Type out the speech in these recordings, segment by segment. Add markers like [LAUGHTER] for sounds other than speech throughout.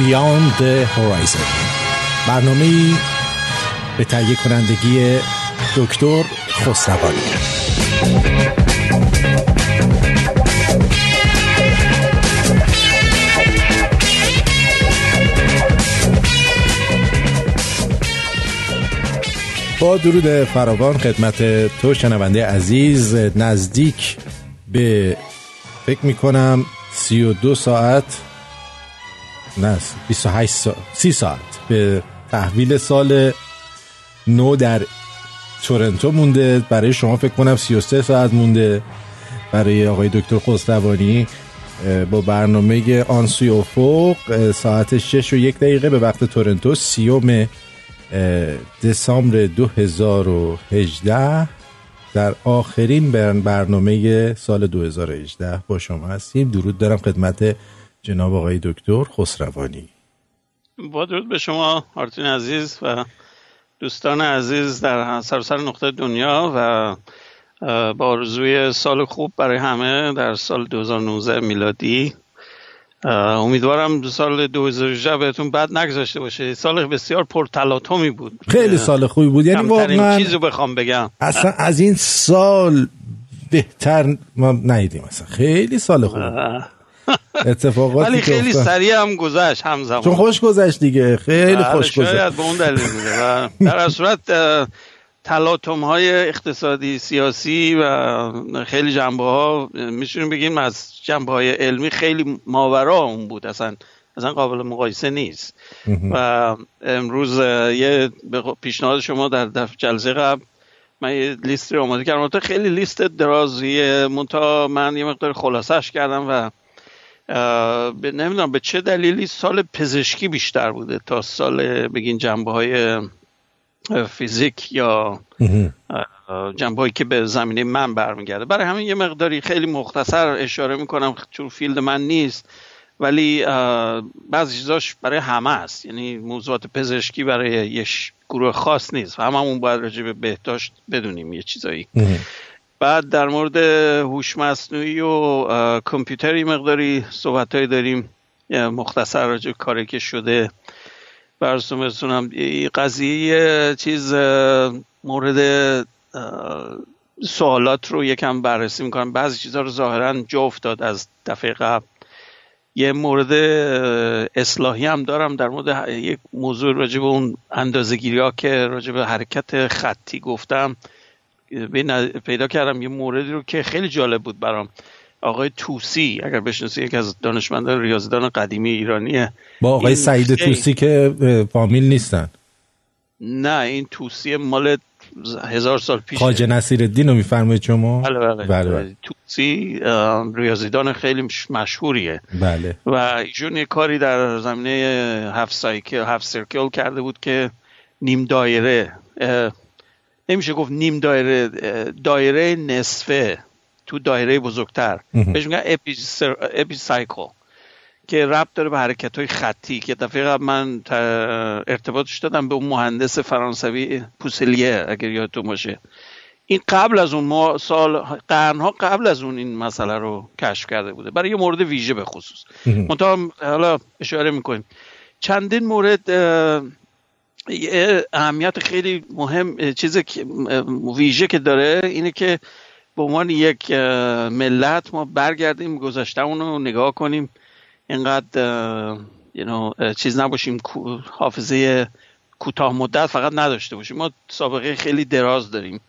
Beyond the Horizon. برنامه به تهیه کنندگی دکتر خسروانی. با درود فراوان خدمت تو شنونده عزیز نزدیک به فکر می‌کنم سی و دو ساعت نه 28 ساعت سی ساعت. به تحویل سال نو در تورنتو مونده. برای شما فکر کنم 33 ساعت مونده. برای آقای دکتر خسروانی با برنامه آنسوی افق ساعت 6 و یک دقیقه به وقت تورنتو سیوم دسامبر 2018 در آخرین برنامه سال 2018 با شما هستیم. درود دارم خدمت جناب آقای دکتر خسروانی. با درود به شما آرتین عزیز و دوستان عزیز در سراسر نقطه دنیا و با آرزوی سال خوب برای همه در سال 2019 میلادی. امیدوارم سال 2018 بهتون بد نگذاشته باشه. سال بسیار پرتلاطمی بود. خیلی سال خوبی بود. یعنی واقعا چیزو بخوام بگم. اصلا از این سال بهتر ما ندیدیم اصلا. خیلی سال خوب. اتفاقاتی ولی خیلی سریع هم گذشت همزمان. چون خوش گذشت دیگه. خیلی بله، خوش گذشت. به اون دلیل بوده در صورت تلاطم های اقتصادی سیاسی و خیلی جنبه ها میشونیم بگیم از جنبه های علمی خیلی ماورا اون بود. اصلا اصلا قابل مقایسه نیست. و امروز یه پیشنهاد شما در جلسه قبل من یه لیست رو آماده کردم. خیلی لیست درازیه. منتها من یه مقدار خلاصش کردم و نمی‌دونم به چه دلیلی سال پزشکی بیشتر بوده تا سال بگین جنبه های فیزیک یا جنبه هایی که به زمینه من برمیگرده. برای همین یه مقداری خیلی مختصر اشاره می‌کنم چون فیلد من نیست ولی بعضی چیزاش برای همه است. یعنی موضوعات پزشکی برای یه گروه خاص نیست. هممون باید راجع به بهداشت بدونیم یه چیزایی. بعد در مورد هوش مصنوعی و کامپیوتری مقداری صحبتهایی داریم. مختصر راجع کاری که شده. برسون برسونم قضیه چیز مورد سوالات رو یکم بررسی می‌کنم. بعضی چیزها رو ظاهرا جا افتاد از دفعه قبل. یه مورد اصلاحی هم دارم در مورد یک موضوع راجع به اون اندازه ها که راجع به حرکت خطی گفتم. پیدا کردم یه موردی رو که خیلی جالب بود برام. آقای توسی اگر بشناسی یکی از دانشمندان ریاضیدان قدیمی ایرانیه. با آقای سعید توسی که فامیل نیستن. نه این توسی مال هزار سال پیش خاجه نصیر الدین رو میفرمایید شما؟ بله بله, بله, بله. توسی ریاضیدان خیلی مشهوریه. بله. و ایشون یه کاری در زمینه هفت سایکل هفت سرکل کرده بود که نیم دایره نمیشه گفت نیم دایره دایره نصفه تو دایره بزرگتر. بهش میگن اپی سایکل که ربط داره به حرکت های خطی که دفعه قبل من ارتباطش دادم به اون مهندس فرانسوی پوسلیه اگر یادتون باشه. این قبل از اون ما سال قرنها قبل از اون این مسئله رو کشف کرده بوده. برای یه مورد ویژه به خصوص. منتها حالا اشاره می‌کنیم. چندین مورد اهمیت خیلی مهم چیز ویژه که داره اینه که به عنوان یک ملت ما برگردیم گذشته رو نگاه کنیم. اینقدر you چیز نباشیم حافظه کوتاه مدت فقط نداشته باشیم. ما سابقه خیلی دراز داریم.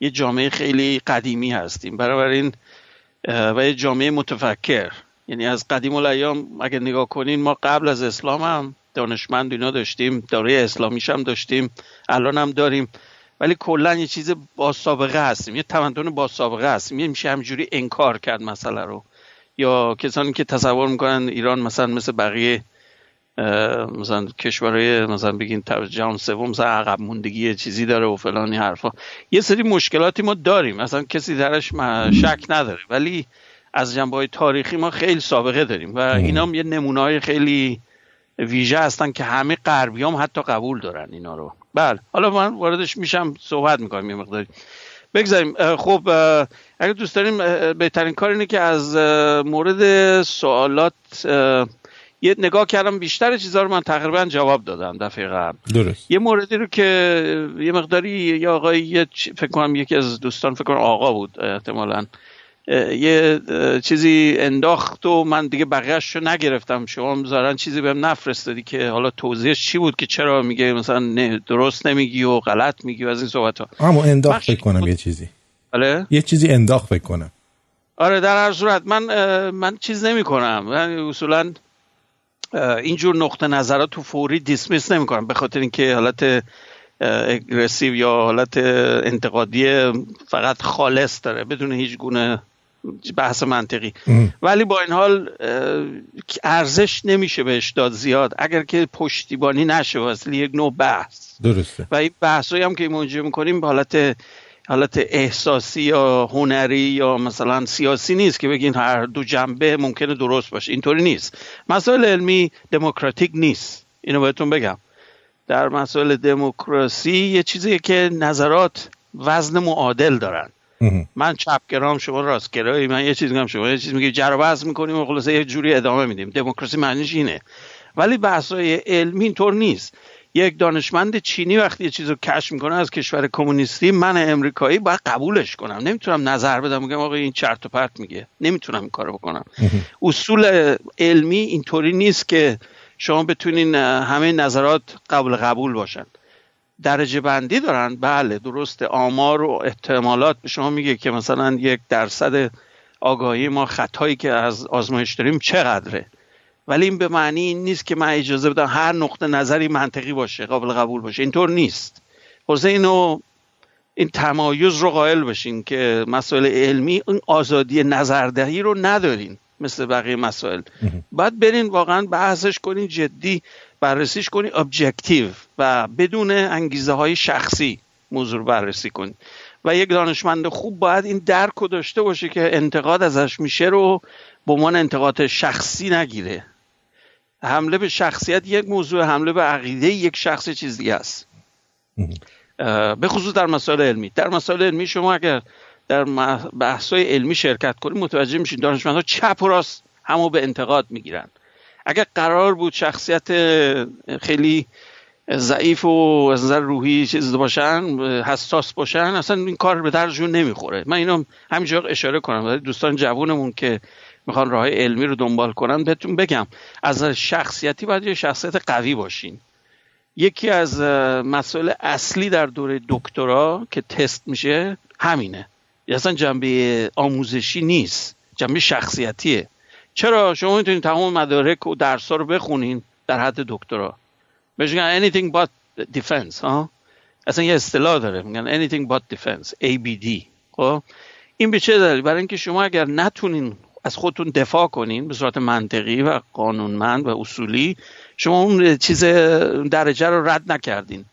یه جامعه خیلی قدیمی هستیم. بنابراین و یه جامعه متفکر. یعنی از قدیم الایام اگر نگاه کنین ما قبل از اسلام هم دانشمند اینا داشتیم داره اسلامیش هم داشتیم الان هم داریم. ولی کلا یه چیز با سابقه هستیم یه تمدن با سابقه هستیم. یه میشه همجوری انکار کرد مسئله رو. یا کسانی که تصور می‌کنن ایران مثلا مثل بقیه مثلا کشورهای مثلا بگین جهان سوم مثلا عقب موندگی چیزی داره و فلانی حرفا. یه سری مشکلاتی ما داریم. مثلا کسی درش شک نداره. ولی از جنبه های تاریخی ما خیلی سابقه داریم و اینا هم یه نمونه های خیلی ویژه هستن که همه غربیام حتی قبول دارن اینا رو. بله. حالا من واردش میشم صحبت می‌کنم یه مقداری. بگذاریم. خب اگر دوست داریم بهترین کار اینه که از مورد سوالات یه نگاه کردم بیشتر چیزها رو من تقریبا جواب دادم دفعه قبل. درست. یه موردی رو که یه مقداری یه آقای فکر کنم یکی از دوستان فکر کنم آقا بود احتمالا. یه چیزی انداخت و من دیگه بقیهش رو نگرفتم. شما ظاهرا چیزی بهم نفرستادی که حالا توضیحش چی بود که چرا میگه مثلا درست نمیگی و غلط میگی و از این صحبت ها اما انداخت فکر کنم یه چیزی. بله؟ یه چیزی انداخت فکر کنم. آره در هر صورت من من چیز نمی کنم من اصولا اینجور نقطه نظرات تو فوری دیسمیس نمی کنم به خاطر اینکه حالت اگریسیو یا حالت انتقادی فقط خالص داره. بدون هیچ گونه بحث منطقی. ولی با این حال ارزش نمیشه بهش داد زیاد. اگر که پشتیبانی نشه اصلی یک نوع بحث. درسته. و این بحث هم که موجه می‌کنیم به حالت حالت احساسی یا هنری یا مثلا سیاسی نیست که بگین هر دو جنبه ممکنه درست باشه. اینطوری نیست. مسائل علمی دموکراتیک نیست. اینو بهتون بگم. در مسائل دموکراسی یه چیزیه که نظرات وزن معادل دارن. من چپگرام شما راستگرایی من یه چیز میگم شما یه چیز میگی جر می‌کنیم و خلاصه یه جوری ادامه میدیم. دموکراسی معنیش اینه. ولی بحثای علمی اینطور نیست. یک دانشمند چینی وقتی یه چیز رو کشف می‌کنه از کشور کمونیستی من امریکایی باید قبولش کنم. نمی‌تونم نظر بدم میگم آقا این چرت و پرت میگه. نمی‌تونم این کارو بکنم. اصول علمی اینطوری نیست که شما بتونین همه نظرات قبول قبول باشن. درجه بندی دارن؟ بله درسته. آمار و احتمالات. به شما میگه که مثلا یک درصد آگاهی ما خطایی که از آزمایش داریم چقدره؟ ولی این به معنی این نیست که من اجازه بدم هر نقطه نظری منطقی باشه قابل قبول باشه. اینطور نیست. خلاصه اینو این تمایز رو قائل بشین که مسائل علمی اون آزادی نظردهی رو ندارین مثل بقیه مسائل. باید برین واقعا بحثش کنین جدی. بررسیش کنین ابجکتیو و بدون انگیزه های شخصی موضوع رو بررسی کنین و یک دانشمند خوب باید این درک رو داشته باشه که انتقاد ازش میشه رو به عنوان انتقاد شخصی نگیره. حمله به شخصیت یک موضوع حمله به عقیده یک شخص چیز دیگه است. به خصوص در مسائل علمی. در مسائل علمی شما اگر در بحث‌های علمی شرکت کنید متوجه میشین دانشمندها چپ و راست همو به انتقاد می‌گیرن. اگر قرار بود شخصیت خیلی ضعیف و از نظر روحی چیز باشن حساس باشن اصلا این کار به درجون نمی‌خوره. من اینو همینجا اشاره کنم. دوستان جوونمون که می‌خوان راه علمی رو دنبال کنن بهتون بگم از شخصیتی باید یه شخصیت قوی باشین. یکی از مسائل اصلی در دوره دکترا که تست میشه همینه. اصلا جنبه آموزشی نیست. جنبه شخصیتیه. چرا شما می‌تونید تمام مدارک و درس رو بخونین در حد دکترا؟ بهش میگن anything but defense ها؟ اصلا یه اصطلاح داره میگن anything but defense ABD خب؟ این به چه دلیل؟ برای اینکه شما اگر نتونین از خودتون دفاع کنین به صورت منطقی و قانونمند و اصولی شما اون چیز درجه رو رد نکردین.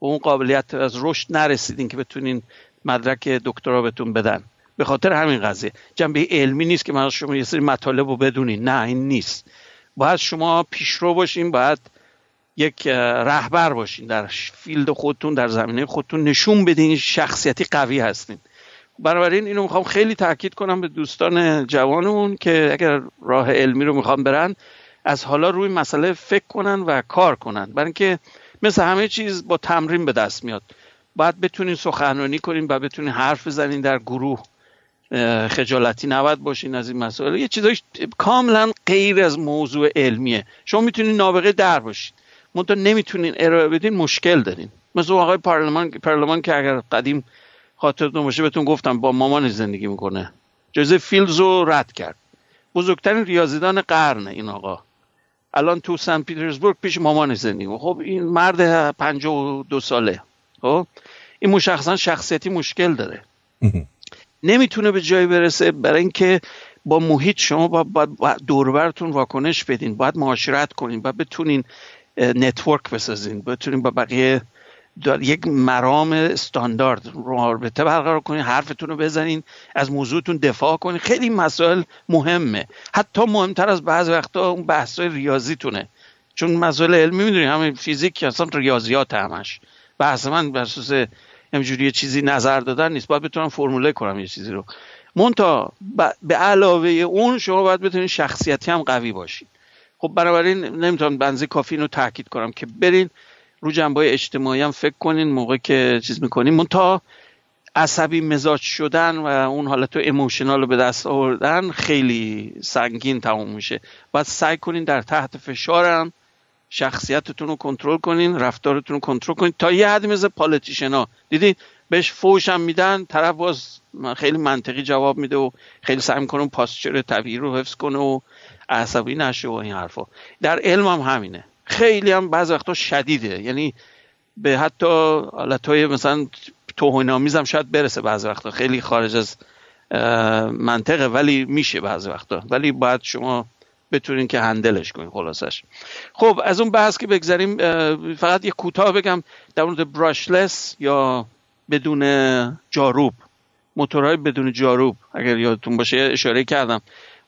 و اون قابلیت از رشد نرسیدین که بتونین مدرک دکترا بهتون بدن. به خاطر همین قضیه. جنبه علمی نیست که من شما یه سری مطالب رو بدونین. نه این نیست. باید شما پیشرو باشین باید یک رهبر باشین. در فیلد خودتون در زمینه خودتون نشون بدین شخصیتی قوی هستین. بنابراین اینو می‌خوام خیلی تاکید کنم به دوستان جوانمون که اگر راه علمی رو می‌خوام برن از حالا روی مسئله فکر کنن و کار کنن. برای اینکه مثل همه چیز با تمرین به دست میاد. باید بتونین سخنرانی کنین و بتونین حرف بزنین در گروه. خجالتی نباید باشین از این مسائل. یه چیزای کاملا غیر از موضوع علمیه. شما می‌تونین نابغه در باشین. منتها نمی‌تونین ارائه بدین مشکل دارین. مثل آقای پارلمان پارلمان که اگر قدیم خاطرتون باشه بهتون گفتم با مامان زندگی می‌کنه. جزء فیلز رو رد کرد. بزرگترین ریاضیدان قرن این آقا. الان تو سن پیترزبورگ پیش مامان زندگی خب این مرد 52 ساله. خب؟ این مشخصا شخصیتی مشکل داره. نمی‌تونه به جایی برسه برای اینکه با محیط شما باید, با دوربرتون واکنش بدین. باید معاشرت کنین باید بتونین نتورک بسازین. بتونین با بقیه یک مرام استاندارد رابطه برقرار کنین حرفتون رو بزنین از موضوعتون دفاع کنین. خیلی مسائل مهمه. حتی مهمتر از بعض وقتا اون بحثای ریاضیتونه. چون مسائل علمی می‌دونی همه فیزیک اصلا ریاضیات همش. بحث من بر همجوری چیزی نظر دادن نیست. باید بتونم فرموله کنم یه چیزی رو. مونتا به علاوه اون شما باید بتونین شخصیتی هم قوی باشین. خب بنابراین نمی‌تونم بنزه کافی رو تاکید کنم که برین رو جنبه اجتماعی هم فکر کنین موقع که چیز می‌کنین. من تا عصبی مزاج شدن و اون حالت ایموشنال رو به دست آوردن خیلی سنگین تموم میشه. باید سعی کنین در تحت فشارم شخصیتتون رو کنترل کنین رفتارتون رو کنترل کنین. تا یه حدی مثل پالیتیشن ها. دیدین؟ بهش فوش هم میدن طرف باز خیلی منطقی جواب میده و خیلی سعی می‌کنه پاسچر طبیعی رو حفظ کنه و عصبی نشه و این حرفا. در علم هم همینه. خیلی هم بعض وقتا شدیده. یعنی به حتی حالتهای مثلا توهین هم شاید برسه بعض وقتا. خیلی خارج از منطقه ولی میشه بعض وقتا. ولی باید شما بتونین که هندلش کنین خلاصش. خب از اون بحث که بگذاریم فقط یه کوتاه بگم در مورد براشلس یا بدون جاروب موتورهای بدون جاروب اگر یادتون باشه اشاره کردم.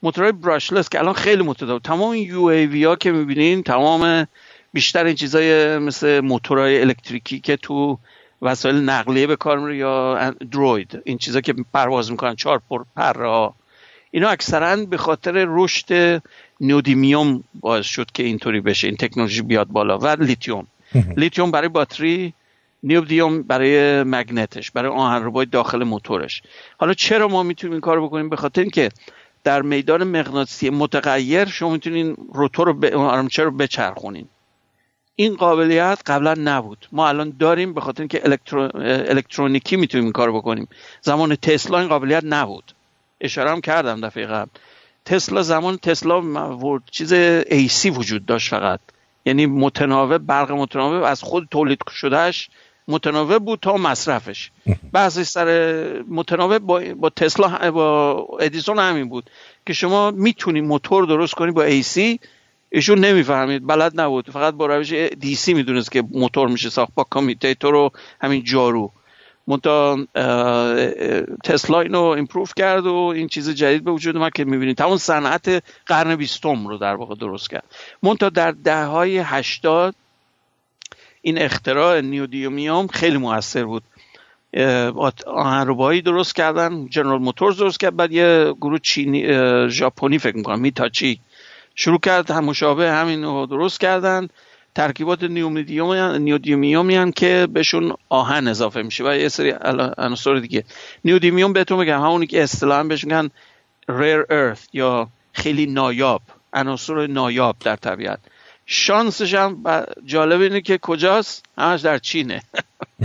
موتورهای براشلس که الان خیلی متداول تمام یو ای وی ها که می‌بینین تمام بیشتر این چیزای مثل موتورهای الکتریکی که تو وسایل نقلیه به کار میره یا دروید این چیزا که پرواز می‌کنن چهار پر پر اینا اکثرا به خاطر رشد نیودیمیوم باعث شد که اینطوری بشه این تکنولوژی بیاد بالا. و لیتیوم. لیتیوم برای باتری نیودیمیوم برای مگنتش برای آهنربای داخل موتورش. حالا چرا ما می‌تونیم این کار بکنیم؟ به خاطر اینکه در میدان مغناطیسی متغیر شما می‌تونین روتور رو یا آرمیچر رو بچرخونین. این قابلیت قبلا نبود. ما الان داریم به خاطر اینکه الکترو... الکترونیکی می‌تونیم این کار بکنیم. زمان تسلا این قابلیت نبود. اشاره هم کردم دفعه قبل. تسلا زمان تسلا چیز AC وجود داشت فقط. یعنی متناوب برق متناوب از خود تولید شدهش متناوب بود تا مصرفش. بحثی سر متناوب با, با تسلا با ادیسون همین بود که شما می‌تونی موتور درست کنی با AC ایشون نمی‌فهمید بلد نبود. فقط با روش DC می‌دونست که موتور میشه ساخت با commutator و همین جارو. منتها تسلا اینو ایمپروف کرد و این چیز جدید به وجود اومد که می‌بینید تمام صنعت قرن بیستم رو در واقع درست کرد. منتها در ده های هشتاد این اختراع نیودیومیوم خیلی موثر بود. آهنربایی درست کردن جنرال موتورز درست کرد بعد یه گروه چینی ژاپنی فکر می‌کنم میتاچی شروع کرد هم مشابه همین رو درست کردن. ترکیبات نیودیومیومی هم که بهشون آهن اضافه میشه. و یه سری عناصر دیگه. نیودیومیوم بهتون میگم همونی که اصطلاحا بهش میگن ریر ارث یا خیلی نایاب. عناصر نایاب در طبیعت. شانسش هم جالب اینه که کجاست؟ همش در چینه.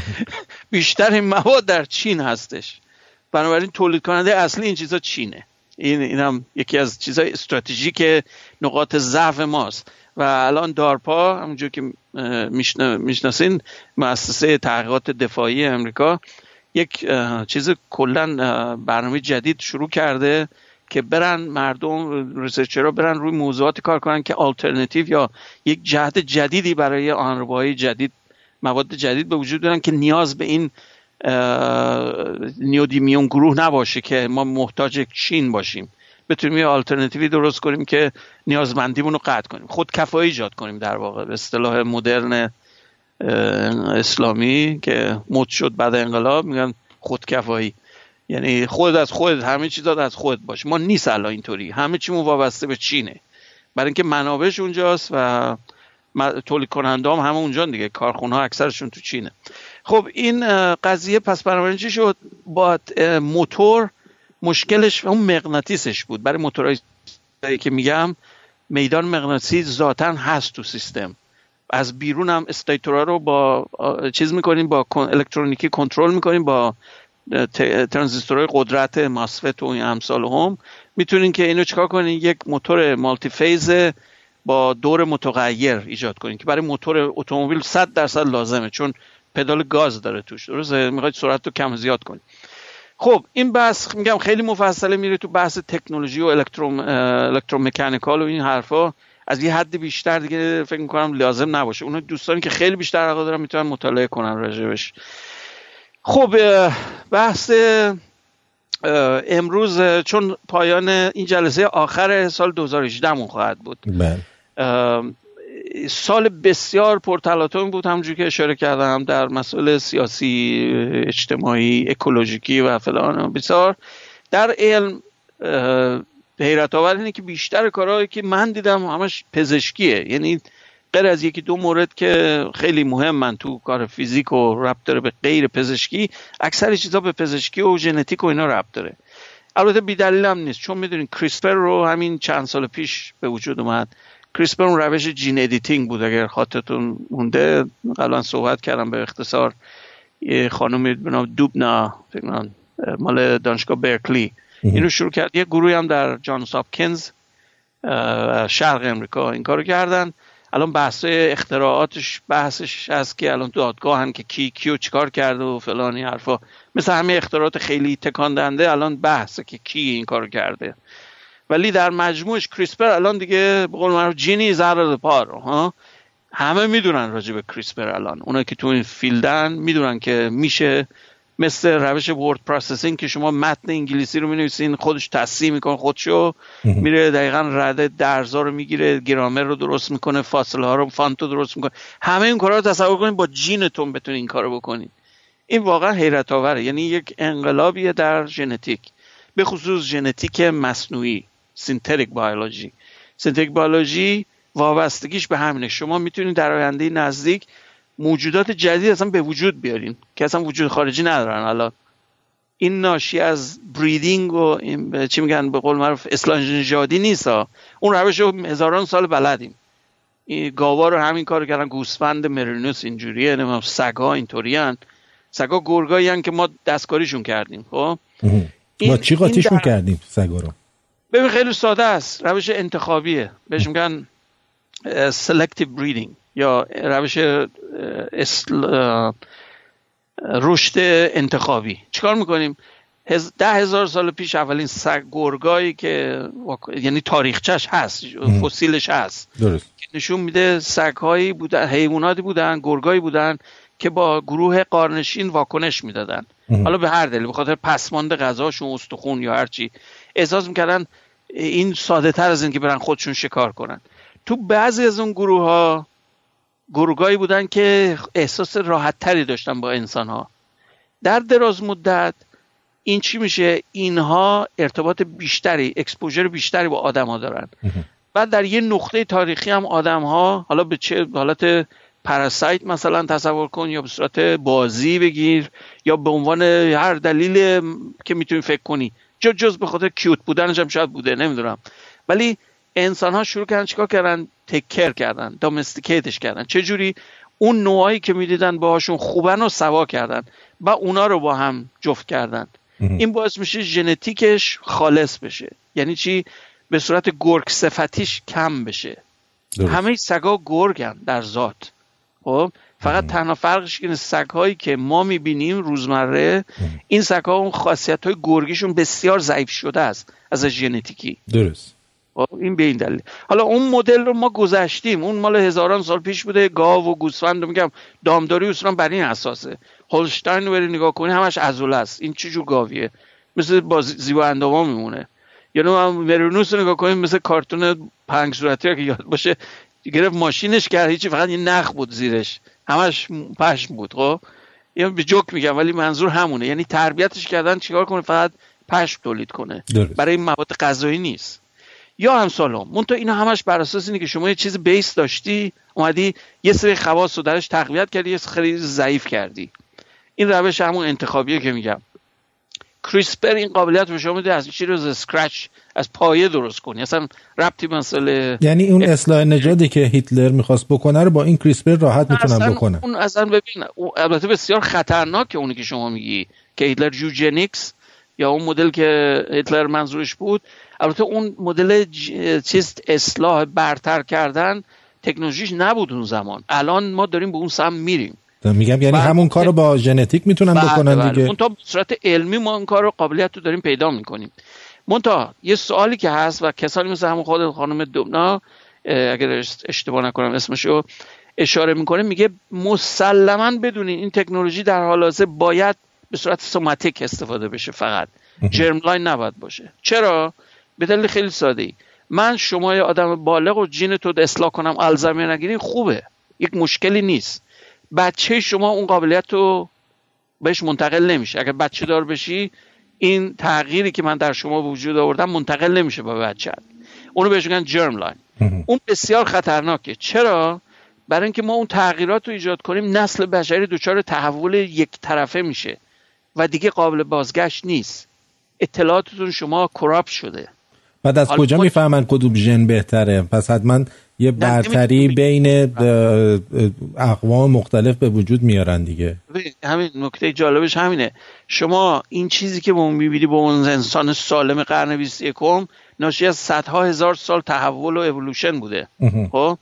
[LAUGHS] بیشتر این مواد در چین هستش. بنابراین تولید کننده اصلی این چیزا چینه. این این هم یکی از چیزهای استراتژیک نقاط ضعف ماست. و الان دارپا همونجور که می‌شناسین مؤسسه تحقیقات دفاعی امریکا یک چیز کلا برنامه جدید شروع کرده که برن مردم ریسرچرها برن روی موضوعاتی کار کنن که آلترنتیو یا یک جهت جدیدی برای آنربایی جدید مواد جدید به وجود بیارن که نیاز به این نیودیمیون گروه نباشه که ما محتاج چین باشیم. بتونیم یه آلترنتیوی درست کنیم که نیازمندیمون رو قطع کنیم. خودکفایی ایجاد کنیم در واقع. به اصطلاح مدرن اسلامی که مد شد بعد انقلاب میگن خودکفایی یعنی خود از خود همه چیز از خود باشه. ما نیست الان اینطوری. همه چیمون وابسته به چینه. برای اینکه منابعش اونجاست و تولید کننده هم همه اونجا دیگه. کارخونه اکثرشون تو چینه. خب این قضیه پس بنابراین چی شد؟ با موتور مشکلش اون مغناطیسش بود. برای موتورهایی که میگم میدان مغناطیسی ذاتا هست تو سیستم. از بیرون هم استیتورا رو با چیز می‌کنیم با الکترونیکی کنترل می‌کنیم با ترانزیستورهای قدرت MOSFET و این امثال هم. می‌تونین که اینو چکار کنین؟ یک موتور multi phase با دور متغیر ایجاد کنین که برای موتور اتومبیل 100 درصد لازمه چون پدال گاز داره توش. درسته؟ می‌خواید سرعت رو کم زیاد کنید خب این بحث میگم خیلی مفصله میره تو بحث تکنولوژی و الکترو الکترومکانیکال و این حرفا. از یه حد بیشتر دیگه فکر می‌کنم لازم نباشه. اون دوستانی که خیلی بیشتر علاقه دارن می‌تونن مطالعه کنن راجبش خب بحث امروز چون پایان این جلسه آخر سال 2018 مون خواهد بود. بله. سال بسیار پرتلاطم بود همونجور که اشاره کردم در مسائل سیاسی اجتماعی اکولوژیکی و فلان بسیار. در علم حیرت آور اینه که بیشتر کارهایی که من دیدم همش پزشکیه. یعنی غیر از یکی دو مورد که خیلی مهم من تو کار فیزیک و ربط داره به غیر پزشکی اکثر چیزا به پزشکی و ژنتیک و اینا ربط داره. البته بی دلیل هم نیست چون می‌دونین کریسپر رو همین چند سال پیش به وجود اومد. CRISPR اون روش gene editing بود. اگر خاطرتون مونده قبلا صحبت کردم به اختصار. یه خانمی به نام دودنا مال دانشگاه برکلی. اینو شروع کرد. یه گروهی هم در جانز هاپکینز شرق امریکا این کارو کردن. الان بحث اختراعاتش بحثش هست که الان دادگاه هم که کی کیو چیکار کرده و فلانی حرفا. مثل همه اختراعات خیلی تکان دهنده الان بحثه که کی این کارو کرده. ولی در مجموعش کریسپر الان دیگه به قول معروف genie's out of bottle ها؟ همه می‌دونن راجع به کریسپر الان. اونا که تو این فیلدن می‌دونن که میشه مثل روش word processing که شما متن انگلیسی رو می‌نویسین خودش تصحیح می‌کنه خودشو میره دقیقا غلط درزا رو می‌گیره گرامر رو درست می‌کنه فاصله ها رو font رو درست می‌کنه. همه این کارا رو تصور کنید با gene تون بتونید این کارو بکنید. این واقعا حیرت آوره یعنی یک انقلابیه در ژنتیک. به خصوص ژنتیک مصنوعی. synthetic biology synthetic biology وابستگیش به همینه. شما می‌تونید در آینده نزدیک موجودات جدید اصلا به وجود بیارین که اصلا وجود خارجی ندارن. الان این ناشی از breeding و چی میگن به قول معروف اصلاح نژادی نیست ها. اون روش رو هزاران سال بلدیم. این گاوا رو همین کار کردن. گوسفند مرینوس اینجوریه نمی‌دونم سگا اینطوریان سگا گرگایی که ما دستکاریشون کردیم خب؟ ما چی قاطیشون در... کردیم سگا رو؟ ببین خیلی ساده است. روش انتخابیه. بهش میگن selective breeding. یا روش رشد انتخابی. چیکار می‌کنیم؟ ده هزار سال پیش اولین سگ گرگایی که یعنی تاریخچش هست فسیلش هست. درست. نشون میده سگهایی بودن حیواناتی بودن گرگایی بودن که با گروه قارنشین واکنش می‌دادن. حالا به هر دلیل به خاطر پسماند غذاشون استخون یا هرچی احساس می‌کردن این ساده تر از این که برن خودشون شکار کنن. تو بعضی از اون گروه ها گروگایی بودن که احساس راحت تری داشتن با انسان ها در دراز مدت این چی میشه؟ اینها ارتباط بیشتری اکسپوژر بیشتری با آدم ها دارن بعد در یه نقطه تاریخی هم آدم ها حالا به چه حالت پراسایت مثلا تصور کن یا به صورت بازی بگیر یا به عنوان هر دلیل که می‌تونی فکر کنی. جز جز به خاطر کیوت بودنش هم شاید بوده نمی‌دونم. ولی انسان ها شروع کردن چیکار کردن؟ تکر کردن دامستیکیتش کردن. چه جوری اون نوعایی که می‌دیدن باهاشون خوبن و سوا کردن و اونا رو با هم جفت کردن. این باعث میشه ژنتیکش خالص بشه. یعنی چی؟ به صورت گرگ صفتیش کم بشه. همه سگا گرگن در ذات. خب؟ فقط تنها فرقش اینه سگ هایی که ما می‌بینیم روزمره این سگ ها اون خاصیت های گرگیشون بسیار ضعیف شده است از ژنتیکی. درست. خب، این به این دلیل. حالا اون مدل رو ما گذشتیم. اون مال هزاران سال پیش بوده گاو و گوسفند رو میگم. دامداری اصلا بر این اساسه. هولشتاین رو نگاه کنی همش عضله است. این چه جور گاویه؟ مثل با زیبا انداما میمونه. یعنی هم مرونوس رو نگاه کنیم مثل کارتون پنج صورتی که یاد باشه گرفت ماشینش کرد هیچی فقط این نخ بود زیرش. همش پشم بود خب؟ یا به جوک میگم ولی منظور همونه. یعنی تربیتش کردن چیکار کنه؟ فقط پشم تولید کنه. برای مواد غذایی نیست. یا هم سالم تو اینا همش بر اساس اینه که شما یه چیز بیس داشتی اومدی یه سری خواص رو درش تقویت کردی یه خیلی ضعیف کردی. این روش همون انتخابیه که میگم. کریسپر این قابلیت رو شما میده از چی رو از scratch از پایه درست کنی. اصلا ربطی مسئله یعنی اون اصلاح نژادی که هیتلر می‌خواست بکنه رو با این کریسپر راحت می‌تونن بکنه. اون اصلا ببین البته بسیار خطرناکه اونی که شما میگی که هیتلر eugenics یا اون مدل که هیتلر منظورش بود. البته اون مدل چیز اصلاح برتر کردن تکنولوژیش نبود اون زمان. الان ما داریم به اون سمت میریم. میگم یعنی همون کار رو با ژنتیک می‌تونن بله بکنن بله. دیگه. تا صورت علمی ما اون کار رو قابلیت رو داریم پیدا می‌کنیم. منتها یه سوالی که هست و کسانی مثل همون خود خانم دودنا اگر اشتباه نکنم اسمشو اشاره می‌کنه میگه مسلما بدونین این تکنولوژی در حال حاضر باید به صورت somatic استفاده بشه فقط. germline نباید باشه. چرا؟ به دلیل خیلی ساده ای من شما یه آدم بالغ و gene تو اصلاح کنم الزایمر نگیرین خوبه. یک مشکلی نیست. بچه شما اون قابلیت رو بهش منتقل نمیشه. اگر بچه دار بشی این تغییری که من در شما وجود آوردم منتقل نمیشه به بچه. اونو بهش میگن جرم لاین اون بسیار خطرناکه. چرا؟ برای اینکه ما اون تغییرات رو ایجاد کنیم نسل بشری دچار تحول یک طرفه میشه و دیگه قابل بازگشت نیست. اطلاعاتتون شما کراپ شده. بعد از کجا می‌فهمن کدوم ژن بهتره؟ پس حتما یه برتری بین اقوام مختلف به وجود میارن دیگه. همین نکته جالبش همینه. شما این چیزی که به اون می‌بینی به اون انسان سالم قرن 21 ناشی از صدها هزار سال تحول و اولوشن بوده. خب؟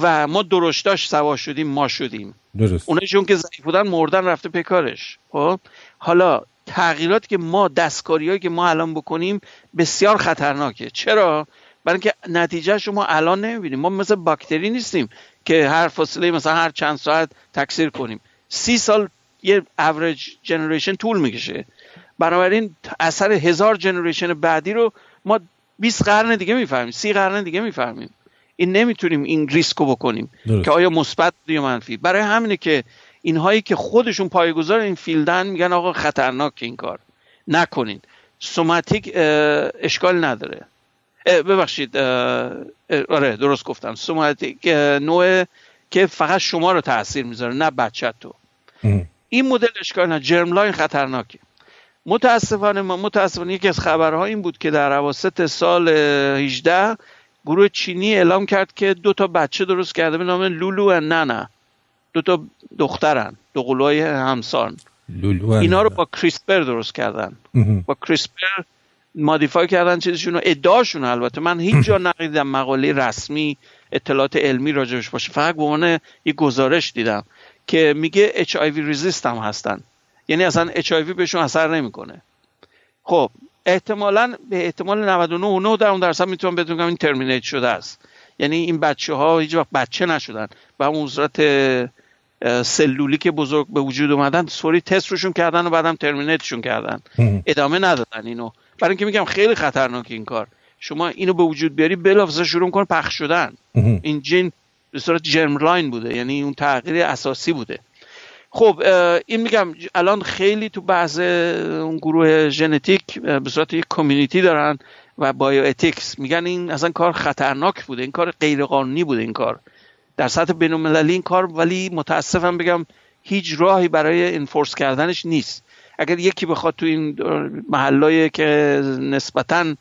و ما درشتاش سوا شدیم ما شدیم. درست. اونایی چون که ضعیف بودن مردن رفته پکارش خب؟ حالا تغییراتی که ما دستکاریایی که ما الان بکنیم بسیار خطرناکه. چرا؟ برای اینکه نتیجه شما الان نمی‌بینیم. ما مثل باکتری نیستیم که هر فاصله مثلا هر چند ساعت تکثیر کنیم. سی سال یه average generation طول می‌کشه. بنابراین اثر هزار generation بعدی رو ما 20 قرن دیگه می‌فهمیم سی قرن دیگه می‌فهمیم. این نمی‌تونیم این ریسکو بکنیم که آیا مثبت یا منفی. برای همینه که اینهایی که خودشون پایه‌گذار این field ان میگن آقا خطرناک این کار. نکنین. somatic اشکال نداره. ببخشید آره درست گفتم. somatic نوع که فقط شما رو تاثیر می‌ذاره نه بچه تو. این مدل اشکال نه germline خطرناکه. متاسفانه متاسفانه یکی از خبرها این بود که در اواسط سال 18 گروه چینی اعلام کرد که دو تا بچه درست کرده به نام لولو و نانا. دو تا دخترن دو قلوهای همسان. لولو اینا رو با کریسپر درست کردن. با کریسپر modify کردن چیزشون ادعاشون البته. من هیچ جا ندیدم مقاله رسمی اطلاعات علمی راجبش باشه. فقط به عنوان یه گزارش دیدم که میگه HIV resist هم هستن. یعنی اصلا HIV بهشون اثر نمی‌کنه. خب احتمالا به احتمال 99 در اون درصد می‌تونم بهتون این terminate شده است. یعنی این بچه ها هیچ وقت بچه نشدن. و اون صورت سلولی که بزرگ به وجود اومدن سری تست روشون کردن و بعدم terminate شون کردن. ادامه ندادن اینو. برای اینکه میگم خیلی خطرناک این کار. شما اینو به وجود بیاری بلافاصله شروع کن پخش شدن. این gene به صورت germline بوده یعنی اون تغییر اساسی بوده. خب این میگم الان خیلی تو بحث اون گروه ژنتیک به صورت یک community دارن و bioethics میگن این اصلا کار خطرناک بوده این کار غیر قانونی بوده این کار. در سطح بین المللی این کار ولی متاسفم بگم هیچ راهی برای enforce کردنش نیست. اگر یکی بخواد تو این محلای که نسبتا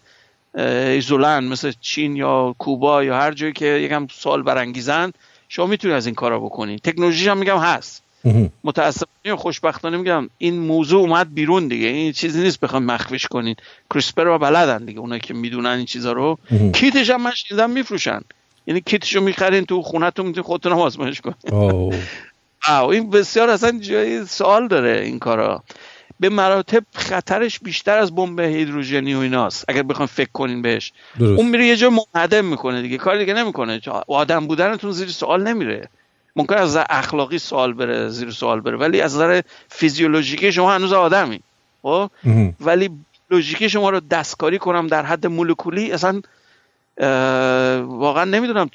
ایزولن مثل چین یا کوبا یا هر جایی که یکم سوال برانگیزن شما می‌تونید از این کارا بکنید تکنولوژی هم میگم هست. متاسفانه خوشبختانه میگم این موضوع اومد بیرون دیگه. این چیزی نیست بخوام مخفیش کنین. کریسپر رو بلدن دیگه اونایی که می‌دونن این چیزا رو. کیتش هم من شنیدم میفروشن. یعنی کیتشو می‌خرین تو خونتون می‌تونین خودتون هم آزمایش کنین. [LAUGHS] این بسیار اصلا جای سوال داره این کارا. به مراتب خطرش بیشتر از بمب هیدروژنی و ایناست اگر بخوام فکر کنین بهش. درست. اون میره یه جا منهدم می‌کنه دیگه کار دیگه نمی‌کنه. آدم بودنتون زیر سوال نمیره. ممکن از نظر اخلاقی سوال بره زیر سوال بره ولی از نظر فیزیولوژیکی شما هنوز آدمی. خب؟ ولی لوژیکی شما رو دستکاری کنم در حد مولکولی اصلا واقعا نمی‌دونم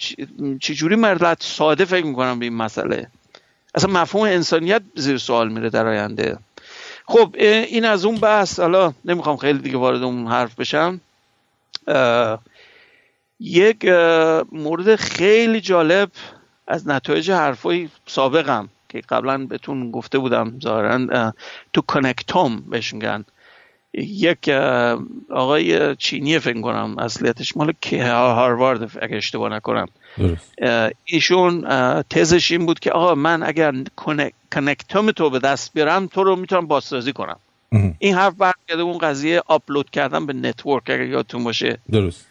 چجوری مردلت ساده فکر می‌کنم به این مسئله. اصلا مفهوم انسانیت زیر سوال میره در آینده. خب این از اون بحث حالا نمی‌خوام خیلی دیگه وارد اون حرف بشم. یک مورد خیلی جالب از نتایج حرفای سابقم که قبلا بهتون گفته بودم ظاهرا تو connectome بهش میگن. یک آقای چینی فکر کنم اصلیتش مال هاروارد اگه اشتباه نکنم. ایشون تزش این بود که آقا من اگر connectome تو به دست بیارم تو رو می‌تونم بازسازی کنم. این حرف برگرده اون قضیه آپلود کردن به network اگر یادتون باشه. درست.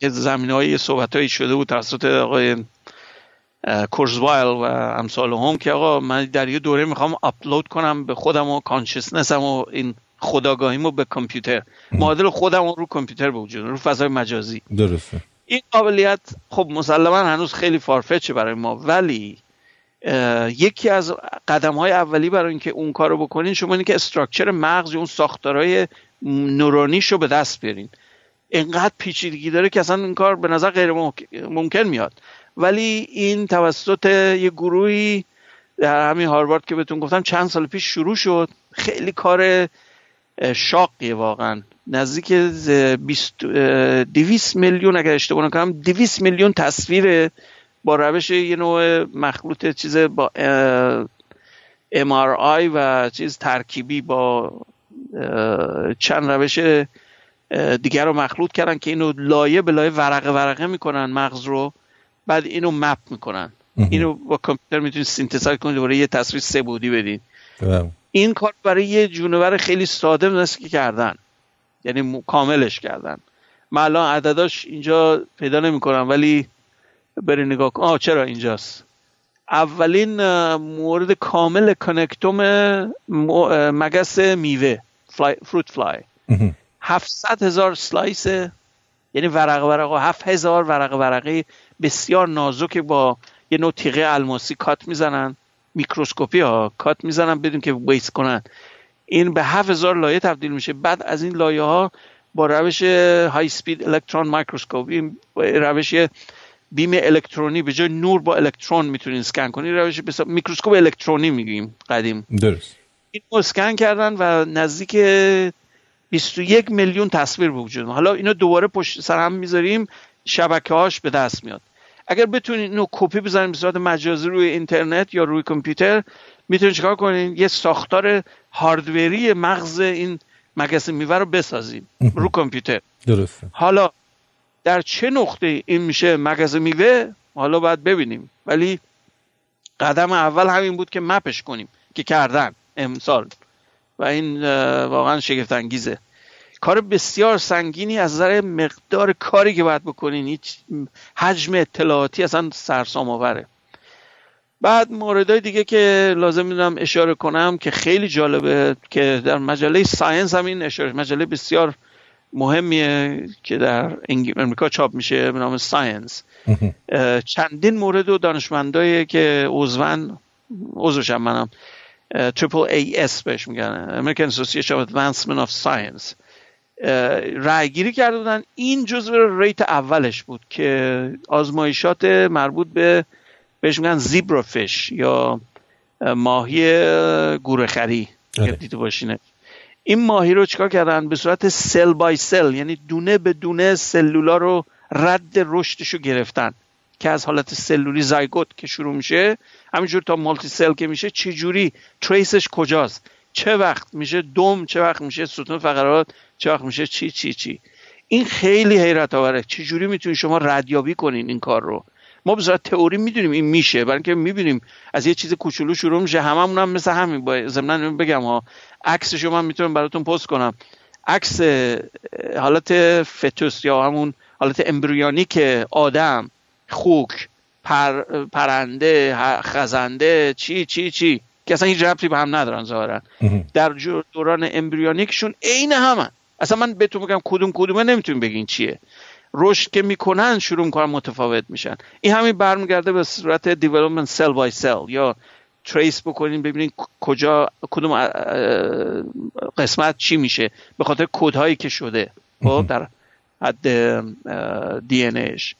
یه زمینه های صحبت هایی شده بود توسط آقای کورزوایل و امثال هم که آقا من در یه دوره می‌خوام آپلود کنم به خودم و کانشسنسم و این خداگاهیمو به کامپیوتر. معادل خودم رو کامپیوتر به وجود رو فضای مجازی. درسته. این قابلیت خب مسلما هنوز خیلی فارفچه برای ما ولی یکی از قدم های اولی برای اینکه اون کارو بکنین شما اینه که استراکچر مغز اون ساختارهای نورونیش رو به دست بیارین. اینقدر پیچیدگی داره که اصلا این کار به نظر غیر ممکن میاد. ولی این توسط یه گروهی در همین هاروارد که بهتون گفتم چند سال پیش شروع شد. خیلی کار شاقیه واقعا. نزدیک 200 میلیون اگر اشتباه نکنم 200 میلیون تصویر با روش یه نوع مخلوط چیز با MRI و چیز ترکیبی با چند روش دیگر رو مخلوط کردن که اینو لایه به لایه ورقه ورقه می‌کنن مغز رو. بعد اینو مپ می‌کنن. اینو با کامپیوتر می‌تونید سینتزاید کنید دوباره یه تصویر سه بودی بدین. این کار برای یه جونور خیلی ساده مثل که کردن. یعنی کاملش کردن. من الان عدداش اینجا پیدا نمی‌کنم ولی بری نگاه کن. آه چرا اینجاست؟ اولین مورد کامل connectome مگس میوه fly، fruit fly 700 هزار slice یعنی ورقه ورقه هفت هزار ورقه ورقه بسیار نازک با یه نوع تیغه الماسی cut می‌زنن. میکروسکوپی ها cut می‌زنن بدون که waste کنن. این به هفت هزار لایه تبدیل میشه. بعد از این لایه ها با روش های سپید electron microscope این روش beam الکترونی به جای نور با الکترون می‌تونین سکن کنی روش بسا... میکروسکوپ الکترونی میگیم قدیم. درست. این سکن کردن و نزدیک 21 میلیون تصویر وجود حالا اینو دوباره پشت سر هم می‌ذاریم. شبکه هاش به دست میاد. اگر بتونید اینو کپی بزنید به صورت مجازی روی اینترنت یا روی کامپیوتر می‌تونید چیکار کنید یه ساختار هاردوری مغز این مگس میوه رو بسازید رو کامپیوتر. درسته. حالا در چه نقطه این میشه مگس میوه؟ حالا باید ببینیم. ولی قدم اول همین بود که مپش کنیم که کردن امسال. و این واقعا شگفت انگیزه کار بسیار سنگینی از نظر مقدار کاری که باید بکنین. هیچ حجم اطلاعاتی اصلا سرسام آوره. بعد موردهای دیگه که لازم می‌دونم اشاره کنم که خیلی جالبه که در مجله Science همین اشاره مجله بسیار مهمیه که در امریکا چاپ میشه به نام Science. چندین مورد و دانشمندایی که عضون عضوشم منم triple A S بهش میگن. American Association of Advancement of Science. رای گیری کرده بودن. این جزو rate اولش بود که آزمایشات مربوط به بهش میگن زیبروفش یا ماهی گورخری. آره. دیده باشینه. این ماهی رو چیکار کردن؟ به صورت سل بای سل یعنی دونه به دونه سلولا رو رد رشدش رو گرفتن. که از حالت سلولی زایگوت که شروع میشه همینجور تا مالتی سل که میشه چه جوری تریسش کجاست؟ چه وقت میشه؟ دوم چه وقت میشه؟ ستون فقرات وقت میشه چی چی چی. این خیلی حیرت آوره. چه جوری می‌تونید شما ردیابی کنین این کار رو؟ ما به صورت تئوری می‌دونیم این میشه برای اینکه می‌بینیم از یه چیز کوچولو شروع میشه. هممون هم مثل همین. با ضمن بگم ها عکسشو من می‌تونم براتون پست کنم. عکس حالت fetus یا همون حالت embryonic آدم خوک پر، پرنده خزنده چی چی چی که اصلا هیچ ربطی به هم ندارن ظاهرا. در دوران embryonic شون عین همن اصلا من بهتون بگم کدوم کدومه نمی‌تونیم بگین چیه. رشد که می‌کنن شروع می‌کنن متفاوت میشن. این همین برمیگرده به صورت دیولپمنت سل بای سل یا تریس بکنین ببینین کجا کدوم قسمت چی میشه. به خاطر کودهایی که شده خب در حد دی انش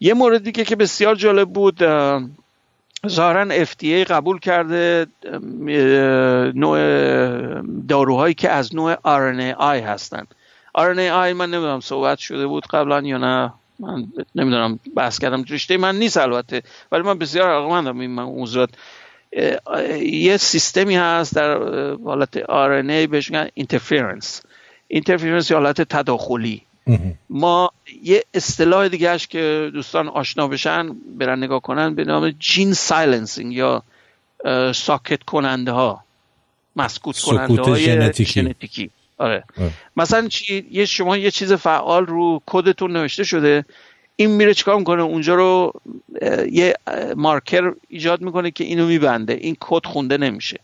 یه مورد دیگه که بسیار جالب بود ظاهرا FDA قبول کرده نوع داروهایی که از نوع RNAi هستن. RNAi من نمی‌دونم صحبت شده بود قبلا یا نه. من نمی‌دونم بحث کردم. رشته من نیست البته ولی من بسیار علاقمندم این موضوعات. یه سیستمی هست در حالت RNA بهش میگن interference interference یا حالت تداخلی. ما یه اصطلاح دیگه که دوستان آشنا بشن برن نگاه کنن به نام gene silencing یا ساکت کننده ها مسکوت کننده های ژنتیکی. ژنتیکی. آره. مثلا چی یه شما یه چیز فعال رو کدتون نوشته شده این میره چیکار می‌کنه؟ اونجا رو یه مارکر ایجاد می‌کنه که اینو میبنده. این کد خونده نمیشه.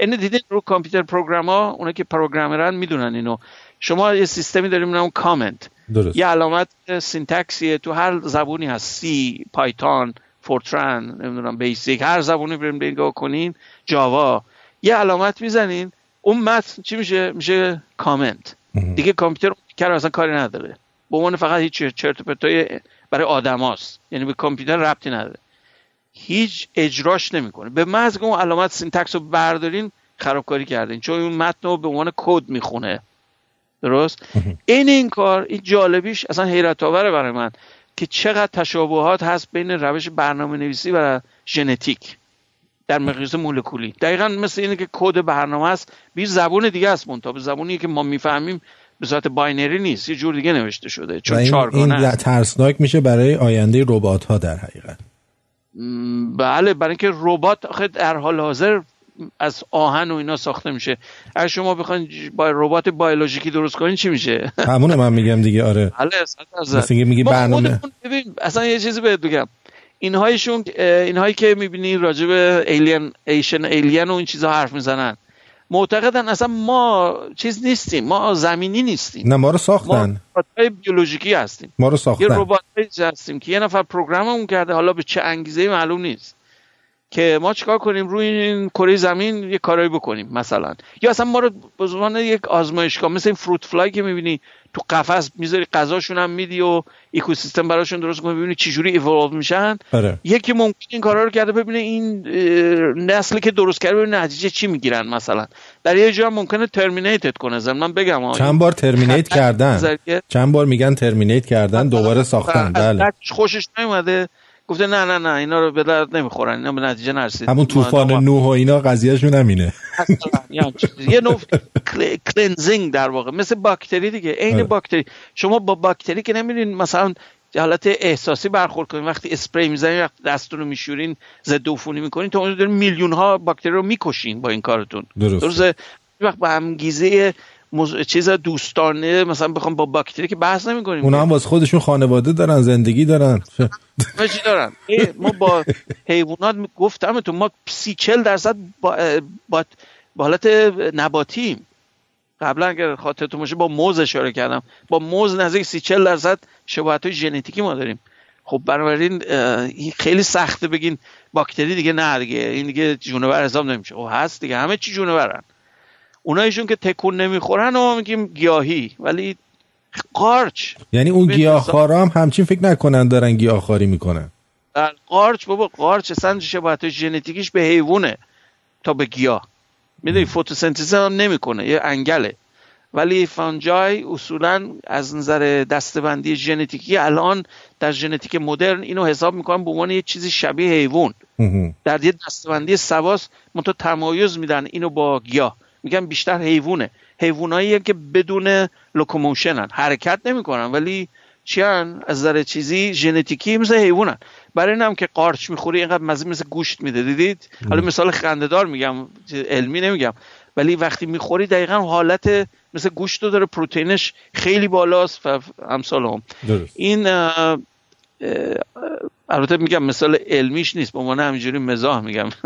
اینو دیدین رو computer program ها اونا که programmer ن می‌دونن اینو. شما یه سیستمی داریم نام کامنت. درست. یه علامت syntax یه تو هر زبونی هست. C Python Fortran نمی‌دونم Basic هر زبونی بریم نگاه کنین Java یه علامت می‌زنین اون متن چی میشه؟ میشه کامنت. دیگه کامپیوتر کار اصلا کاری نداره. به عنوان فقط هیچ چرت و پرتای برای آدماست. یعنی به کامپیوتر ربطی نداره. هیچ اجراش نمی‌کنه. به محض اون علامت syntax رو بردارین خرابکاری کردین. چون این متن رو به عنوان کد می‌خونه. درست؟ این این کار این جالبیش اصلا حیرت آوره برای من که چقدر تشابهات هست بین روش برنامه نویسی و ژنتیک در مقیاس مولکولی. دقیقا مثل اینه که کد برنامه است بی زبون دیگه است منتها. زبونی که ما می‌فهمیم به صورت binary نیست یه جور دیگه نوشته شده. چون این, این ترسناک میشه برای آینده ربات ها در حقیقت. بله برای اینکه ربات آخه در حال حاضر از آهن و اینا ساخته میشه. اگر شما بخواید با ربات بیولوژیکی درست کنین چی میشه؟ [LAUGHS] همونه من میگم دیگه آره. بله میگی برنامه. ببین اصلا یه چیزی بهت بگم. اینهایشون اینهایی که می‌بینی راجع به alien ancient alien و این چیزها حرف می‌زنن معتقدن اصلا ما چیز نیستیم ما زمینی نیستیم. نه ما رو ساختن. ما بیولوژیکی هستیم. ما رو ساختن. یه ربات هستیم که یه نفر program مون کرده حالا به چه انگیزه معلوم نیست. که ما چیکار کنیم؟ روی این کره زمین یه کارایی بکنیم مثلا. یا اصلا ما رو به عنوان یک آزمایشگاه مثل این fruit fly که می‌بینی تو قفس می‌ذاری غذاشون هم میدی و اکوسیستم براشون درست کنی ببینی چجوری ایوالو میشن. آره. یکی ممکن این کارا رو کرده ببینه این نسلی که درست کرده ببینه نتیجه چی می‌گیرن مثلا. در یه جا ممکنه ترمینیتد کنه زن من بگم چند بار ترمینیت کردن؟ چند بار میگن ترمینیت کردن؟ دوباره ساختن. بله. خوشش نیومده. گفته نه نه نه اینا رو به درد نمی‌خورن اینا به نتیجه نرسید. همون طوفان نوح و اینا قضیهشون همینه. یه نوع کلنزینگ در واقع مثل باکتری دیگه عین آره. باکتری. شما با باکتری که نمیرین مثلا حالت احساسی برخورد کنین وقتی اسپری می‌زنین دستتون رو میشورین ضد عفونی می‌کنین تو اون میلیون ها باکتری رو می‌کشین با این کارتون. درسته. وقت با همگیزه مز... چیز دوستانه مثلا بخوام با باکتری که بحث نمی کنیم اونا هم واسه خودشون خانواده دارن زندگی دارن. [LAUGHS] چی دارن. ما با حیوانات گفتم تو ما سی چل درصد با, با... با حالت نباتیم. قبلا اگر خاطرتون باشه با موز اشاره کردم. با موز نزدیک سی چل درصد شباهت های ژنتیکی ما داریم. خب بنابراین خیلی سخته بگین باکتری دیگه نه دیگه این دیگه جونور حساب نمیشه. خب هست دیگه همه چی جونورن. اونایشون که تکون نمی‌خورن و میگیم گیاهی ولی قارچ. یعنی اون گیاهخوارا هم همچین فکر نکنن دارن گیاهخواری می‌کنن. قارچ بابا قارچ اصلا شباهت ژنتیکیش به حیوانه تا به گیاه. می‌دونی فتوسنتز هم نمی‌کنه یه انگله. ولی fungi اصولا از نظر دستبندی ژنتیکی الان در ژنتیک مدرن اینو حساب می‌کنن به عنوان یه چیزی شبیه حیوان. در یه دستبندی سواس منتها تمایز میدن اینو با گیاه. میگن بیشتر حیوانه. حیوانایی که بدون locomotion ن حرکت نمی‌کنن ولی چیان از نظر چیزی ژنتیکی مثل حیوانن. برای اینم که قارچ می‌خوری اینقدر مزه مثل گوشت میده دیدید؟ حالا مثال خندهدار میگم علمی نمیگم. ولی وقتی می‌خوری دقیقا حالت مثل گوشت رو داره پروتئینش خیلی بالاست و امثال هم. این البته میگم مثال علمیش نیست به عنوان همینجوری مزاح میگم. [LAUGHS]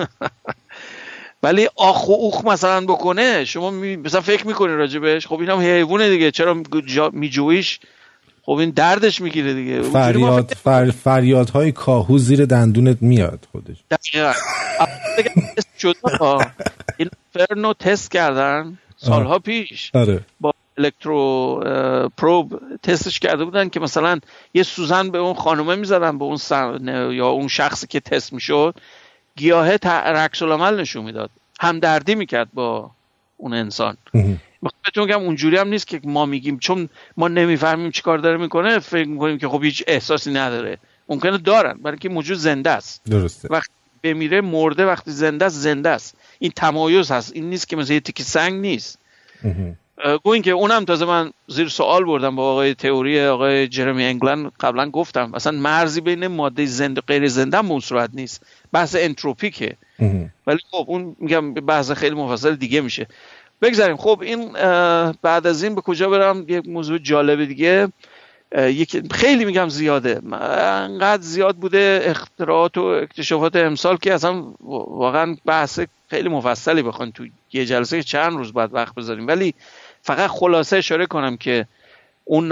ولی آخ و اوخ مثلا بکنه شما می... مثلا فکر می‌کنی راجبش؟ خب اینم حیوانه دیگه چرا جا... میجویش خب این دردش می‌گیره دیگه. فریاد فر... فریادهای کاهو زیر دندونت میاد خودش. دقیقا. این فرنو تست کردن سالها پیش. آره. با الکترو پروب تستش کرده بودن که مثلا یه سوزن به اون خانومه می‌زدن به اون سن... یا اون شخصی که تست می‌شد. گیاه رکس العمل نشون می‌داد. همدردی می‌کرد با اون انسان. بهتون میگم اونجوری هم نیست که ما میگیم چون ما نمی‌فهمیم چی کار داره می‌کنه فکر می‌کنیم که خب هیچ احساسی نداره. ممکنه دارن برای که موجود زنده است. درسته. وقتی بمیره مرده وقتی زنده است زنده است. این تمایز هست. این نیست که مثل یه تیکی سنگ نیست. گوین که اونم تازه من زیر سوال بردم با آقای تئوری آقای جرمی انگلند قبلا گفتم اصلا مرزی بین ماده زنده غیر زنده هم صورت نیست. بحث انتروپیکه. ولی خب اون میگم بحث خیلی مفصل دیگه میشه. بگذاریم. خب این بعد از این به کجا برم؟ یک موضوع جالب دیگه. یک خیلی میگم زیاده. انقدر زیاد بوده اختراعات و اکتشافات امسال که اصلا واقعا بحث خیلی مفصلی بخوان تو یه جلسه چند روز بعد وقت بذاریم. ولی فقط خلاصه اشاره کنم که اون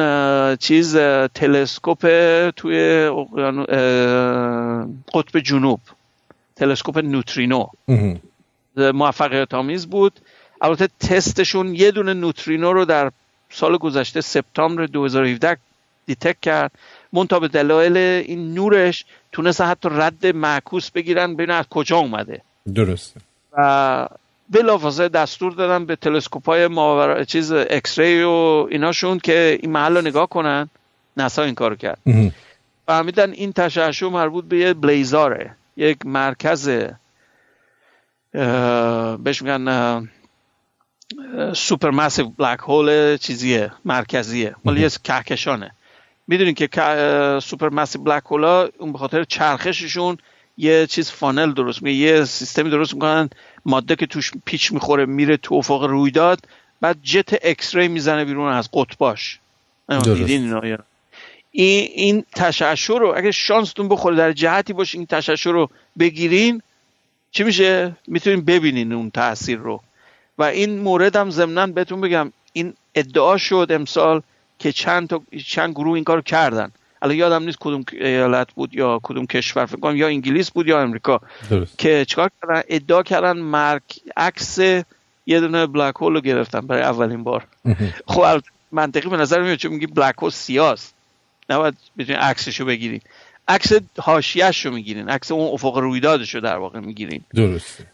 چیز تلسکوپ توی قطب جنوب تلسکوپ نوترینو. موفقیت آمیز بود. البته تستشون یه دونه نوترینو رو در سال گذشته سپتامبر 2017 detect کرد. منتها به دلایل این نورش تونست حتی رد معکوس بگیرن ببینن از کجا اومده. درسته. و بلافاصله دستور دادن به تلسکوپ های ماور... چیز X-ray و ایناشون که این محل رو نگاه کنن. ناسا این کار کرد. فهمیدن این تشعشع مربوط به یه blazar ه. یک مرکز بهش میگن supermassive black hole چیزیه مرکزیه. مال یه کهکشانه. می‌دونین که supermassive black hole ا اون به خاطر چرخششون یه چیز funnel درست می‌کنن یه سیستمی درست می‌کنن ماده که توش پیچ می‌خوره میره تو افق رویداد بعد جت X-ray می‌زنه بیرون از قطباش. دیدین اینا این این تشعشع رو اگه شانستون بخوره در جهتی باشه این تشعشع رو بگیرین چی میشه؟ می‌تونین ببینین اون تاثیر رو. و این مورد هم ضمنا بهتون بگم این ادعا شد امسال که چند تا چند گروه این کارو کردن. الان یادم نیست کدوم ایالت بود یا کدوم کشور فکر کنم یا انگلیس بود یا امریکا درست. که چیکار کردن؟ ادعا کردن مرک عکس یه دونه بلک هول رو گرفتن برای اولین بار. خب منطقی به نظر میاد چون میگی بلک هول سیاست. نباید بتونین عکسش رو بگیرین. عکس حاشیه‌اش رو می‌گیرین. عکس اون افق رویدادش رو در واقع می‌گیرین. درسته.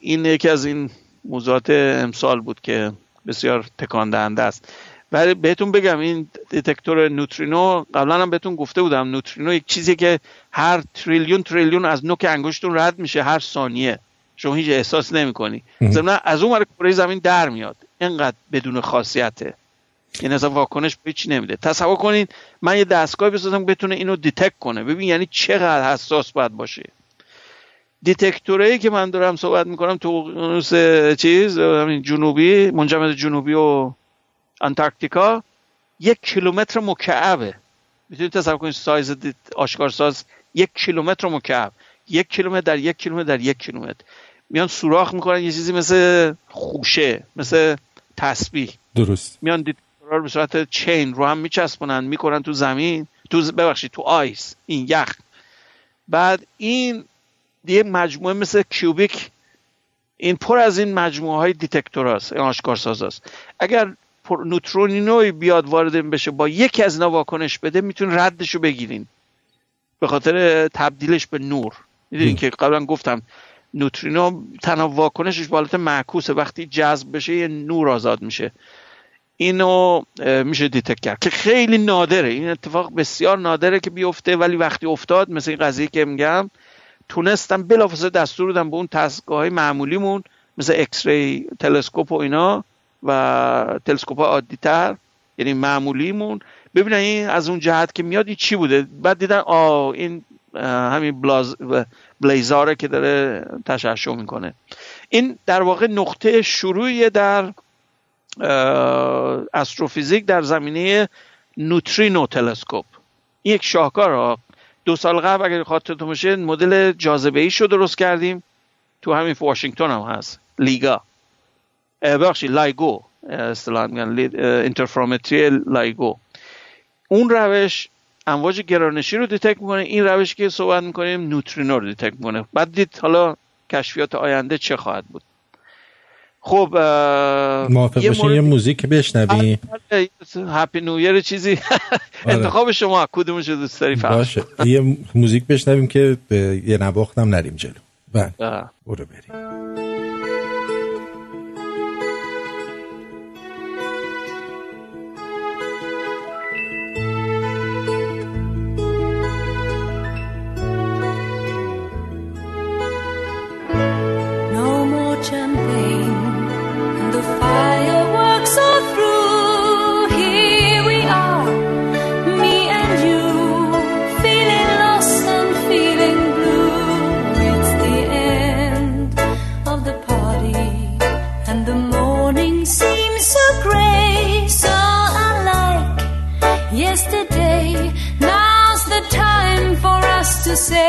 این یکی از این موضوعات امسال بود که بسیار تکان دهنده است. ولی بهتون بگم این دتکتور نوترینو قبلا هم بهتون گفته بودم نوترینو یک چیزی که هر تریلیون تریلیون از نوک انگشتون رد میشه هر ثانیه. شما هیچ احساس نمی‌کنی. ضمن از اون ور کره زمین در میاد. اینقدر بدون خاصیته. این اصلا واکنش به چی نمیده. تصور کنین من یه دستگاه بسازم بتونه اینو detect کنه. ببین یعنی چقدر حساس باید باشه. detector ی که من دارم صحبت می‌کنم تو اقیانوس چیز جنوبی منجمد جنوبی و Antarctica یک کیلومتر مکعبه. می‌تونید تصور کنید سایز آشکارساز یک کیلومتر مکعب. یک کیلومتر در یک کیلومتر در یک کیلومتر. میان سوراخ می‌کنن یه چیزی مثل خوشه مثل تسبیح. درست. میان detector ها رو به صورت chain رو هم میچسبونن می‌کنن تو زمین تو ببخشید تو ice این یخ. بعد این یه مجموعه مثل cubic این پر از این مجموعه های detector هست این آشکارساز هست اگر نوترینوی بیاد وارد بشه با یکی از اینا واکنش بده میتون ردش رو بگیرین. به خاطر تبدیلش به نور. می‌دونین که قبلا گفتم نوترینو تنها واکنشش به حالت معکوسه. وقتی جذب بشه یه نور آزاد میشه. اینو میشه detect کرد که خیلی نادره. این اتفاق بسیار نادره که بیفته ولی وقتی افتاد مثل این قضیه که میگم تونستم بلافاصله دستور دادم به اون دستگاه های معمولیمون مثل X-ray تلسکوپ و اینا و تلسکوپ عادی تر یعنی معمولیمون. ببینن این از اون جهت که میاد این چی بوده؟ بعد دیدن آ این همین بلاز بلیزاره که داره تشعشع می‌کنه. این در واقع نقطه شروعی در استروفیزیک در زمینه نوترینو تلسکوپ. این یک شاهکار دو سال قبل اگر خاطرتون باشه مدل جاذبه ای رو درست کردیم. تو همین واشنگتن هم هست. لیگا. بخشی LIGO. اصطلاحا میگن interferometry LIGO. اون روش امواج گرانشی رو detect می‌کنه. این روش که صحبت می‌کنیم نوترینو رو detect می‌کنه. بعد دید حالا کشفیات آینده چه خواهد بود. خب موافق باشین یه موزیک بشنویم. Happy New Year چیزی. [LAUGHS] آره. انتخاب شما کدومش رو دوست داری باشه. یه موزیک بشنویم که به یه نواختم نریم جلو. بله. برو بریم.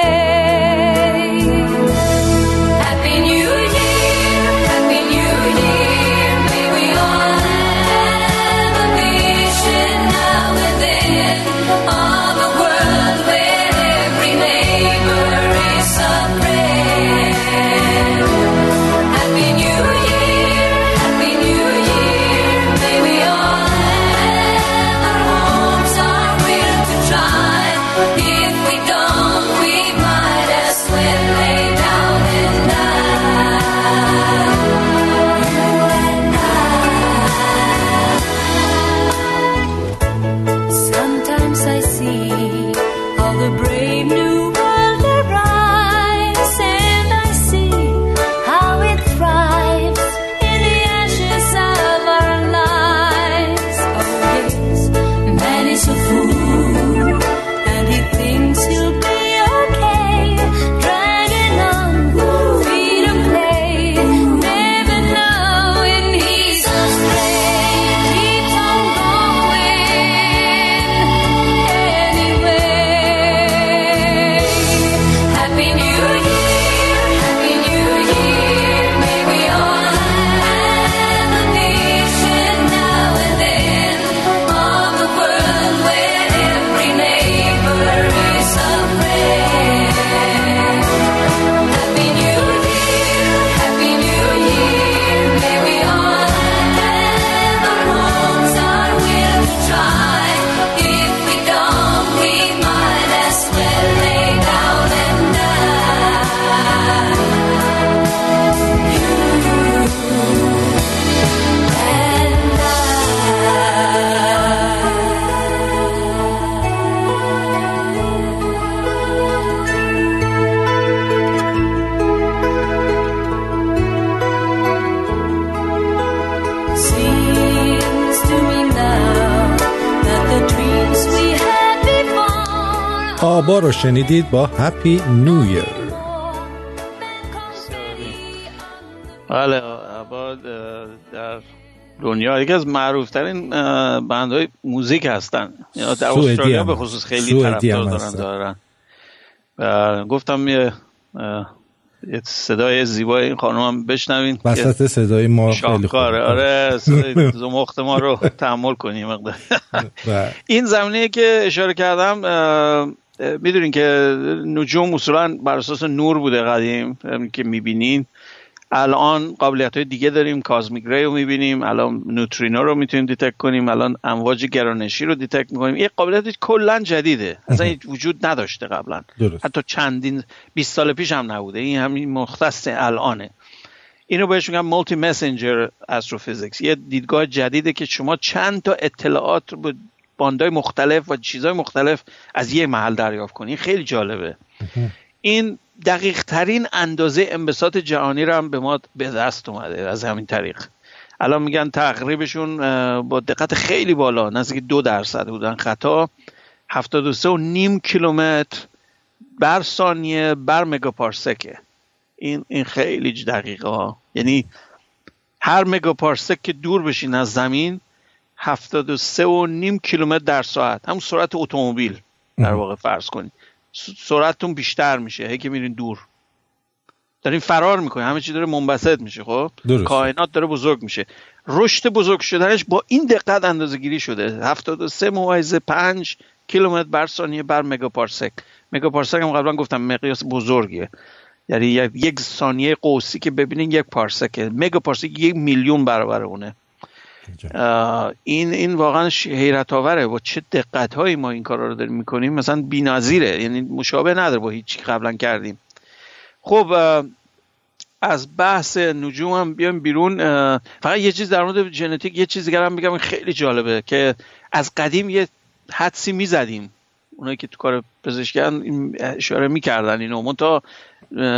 ser. آبا رو شنیدید با هپی نیو بله آبا در دنیا یکی از معروف ترین های موزیک هستن. در استرالیا به خصوص خیلی طرفدار دارن دارن گفتم یه صدای زیبای این خانم هم بشنوین وسط صدای ما خیلی خوب آره. صدای [LAUGHS] زمخت ما رو تحمل کنیم مقدار. این زمینه که اشاره کردم می‌دونین که نجوم اصولا بر اساس نور بوده قدیم که می‌بینین. الان قابلیت های دیگه داریم. cosmic ray رو می‌بینیم. الان نوترینو رو می‌تونیم detect کنیم. الان امواج گرانشی رو detect می‌کنیم. یه قابلیت کلا جدیده. اصلا وجود نداشته قبلا. حتی چندین 20 سال پیش هم نبوده. این همین مختص الانه. اینو بهش میگم multi-messenger astrophysics یه دیدگاه جدیده که شما چند تا اطلاعات رو به باندهای مختلف و چیزهای مختلف از یه محل دریافت کنی. خیلی جالبه. این دقیق ترین اندازه انبساط جهانی رو هم به ما به دست اومده از همین طریق. الان میگن تقریبشون با دقت خیلی بالا نزدیک دو درصد بودن خطا. 73 و نیم کیلومتر بر ثانیه بر مگاپارسکه. این این خیلی دقیقه ها. یعنی هر مگاپارسک که دور بشین از زمین 73 و نیم کیلومتر در ساعت. هم سرعت اتومبیل در واقع فرض کنید. سرعتتون بیشتر میشه. هی که میرین دور. دارین فرار می‌کنین. همه چی داره منبسط میشه خب؟ کائنات داره بزرگ میشه. رشد بزرگ شدنش با این دقت اندازه گیری شده 73 ممیز 5 کیلومتر بر ثانیه بر مگاپارسک. مگاپارسک هم قبلا گفتم مقیاس بزرگیه. یعنی یک ثانیه قوسی که ببینین یک پارسکه. مگاپارسک یک میلیون برابر اونه. این این واقعا حیرت آوره با چه دقت هایی ما این کارا رو داریم می‌کنیم. مثلا بی‌نظیره. یعنی مشابه نداره با هیچی قبلا کردیم. خب از بحث نجوم هم بیایم بیرون. فقط یه چیز در مورد ژنتیک یه چیزی هم بگم. خیلی جالبه که از قدیم یه حدسی می‌زدیم. اونایی که تو کار پزشکی اشاره می‌کردن اینو. تا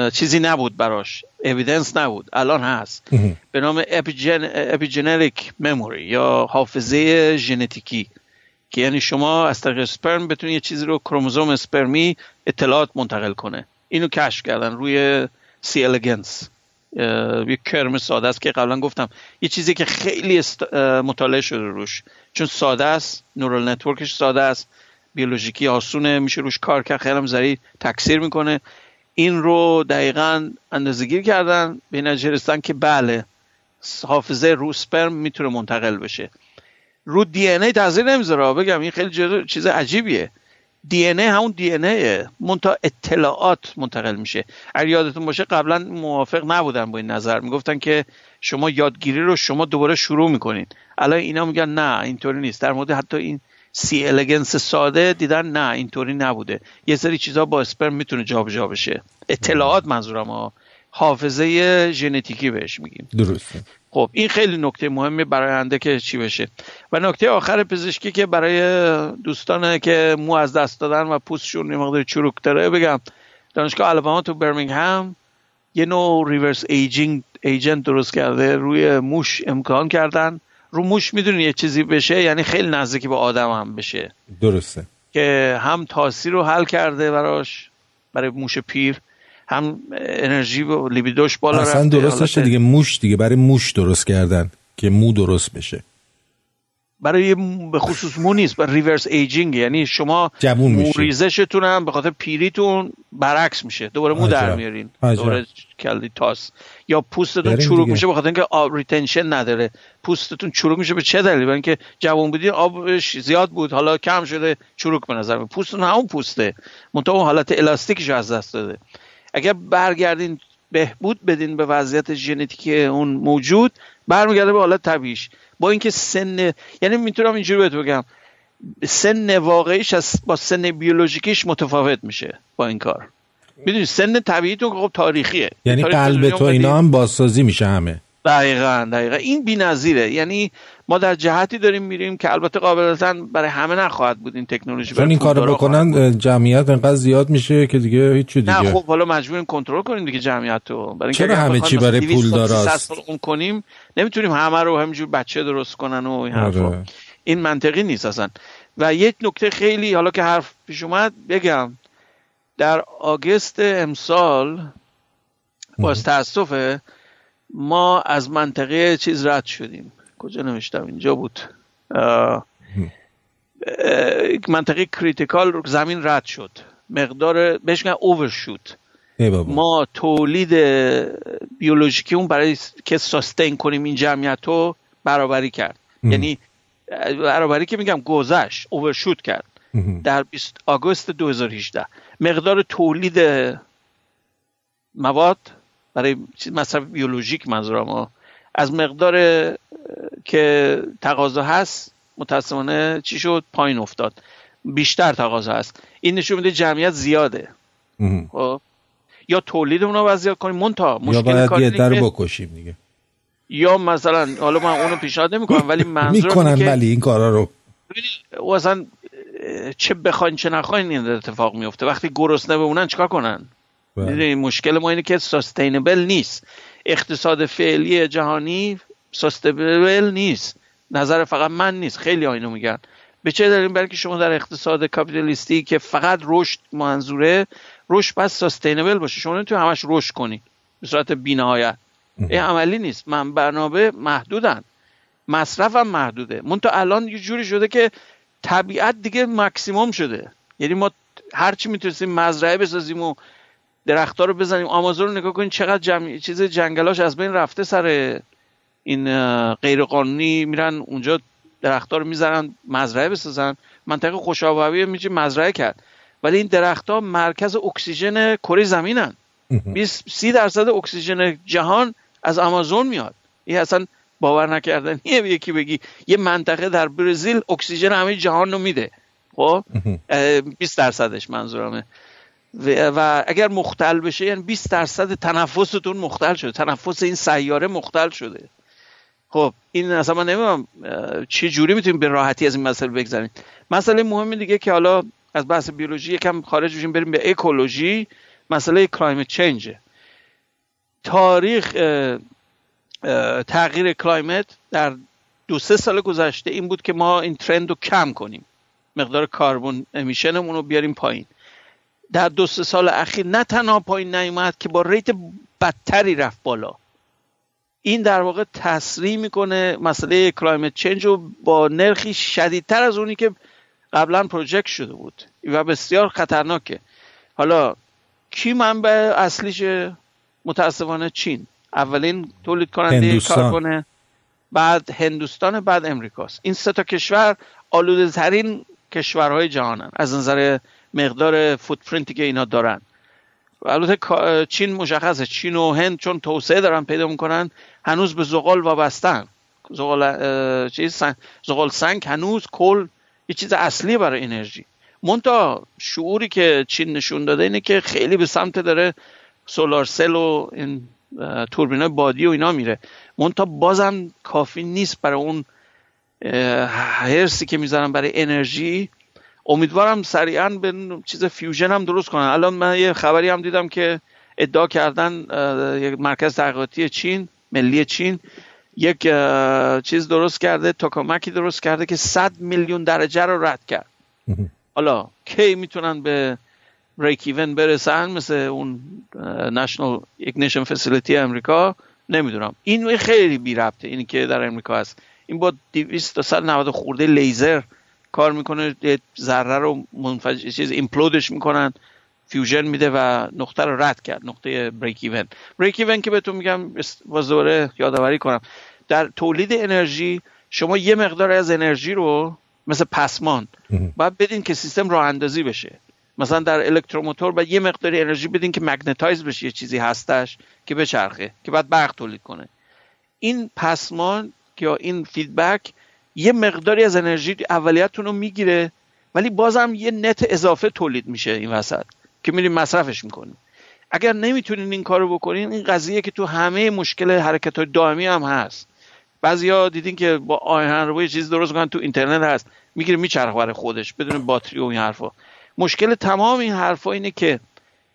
چیزی نبود براش. evidence نبود. الان هست. به نام epigenetic memory یا حافظه ژنتیکی که یعنی شما از طریق اسپرم بتونید یه چیزی رو کروموزوم اسپرمی اطلاعات منتقل کنه. اینو کشف کردن روی C. elegans یه کرم ساده است که قبلا گفتم. یه چیزی که خیلی مطالعه شده روش. چون ساده است neural network ش ساده است بیولوژیکی آسونه میشه روش کار کرد خیلی هم تکثیر می‌کنه. این رو دقیقا اندازه‌گیری کردن به نتیجه رسیدن که بله حافظه رو اسپرم می‌تونه منتقل بشه. رو دی ان ای تاثیر نمی‌ذاره. بگم این خیلی چیز عجیبیه. دی ان ای همون دی ان ایه. منتها اطلاعات منتقل میشه. اگر یادتون باشه قبلا موافق نبودن با این نظر. می‌گفتن که شما یادگیری رو شما دوباره شروع می‌کنین. الان اینا میگن نه اینطوری نیست. در مورد حتی این سی الگنس ساده دیدن نه اینطوری نبوده. یه سری چیزها با اسپرم می‌تونه جابجا بشه. اطلاعات منظورم ها حافظه ژنتیکی بهش میگیم. درسته. خب این خیلی نکته مهمه برای آینده که چی بشه. و نکته آخر پزشکی که برای دوستانه که مو از دست دادن و پوستشون یه مقدار چروک داره بگم. دانشگاه الاباما تو برمینگهم یه نوع reverse aging agent درست کرده روی موش امتحان کردن. رو موش می‌دونی یه چیزی بشه؟ یعنی خیلی نزدیکی به آدم هم بشه. درسته. که هم طاسی رو حل کرده براش برای موش پیر هم انرژی و libido ش بالا اصلا درستش دیگه. موش دیگه برای موش درست کردن که مو درست بشه. برای به خصوص مو نیست برای reverse aging یعنی شما جوون مو ریزشتون هم به خاطر پیریتون برعکس میشه. دوباره مو در میارین. دوباره کله‌ی طاس. یا پوستتون چروک میشه به خاطر اینکه آب retention نداره. پوستتون چروک میشه به چه دلیل برای اینکه جوان بودی آبش زیاد بود حالا کم شده چروک به نظر پوستتون همون پوسته. منتها حالت الاستیکش از دست داده. اگر برگردین بهبود بدین به وضعیت ژنتیکی اون موجود. برمیگرده به حالت طبیعیش. با اینکه سن یعنی می‌تونم اینجوری بهت بگم. سن واقعیش از با سن بیولوژیکیش متفاوت میشه با این کار. می‌دونی سن طبیعیتون خب تاریخیه. یعنی قلب تو اینا هم بازسازی میشه همه. دقیقا دقیقا. این بی‌نظیره. یعنی ما در جهتی داریم میریم که البته قابلتا برای همه نخواهد بود این تکنولوژی چون این کارو بکنن جمعیت انقدر زیاد میشه که دیگه هیچ دیگه نه خب حالا مجبوریم کنترل کنیم دیگه جمعیت رو برای چرا همه چی برای پول داره اون کنیم نمی‌تونیم همه رو همینجور بچه درست کنن و این حرفا. آره. این منطقی نیست اصلا. و یک نکته خیلی حالا که حرف پیش اومد بگم در آگست امسال باز تاسفه ما از منطقه چیز رد شدیم. کجا نوشتم؟ اینجا بود. منطقه کریتیکال زمین رد شد. مقدار بهش میگن اوورشوت ما تولید بیولوژیکی اون برای که ساستین کنیم این جمعیت رو برابری کرد. یعنی برابری که میگم گذشت اوورشوت کرد. در 20 آگوست 2018 مقدار تولید مواد برای مصرف بیولوژیک منظورم از مقدار که تقاضا هست متاسفانه چی شد؟ پایین افتاد. بیشتر تقاضا هست. این نشون میده جمعیت زیاده. خب. یا تولید رو زیاد کنیم. مونتا یا باید یه در بکشیم دیگه. یا مثلا حالا من اونو پیشنهاد نمی‌کنم ولی [LAUGHS] منظور می‌کنن ولی این کارا رو. و اصلا چه بخواین چه نخواین این اتفاق میفته وقتی گرسنه بمونن چیکار کنن؟ بله. مشکل ما اینه که سستینبل نیست. اقتصاد فعلی جهانی سستینبل نیست. نظر فقط من نیست. خیلی اینو میگن. به چه دلیل؟ برای که شما در اقتصاد کاپیتالیستی که فقط رشد منظوره رشد بس سستینبل باشه. شما نمی‌تونی همش رشد کنی. به صورت بینهایت. این عملی نیست. من برنامه محدودن. مصرف هم محدوده. من تا الان یه جوری شده که طبیعت دیگه مکسیموم شده. یعنی ما هرچی می‌تونستیم مزرعه بسازیم و درختها رو بزنیم آمازون رو نگاه کنیم چقدر جمعی چیز جنگلاش از بین رفته سر این غیرقانونی میرن اونجا درختها رو می‌زنن مزرعه بسازن. منطقه خوش آب میشه مزرعه کرد. ولی این درختها مرکز اکسیژن کره زمینن. 20 30 درصد اکسیژن جهان از آمازون میاد. این اصلا باور نکردن [LAUGHS] یه یکی بگی. یه منطقه در برزیل اکسیژن همه جهان رو میده. خب؟ 20 درصدش منظورمه. و اگر مختل بشه یعنی 20 درصد تنفستون مختل شده. تنفس این سیاره مختل شده. خب این اصلا من نمی‌دونم چه جوری می‌تونیم به راحتی از این مسئله بگذاریم مسئله مهمی دیگه که حالا از بحث بیولوژی یکم خارج بشیم بریم به اکولوژی. مسئله climate change تاریخ تغییر climate در دو سه سال گذشته این بود که ما این trend رو کم کنیم. مقدار carbon emission مون رو بیاریم پایین. در دو سه سال اخیر نه تنها پایین نیومد که با rate بدتری رفت بالا. این در واقع تصریح می‌کنه مسئله کلایمت چنج رو با نرخی شدیدتر از اونی که قبلا پروژکت شده بود و بسیار خطرناکه. حالا کی منبع اصلیش متاسفانه چین؟ اولین تولید کننده کاربن بعد هندوستان بعد امریکاست این سه تا کشور آلوده ترین کشورهای جهانن. از نظر مقدار فوتپرینتی که اینا دارن. البته چین مشخصه. چین و هند چون توسعه دارن پیدا می‌کنن هنوز به زغال وابستن زغال چیز سنگ، زغال سنگ هنوز کل یه چیز اصلی برای انرژی. مونتا شعوری که چین نشون داده اینه که خیلی به سمت داره سولار سل و این توربین بادی و اینا میره. مونتا بازم کافی نیست برای اون حرصی که می‌ذارن برای انرژی امیدوارم سریعا به چیز fusion هم درست کنن. الان من یه خبری هم دیدم که ادعا کردن یک مرکز تحقیقاتی چین ملی چین یک چیز درست کرده توکامکی درست کرده که 100 میلیون درجه رو رد کرد. [LAUGHS] حالا کی می‌تونن به break even برسن؟ مثل اون National Ignition Facility امریکا؟ نمی‌دونم. این خیلی بی ربطه اینی که در امریکا هست. این با 200 تا 190 خورده لیزر کار می‌کنه ذره رو منفجر چیز implode ش می‌کنن fusion میده و نقطه رو رد کرد نقطه break even break even که بهتون میگم باز دوباره یادآوری کنم. در تولید انرژی شما یه مقدار از انرژی رو مثل پسمان باید بدین که سیستم راه اندازی بشه. مثلا در الکتروموتور باید یه مقداری انرژی بدین که magnetize بشه یه چیزی هستش که بچرخه که بعد برق تولید کنه. این پسمان یا این فیدبک یه مقداری از انرژی اولیتتون رو می‌گیره ولی بازم یه نت اضافه تولید میشه این وسط که میریم مصرفش می‌کنیم. اگر نمی‌تونین این کارو بکنین این قضیه که تو همه مشکل حرکت های دائمی هم هست. بعضیا دیدین که با آهن رو یه چیز درست کنن تو اینترنت هست. می‌گیره میچرخه برای خودش بدون باتری و این حرفا. مشکل تمام این حرفا اینه که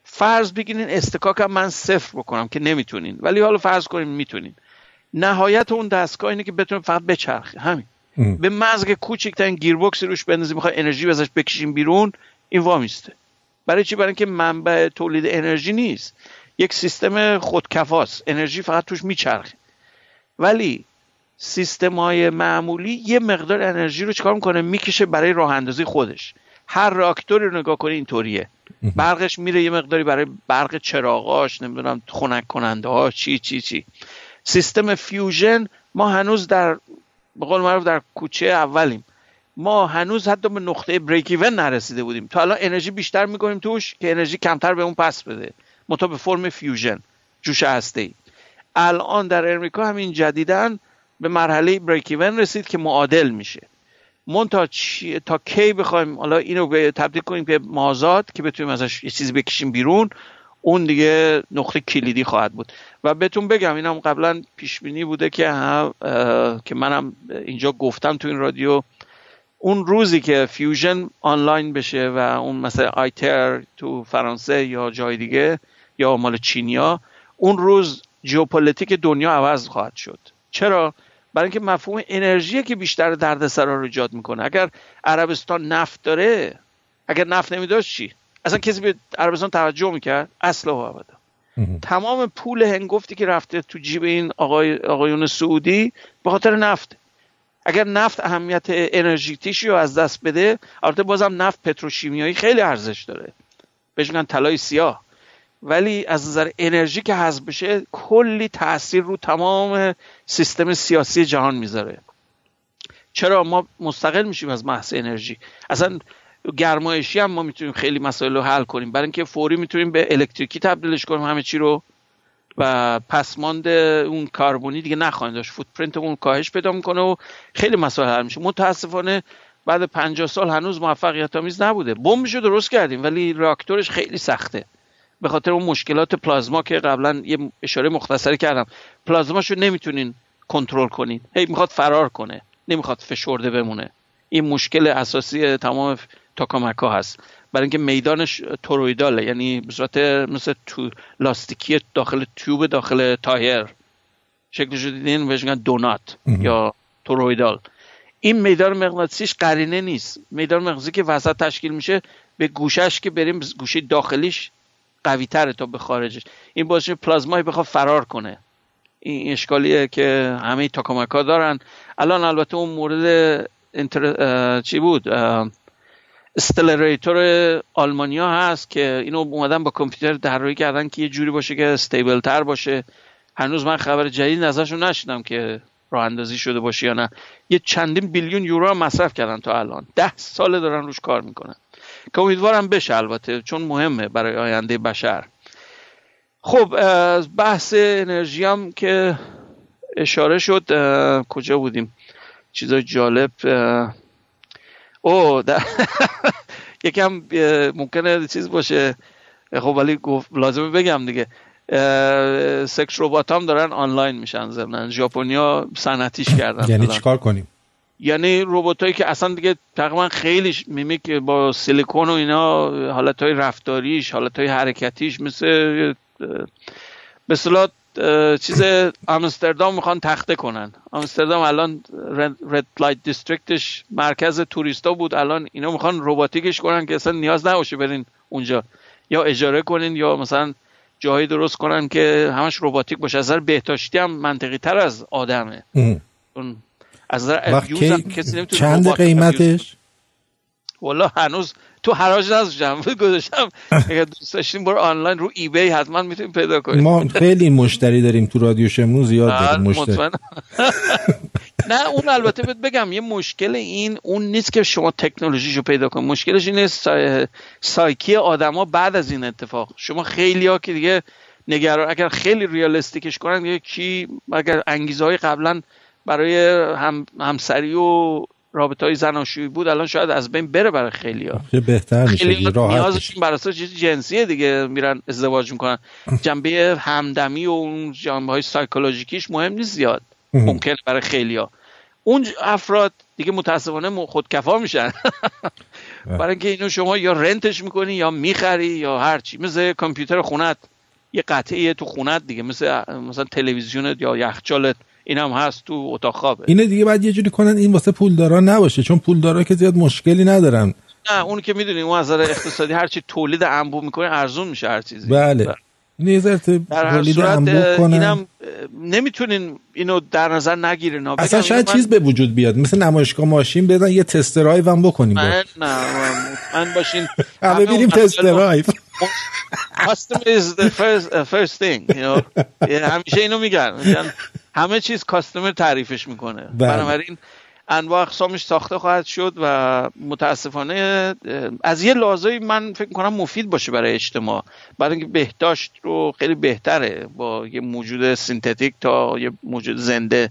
فرض بگیرین استکاکم من صفر بکنم که نمی‌تونین. ولی حالا فرض کنیم می‌تونین. نهایت اون دستگاه اینه که بتونه فقط بچرخه. همین. به مزگ کوچکترین گیربکس روش بندازیم می‌خوای انرژی ازش بکشیم بیرون این وامیسته برای چی؟ برای اینکه منبع تولید انرژی نیست. یک سیستم خودکفاست. انرژی فقط توش میچرخه. ولی سیستم های معمولی یه مقدار انرژی رو چکار می‌کنه؟ می‌کشه برای راه اندازی خودش. هر راکتوری رو نگاه کنی اینطوریه. برقش میره یه مقداری برای برق چراغاش نمی‌دونم خنک کننده ها چی چی چی. سیستم fusion ما هنوز در به قول معروف در کوچه اولیم. ما هنوز حتی به نقطه break even نرسیده بودیم. تا الان انرژی بیشتر می‌کنیم توش که انرژی کمتر به اون پس بده. منتها به فرم fusion جوش هسته ای الان در امریکا همین جدیدن به مرحله break even رسید که معادل میشه. من تا, تا کی بخوایم حالا اینو به تبدیل کنیم به مازاد که بتونیم ازش یه چیزی بکشیم بیرون. اون دیگه نقطه کلیدی خواهد بود. و بهتون بگم اینم قبلا پیش بینی بوده که هم که منم اینجا گفتم تو این رادیو. اون روزی که fusion آنلاین بشه و اون مثلا ITER تو فرانسه یا جای دیگه یا مال چینیا اون روز ژئوپلیتیک دنیا عوض خواهد شد. چرا؟ برای اینکه مفهوم انرژی که بیشتر دردسر رو ایجاد می‌کنه. اگر عربستان نفت داره اگر نفت نمیداشت چی؟ اصلا کسی به عربستان توجه می‌کرد؟ اصلا و ابدا. تمام پول هنگفتی که رفته تو جیب این آقای آقایون سعودی به خاطر نفت. اگر نفت اهمیت انرژیتیشی رو از دست بده البته بازم نفت پتروشیمیایی خیلی ارزش داره. بهش میگن طلای سیاه. ولی از نظر انرژی که حذف بشه کلی تاثیر رو تمام سیستم سیاسی جهان می‌ذاره. چرا ما مستقل میشیم از محض انرژی؟ اصلا گرمایشی هم ما می‌تونیم خیلی مسائل رو حل کنیم. برای اینکه فوری می‌تونیم به الکتریکی تبدیلش کنیم همه چی رو و پسماند اون کاربونی دیگه نخواهیم داشت. فوتپرینتمون کاهش پیدا می‌کنه و خیلی مسائل حل میشه. متاسفانه بعد 50 سال هنوز موفقیت آمیز نبوده. بمبشو درست کردیم ولی راکتورش خیلی سخته. به خاطر اون مشکلات پلازما که قبلا یه اشاره مختصری کردم. پلازماشو نمی‌تونین کنترل کنین. هی می‌خواد فرار کنه. نمی‌خواد فشرده بمونه. این مشکل اساسی تمام تاکامکا هست. برای اینکه میدانش تورویداله یعنی به صورت مثل تو لاستیکی داخل تیوب داخل تایر. شکلش دیدین؟ بهش دونات یا تورویدال. این میدان مغناطیسیش قرینه نیست. میدان مغناطیسی که وسط تشکیل میشه به گوشش که بریم گوشه داخلیش قوی تره تا به خارجش. این باعث پلازمای بخواد فرار کنه. این اشکالیه که همه تاکامکا دارن. الان البته اون مورد انتر... چی بود؟ استلریتور آلمانیا هست که اینو اومدن با کامپیوتر طراحی کردن که یه جوری باشه که استیبل تر باشه. هنوز من خبر جدید ازشون نشیدم که راه اندازی شده باشه یا نه. یه چندین بیلیون یورو مصرف کردن تا الان. ده ساله دارن روش کار می‌کنن. که امیدوارم بشه البته چون مهمه برای آینده بشر. خب بحث انرژی هم که اشاره شد کجا بودیم؟ چیزای جالب او [LAUGHS] یکم ممکنه چیز باشه. خب ولی لازمه بگم دیگه. sex robot هم دارن آنلاین میشن ضمنا ژاپنیا صنعتیش کردن یعنی چیکار کنیم؟ یعنی روبوتایی که اصلا دیگه تقریبا خیلی mimic با سیلیکون و اینا حالت های رفتاریش حالت های حرکتیش مثل به چیز آمستردام می‌خوان تخته کنن. آمستردام الان red light district ش مرکز توریستا بود. الان اینا می‌خوان robotic ش کنن که اصلا نیاز نباشه برین اونجا. یا اجاره کنین یا مثلا جایی درست کنن که همش روباتیک باشه. از بهداشتی هم منطقی تر از آدمه. اون از نظر کسی چند قیمتش والا هنوز تو حراج نذاشتم گذاشتم. اگر دوست داشتیم برو آنلاین رو ای بی حتما می‌تونیم پیدا کنیم ما خیلی مشتری داریم تو رادیو شمون زیاد داریم مشتری. نه اون البته بهت بگم یه مشکل این اون نیست که شما تکنولوژیشو پیدا کنید مشکلش اینه سای... سایکی آدما بعد از این اتفاق. شما خیلی ها که دیگه نگران اگر خیلی ریالستیکش کنن دیگه کی اگر انگیزه های قبلا برای هم همسری و رابطه های زناشویی بود الان شاید از بین بره برای خیلی ها. بهتر میشه نیازشون برای چیز جنسیه دیگه میرن ازدواج می‌کنن. جنبه همدمی و اون جنبه های سایکولوژیکیش مهم نیست زیاد. ممکن برای خیلی ها. اون افراد دیگه متاسفانه خودکفا میشن. برای اینکه اینو شما یا رنتش می‌کنی یا می‌خری یا هرچی مثل کامپیوتر خونت. یه قطعه تو خونت دیگه. مثل مثلا تلویزیونت یا یخچالت. اینم هست تو اتاق خوابه. اینه دیگه بعد یه جوری کنن این واسه پولدارا نباشه چون پولدارا که زیاد مشکلی ندارن. نه اون که می‌دونی اون از نظر اقتصادی هرچی تولید انبوه می‌کنه ارزون میشه هر چیزی. بله. اینه یه تولید انبوه کنن. اینم نمی‌تونین اینو در نظر نگیرین. اصلا شاید چیز به وجود بیاد مثل نمایشگاه ماشین بدن یه test drive هم بکنیم من نه من باشین. [LAUGHS] همه بریم test drive customer is the first, uh, first thing you know. [LAUGHS] همیشه اینو میگن همه چیز customer تعریفش می‌کنه. بله. بنابراین انواع اقسامش ساخته خواهد شد و متاسفانه از یه لحاظایی من فکر کنم مفید باشه برای اجتماع. برای اینکه بهداشت رو خیلی بهتره با یه موجود synthetic تا یه موجود زنده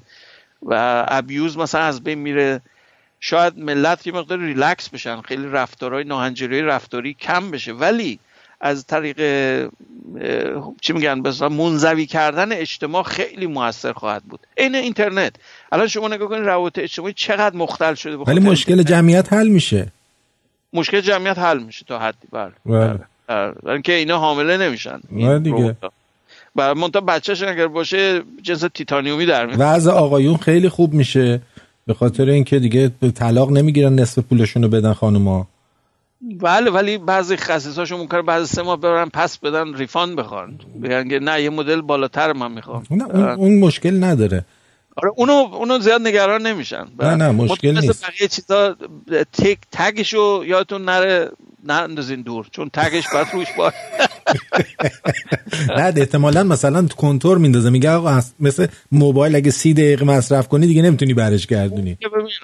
و ابیوز مثلا از بین میره. شاید ملت یه مقدار ریلکس بشن خیلی رفتارهای ناهنجاری رفتاری کم بشه. ولی از طریق چی میگن بسا منزوی کردن اجتماع خیلی موثر خواهد بود. عین اینترنت. الان شما نگاه کنید روابط اجتماعی چقدر مختل شده ولی مشکل جمعیت حل میشه. مشکل جمعیت حل میشه تا حدی. بله. بله. بله. که اینا حامله نمیشن. بله دیگه. و منتها بچهش اگر باشه جنس تیتانیومی در میاد. وضع آقایون خیلی خوب میشه. به خاطر اینکه دیگه طلاق نمی‌گیرن نصف پولشون رو بدن خانوما. بله ولی بعضی خصیصاشون ممکنه بعد سه ماه ببرن پس بدن ریفان بخوان بگن که نه یه مدل بالاتر من می‌خوام. نه اون, اون مشکل نداره. آره اونو اونو زیاد نگران نمیشن. نه نه مشکل نیست. بقیه چیزا تگ تگشو یادتون نره نه اندازین دور چون تگش باید روش باید [LAUGHS] نه احتمالا مثلا کنتور میندازه. میگه آقا مثل موبایل اگه سی دقیقه مصرف کنی دیگه نمی‌تونی برش گردونی.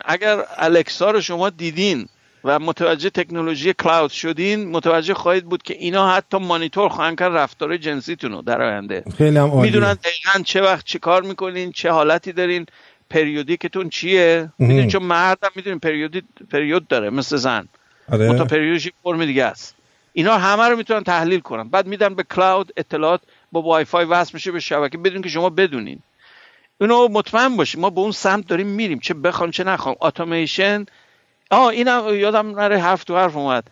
اگر الکسا رو شما دیدین و متوجه تکنولوژی کلاود شدین متوجه خواهید بود که اینا حتی مانیتور خواهند کرد رفتار جنسیتون رو در آینده. خیلی هم می‌دونن دقیقا چه وقت چه کار می‌کنین چه حالتی دارین پریودیکتون چیه؟ می‌دونین چون مردم می‌دونین پریودی پریود داره مثل زن. آره. متا پریودش فرم دیگه است. اینا همه رو می‌تونن تحلیل کنن. بعد میدن به کلاود اطلاعات با وای فای وصل میشه به شبکه بدون که شما بدونین. اونو مطمئن باشید ما به اون سمت داریم میریم چه بخوام چه نخوام. اتوماسیون آه اینم یادم نره حرف تو حرف اومد.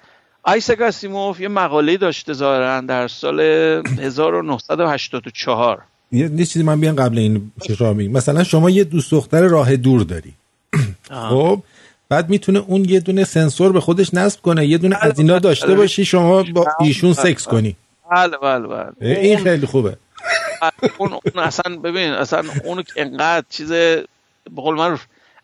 آیسک آسیموف یه مقاله داشته ظاهرا در سال 1984 یه چیزی من بیان قبل این چرا میگم. مثلا شما یه دوست دختر راه دور داری. خب؟ بعد می‌تونه اون یه دونه سنسور به خودش نصب کنه یه دونه از اینا داشته باشی شما با ایشون سکس کنی. بله بله بله. این خیلی خوبه. اون, اون اصلا ببین اصلا اون انقدر چیز به قول من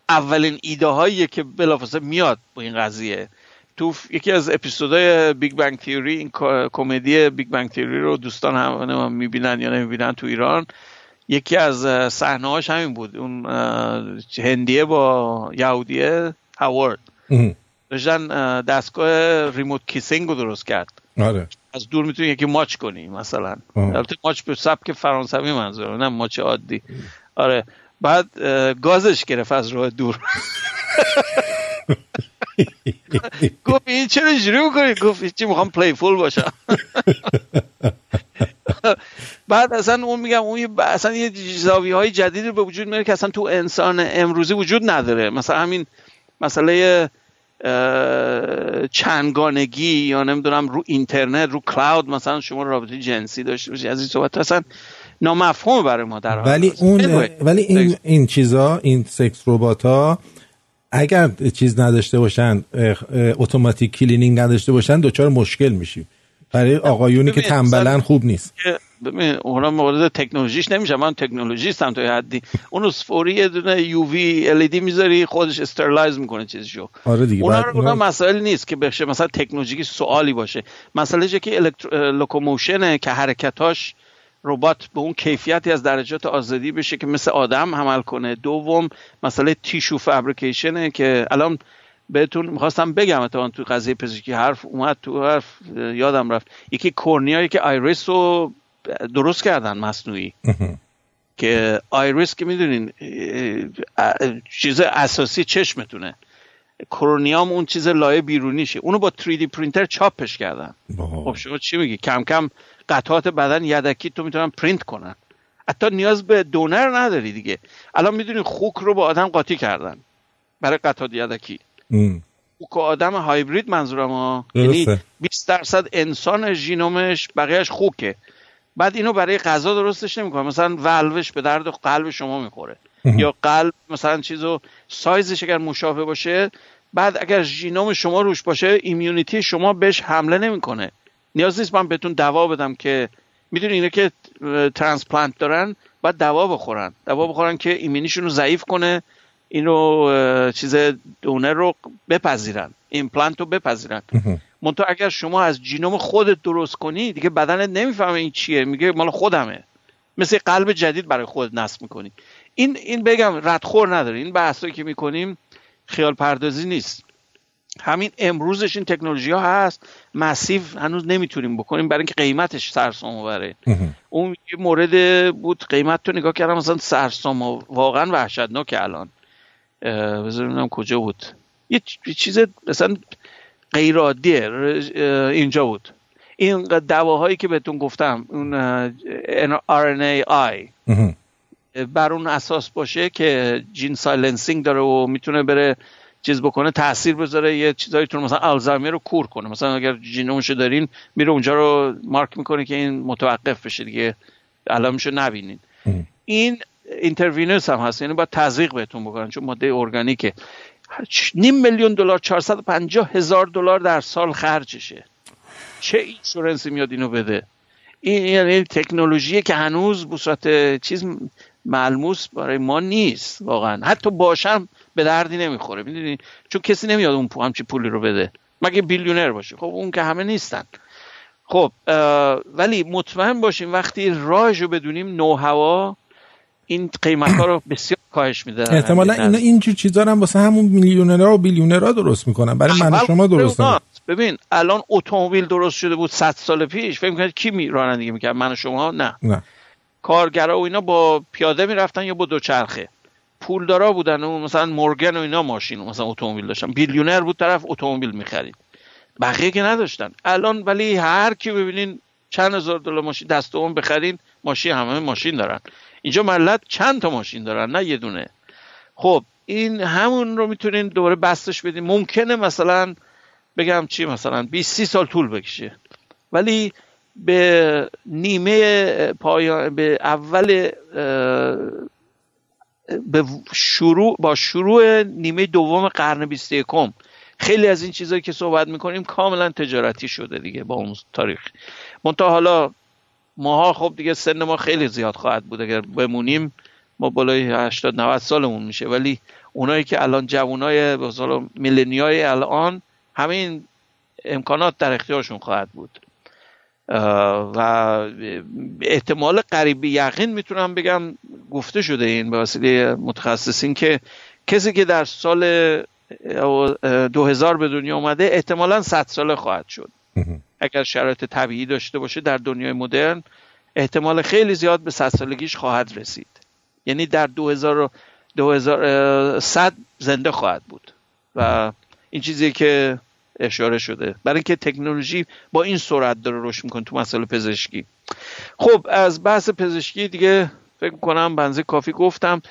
اولین ایده هاییه که بلافاصله میاد با این قضیه. تو یکی از اپیزودهای Big Bang Theory این کمدی Big Bang Theory رو دوستان هم می‌بینن یا نمی‌بینن تو ایران. یکی از صحنه هاش همین بود. اون هندیه با یهودیه هاورد. داشتن دستگاه remote kissing رو درست کرد. آره. از دور می‌تونی یکی ماچ کنی مثلا. البته ماچ به سبک فرانسوی منظور نه ماچ عادی. آره. بعد گازش گرفت از راه دور. [LAUGHS] گفت این چرا اینجوری می‌کنی گفت چی می‌خوام playful باشم. [LAUGHS] بعد اصلا اون میگم اون اصلا یه زاویه های جدیدی به وجود میاره که اصلا تو انسان امروزی وجود نداره. مثلا همین مسئله چندگانگی یا نمی‌دونم رو اینترنت رو cloud مثلا شما رابطه جنسی داشته باشی از این صحبت اصلا نامفهوم برای ما در ولی اون ولی این این چیزا این sex robot ها اگر چیز نداشته باشن automatic cleaning نداشته باشن دوچار مشکل میشیم. برای آقایونی که تنبلن خوب نیست. ببین اونا مورد تکنولوژیش نمیشه من technologist م تا حدی. اونو فوری یه دونه UV LED می‌ذاری خودش sterilize می‌کنه چیزشو. آره دیگه اونا رو اونا مسائل نیست که بخشه مثلا تکنولوژی سوالی باشه. مسئله که الکتر... locomotion ه که حرکتاش ربات به اون کیفیتی از درجات آزادی بشه که مثل آدم عمل کنه. دوم مسئله tissue fabrication ه که الان بهتون می‌خواستم بگم تا تو قضیه پزشکی حرف اومد تو حرف یادم رفت. یکی cornea یی که iris رو درست کردن مصنوعی. که iris که می‌دونین چیز اساسی چشمتونه. cornea م اون چیز لایه بیرونیشه. اونو با 3D پرینتر چاپش کردن. خب شما چی میگی؟ کم کم قطعات بدن یدکی تو می‌تونن پرینت کنن. حتی نیاز به donor نداری دیگه. الان می‌دونی خوک رو با آدم قاطی کردن. برای قطعات یدکی. خوک و آدم هایبرید منظورم ها. یعنی 20 درصد انسان ژینومش بقیهش خوکه. بعد اینو برای غذا درستش نمی‌کنه. مثلا ولوش به درد قلب شما می‌خوره. یا قلب مثلا چیزو سایزش اگر مشابه باشه بعد اگر ژینوم شما روش باشه ایمیونیتی شما بهش حمله نمی‌کنه. نیاز نیست من بهتون دوا بدم که می‌دونی اینه که transplant دارن باید دوا بخورن. دوا بخورن که immunity شون رو ضعیف کنه اینو چیز donor رو بپذیرن. ایمپلنت رو بپذیرن. منتها اگر شما از genome خودت درست کنی دیگه بدنت نمی‌فهمه این چیه میگه مال خودمه. مثل قلب جدید برای خود نصب می‌کنی. این این بگم ردخور نداره. این بحثایی که می‌کنیم خیال پردازی نیست. همین امروزش این تکنولوژی ها هست. massive هنوز نمی‌تونیم بکنیم. برای اینکه قیمتش سرسام بره اون یه مورد بود قیمت تو نگاه کردم مثلا سرسام واقعا وحشتناک الان. بذارم کجا بود. یه چیز مثلا غیر عادیه اینجا بود. این دواهایی که بهتون گفتم اون RNAi بر اون اساس باشه که gene silencing داره و می‌تونه بره چیز بکنه تاثیر بذاره یه چیزایی تو مثلا آلزایمر رو cure کنه. مثلا اگر genome شو دارین میره اونجا رو مارک می‌کنه که این متوقف بشه دیگه علائمشو نبینین. این intravenous هم هست یعنی باید تزریق بهتون بکنن چون ماده ارگانیکه. نیم میلیون دلار 450 هزار دلار در سال خرجشه. چه insurance ی میاد اینو بده؟ این یعنی تکنولوژی که هنوز به صورت چیز ملموس برای ما نیست واقعا. حتی باشم به دردی نمی‌خوره می‌دونی؟ چون کسی نمیاد اون همچی پولی رو بده. مگه بیلیونر باشه؟ خب اون که همه نیستن. خب ولی مطمئن باشیم وقتی راهش رو بدونیم نو هوا این قیمت ها رو بسیار کاهش میده. احتمالا اینا اینجور چیزا هم واسه همون میلیونرها و بیلیونرها درست می‌کنن. برای من شما درست ببین الان اتومبیل درست شده بود 100 سال پیش. فکر می‌کنید کی می رانندگی می‌کرد؟ من و شما؟ نه. نه. کارگرا و اینا با پیاده می‌رفتن یا با دوچرخه؟ پولدارا بودن و مثلا مورگن و اینا ماشین و مثلا اتومبیل داشتن. بیلیونر بود طرف اتومبیل می‌خرید. بقیه که نداشتن. الان ولی هر کی ببینین چند هزار دلار ماشین دست اون بخرین ماشین همه ماشین دارن. اینجا ملت چند تا ماشین دارن؟ نه یه دونه. خب این همون رو می‌تونین دوباره بستش بدین. ممکنه مثلا بگم چی مثلا؟ 20 30 سال طول بکشه. ولی به نیمه پایان به اول به شروع با شروع نیمه دوم قرن 21 خیلی از این چیزهایی که صحبت می‌کنیم کاملا تجارتی شده دیگه با اون تاریخ. منتها حالا ماها خب دیگه سن ما خیلی زیاد خواهد بود. اگر بمونیم ما بالای 80 90 سالمون میشه. ولی اونایی که الان جوانای مثلا میلنیای الان همین امکانات در اختیارشون خواهد بود. و احتمال قریب یقین می‌تونم بگم گفته شده این به وسیله متخصصین که کسی که در سال 2000 به دنیا اومده احتمالا 100 ساله خواهد شد. اگر شرایط طبیعی داشته باشه در دنیای مدرن احتمال خیلی زیاد به 100 سالگیش خواهد رسید. یعنی در 2000 2100 زنده خواهد بود. و این چیزی که اشاره شده. برای اینکه تکنولوژی با این سرعت داره رشد می‌کنه تو مسئله پزشکی. خب از بحث پزشکی دیگه فکر کنم بنزه کافی گفتم.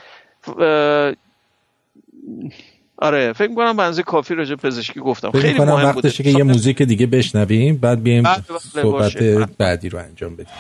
آره فکر کنم بنزه کافی راجع پزشکی گفتم. خیلی مهم وقتشه که یه موزیک دیگه بشنویم بعد بیایم صحبت بعدی رو انجام بدیم.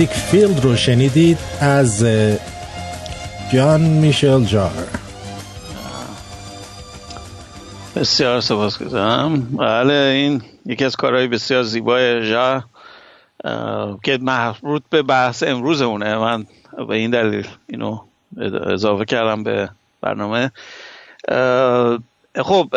مگنتیک فیلد رو شنیدید از جان میشل جار بسیار گذارم بله این یکی از کارهای بسیار زیبای جا که مربوط به بحث امروز اونه من به این دلیل اینو اضافه کردم به برنامه. خب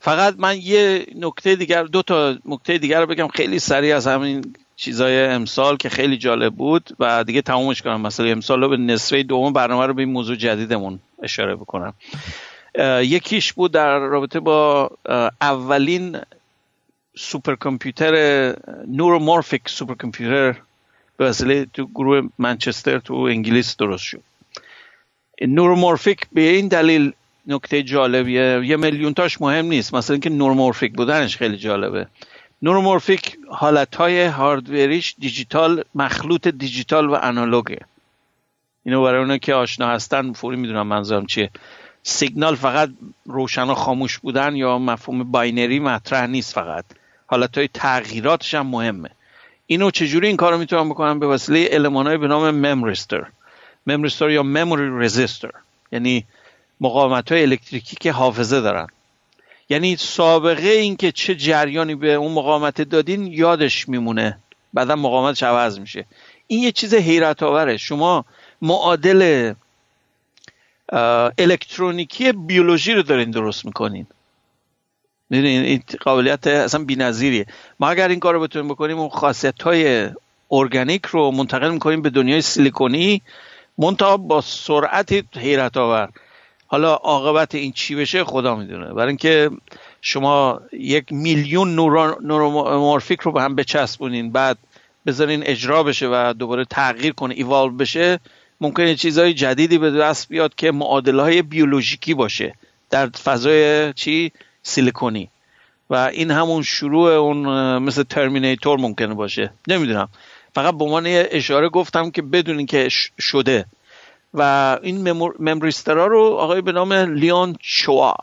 فقط من یه نکته دیگر دو تا نکته دیگر رو بگم. خیلی سریع از همین چیزای امسال که خیلی جالب بود و دیگه تمومش کنم مثلا امسال رو به نصفه دوم برنامه رو به این موضوع جدیدمون اشاره بکنم. یکیش بود در رابطه با اولین supercomputer neuromorphic supercomputer به وسیله تو گروه منچستر تو انگلیس درست شد. neuromorphic به این دلیل نکته جالبیه. یه میلیون تاش مهم نیست. مثلا اینکه neuromorphic بودنش خیلی جالبه. neuromorphic حالتهای hardware یش دیجیتال مخلوط دیجیتال و انالوگه اینو برای اونا که آشنا هستن فوری می‌دونم منظورم چیه. سیگنال فقط روشن و خاموش بودن یا مفهوم binary مطرح نیست فقط. حالتهای تغییراتش هم مهمه. اینو چجوری این کار رو می‌تونم بکنم؟ به وسیله المانهای به نام memristor memristor یا memory resistor. یعنی مقاومت های الکتریکی که حافظه دارن. یعنی سابقه این که چه جریانی به اون مقاومت دادین یادش میمونه. بعدا مقاومتش عوض میشه. این یه چیز حیرت آوره شما معادل الکترونیکی بیولوژی رو دارین درست می‌کنین. می‌دونین این قابلیت اصلا بی‌نظیریه. ما اگر این کار رو بتونیم بکنیم اون خاصیت های ارگانیک رو منتقل می‌کنیم به دنیای سیلیکونی منتها با سرعت حیرت آور حالا عاقبت این چی بشه خدا می‌دونه. برای اینکه شما یک میلیون نورومورفیک رو به هم بچسبونین بعد بذارین اجرا بشه و دوباره تغییر کنه ایوالو بشه ممکنه چیزهای جدیدی به دست بیاد که معادله های بیولوژیکی باشه در فضای چی؟ سیلیکونی. و این همون شروع اون مثل ترمینیتور ممکنه باشه. نمی‌دونم. فقط به عنوان اشاره گفتم که بدونین که شده. و این ممریسترا رو آقای به نام لیون چوا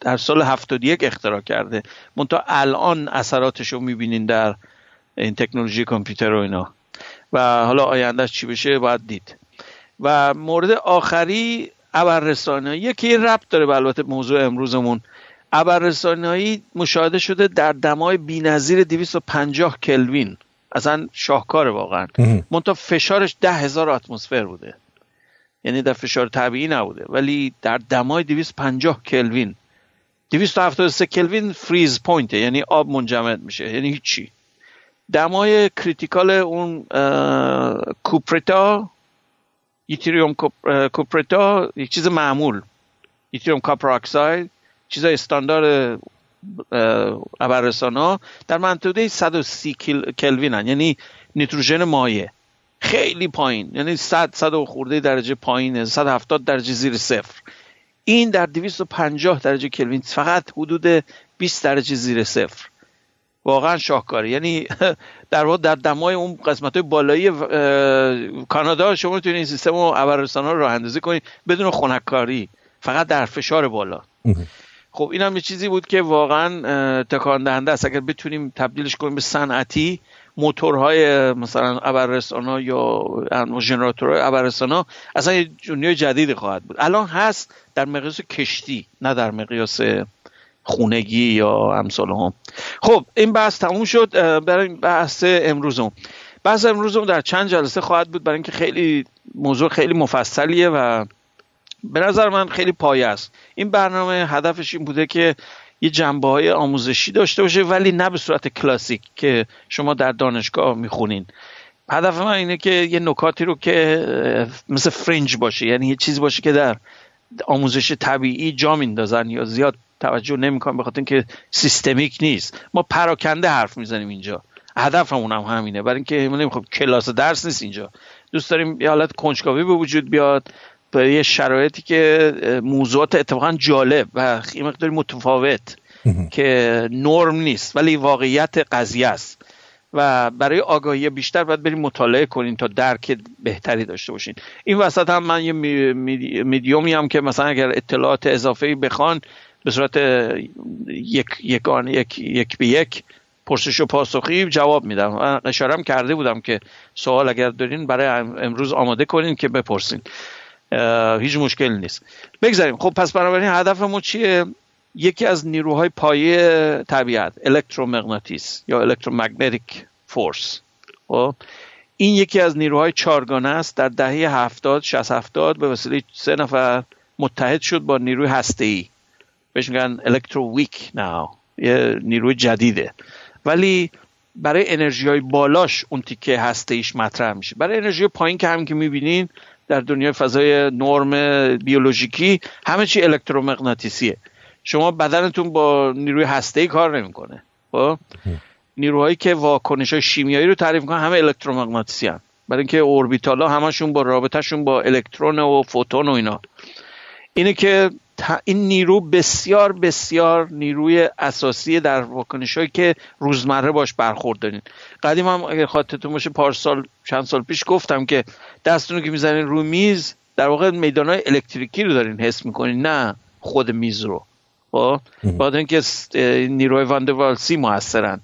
در سال 71 اختراع کرده. منتها الان اثراتش رو می‌بینین در این تکنولوژی کامپیوتر و اینا. و حالا آیندهش چی بشه باید دید. و مورد آخری ابررسانایی که ربط داره به البته موضوع امروزمون. ابررسانایی مشاهده شده در دمای بی‌نظیر 250 کلوین. اصلا شاهکار واقعا. منتها فشارش ده هزار اتمسفر بوده. یعنی در فشار طبیعی نبوده. ولی در دمای 250 کلوین 273 کلوین freeze point یعنی آب منجمد میشه یعنی هیچی. دمای critical اون cuprate ا yttrium cuprate ا یک چیز معمول. yttrium copper oxide چیزای استاندارد ابررسانا در منطقه 130 کلوین. یعنی نیتروژن مایع. خیلی پایین. یعنی 100 100 و خورده درجه پایینه 170 درجه زیر صفر. این در 250 درجه کلوین فقط حدود 20 درجه زیر صفر. واقعا شاهکاره. یعنی [LAUGHS] در واقع در دمای اون قسمت های بالایی کانادا شما می‌تونید این سیستم رو ها رو راه اندازی کنید بدون خنککاری. فقط در فشار بالا. خب این هم یه چیزی بود که واقعا تکان دهنده است. اگر بتونیم تبدیلش کنیم به صنعتی موتورهای مثلا ابررسانا یا ژنراتورهای ابررسانا اصلا یه دنیای جدیدی خواهد بود. الان هست در مقیاس کشتی نه در مقیاس خونگی یا امثال هم. خب این بحث تموم شد. برای بحث امروزم بحث امروزم در چند جلسه خواهد بود برای اینکه خیلی موضوع خیلی مفصلیه و به نظر من خیلی پایه است. این برنامه هدفش این بوده که یه جنبه های آموزشی داشته باشه ولی نه به صورت کلاسیک که شما در دانشگاه می‌خونین. هدف من اینه که یه نکاتی رو که مثل فرنج باشه یعنی یه چیزی باشه که در آموزش طبیعی جا میندازن یا زیاد توجه نمی‌کنن به خاطر اینکه سیستمیک نیست. ما پراکنده حرف می‌زنیم اینجا. هدفمون هم همینه. برای اینکه خب کلاس درس نیست اینجا. دوست داریم یه حالت کنجکاوی به وجود بیاد. به یه شرایطی که موضوعات اتفاقا جالب و یه مقداری متفاوت که نرم نیست ولی واقعیت قضیه است. و برای آگاهی بیشتر باید بریم مطالعه کنین تا درک بهتری داشته باشین. این وسط هم من یه میدیومی هم که مثلا اگر اطلاعات اضافه بخوان به صورت یک یکان یک یک به یک پرسش و پاسخی جواب میدم. اشارم کرده بودم که سوال اگر دارین برای امروز آماده کنین که بپرسین. هیچ مشکل نیست. بگذاریم. خب پس بنابراین هدفمون چیه؟ یکی از نیروهای پایه طبیعت الکترومغناطیس یا الکترومگنتیک فورس خب این یکی از نیروهای چارگانه است. در دهه هفتاد شست هفتاد به وسیله سه نفر متحد شد با نیروی هسته بهش میگن الکترو ویک ناو یه نیروی جدیده. ولی برای انرژی های بالاش اون تیکه هسته ایش مطرح میشه. برای انرژی پایین که هم که می‌بینین در دنیای فضای نرم بیولوژیکی همه چی الکترومغناطیسیه. شما بدنتون با نیروی هسته کار نمی‌کنه. خب؟ نیروهایی که واکنش های شیمیایی رو تعریف می‌کنن همه الکترومغناطیسی هم برای اینکه اوربیتال ها همشون با رابطهشون با الکترون و فوتون و اینا. اینه که این نیرو بسیار بسیار نیروی اساسی در واکنش هایی که روزمره باش برخورد دارین. قدیم هم اگر خاطرتون باشه پارسال چند سال پیش گفتم که دستتون که می‌زنین رو میز در واقع میدان های الکتریکی رو دارین حس می‌کنین نه خود میز رو. با خب؟ اینکه نیروی واندوالسی موثرن.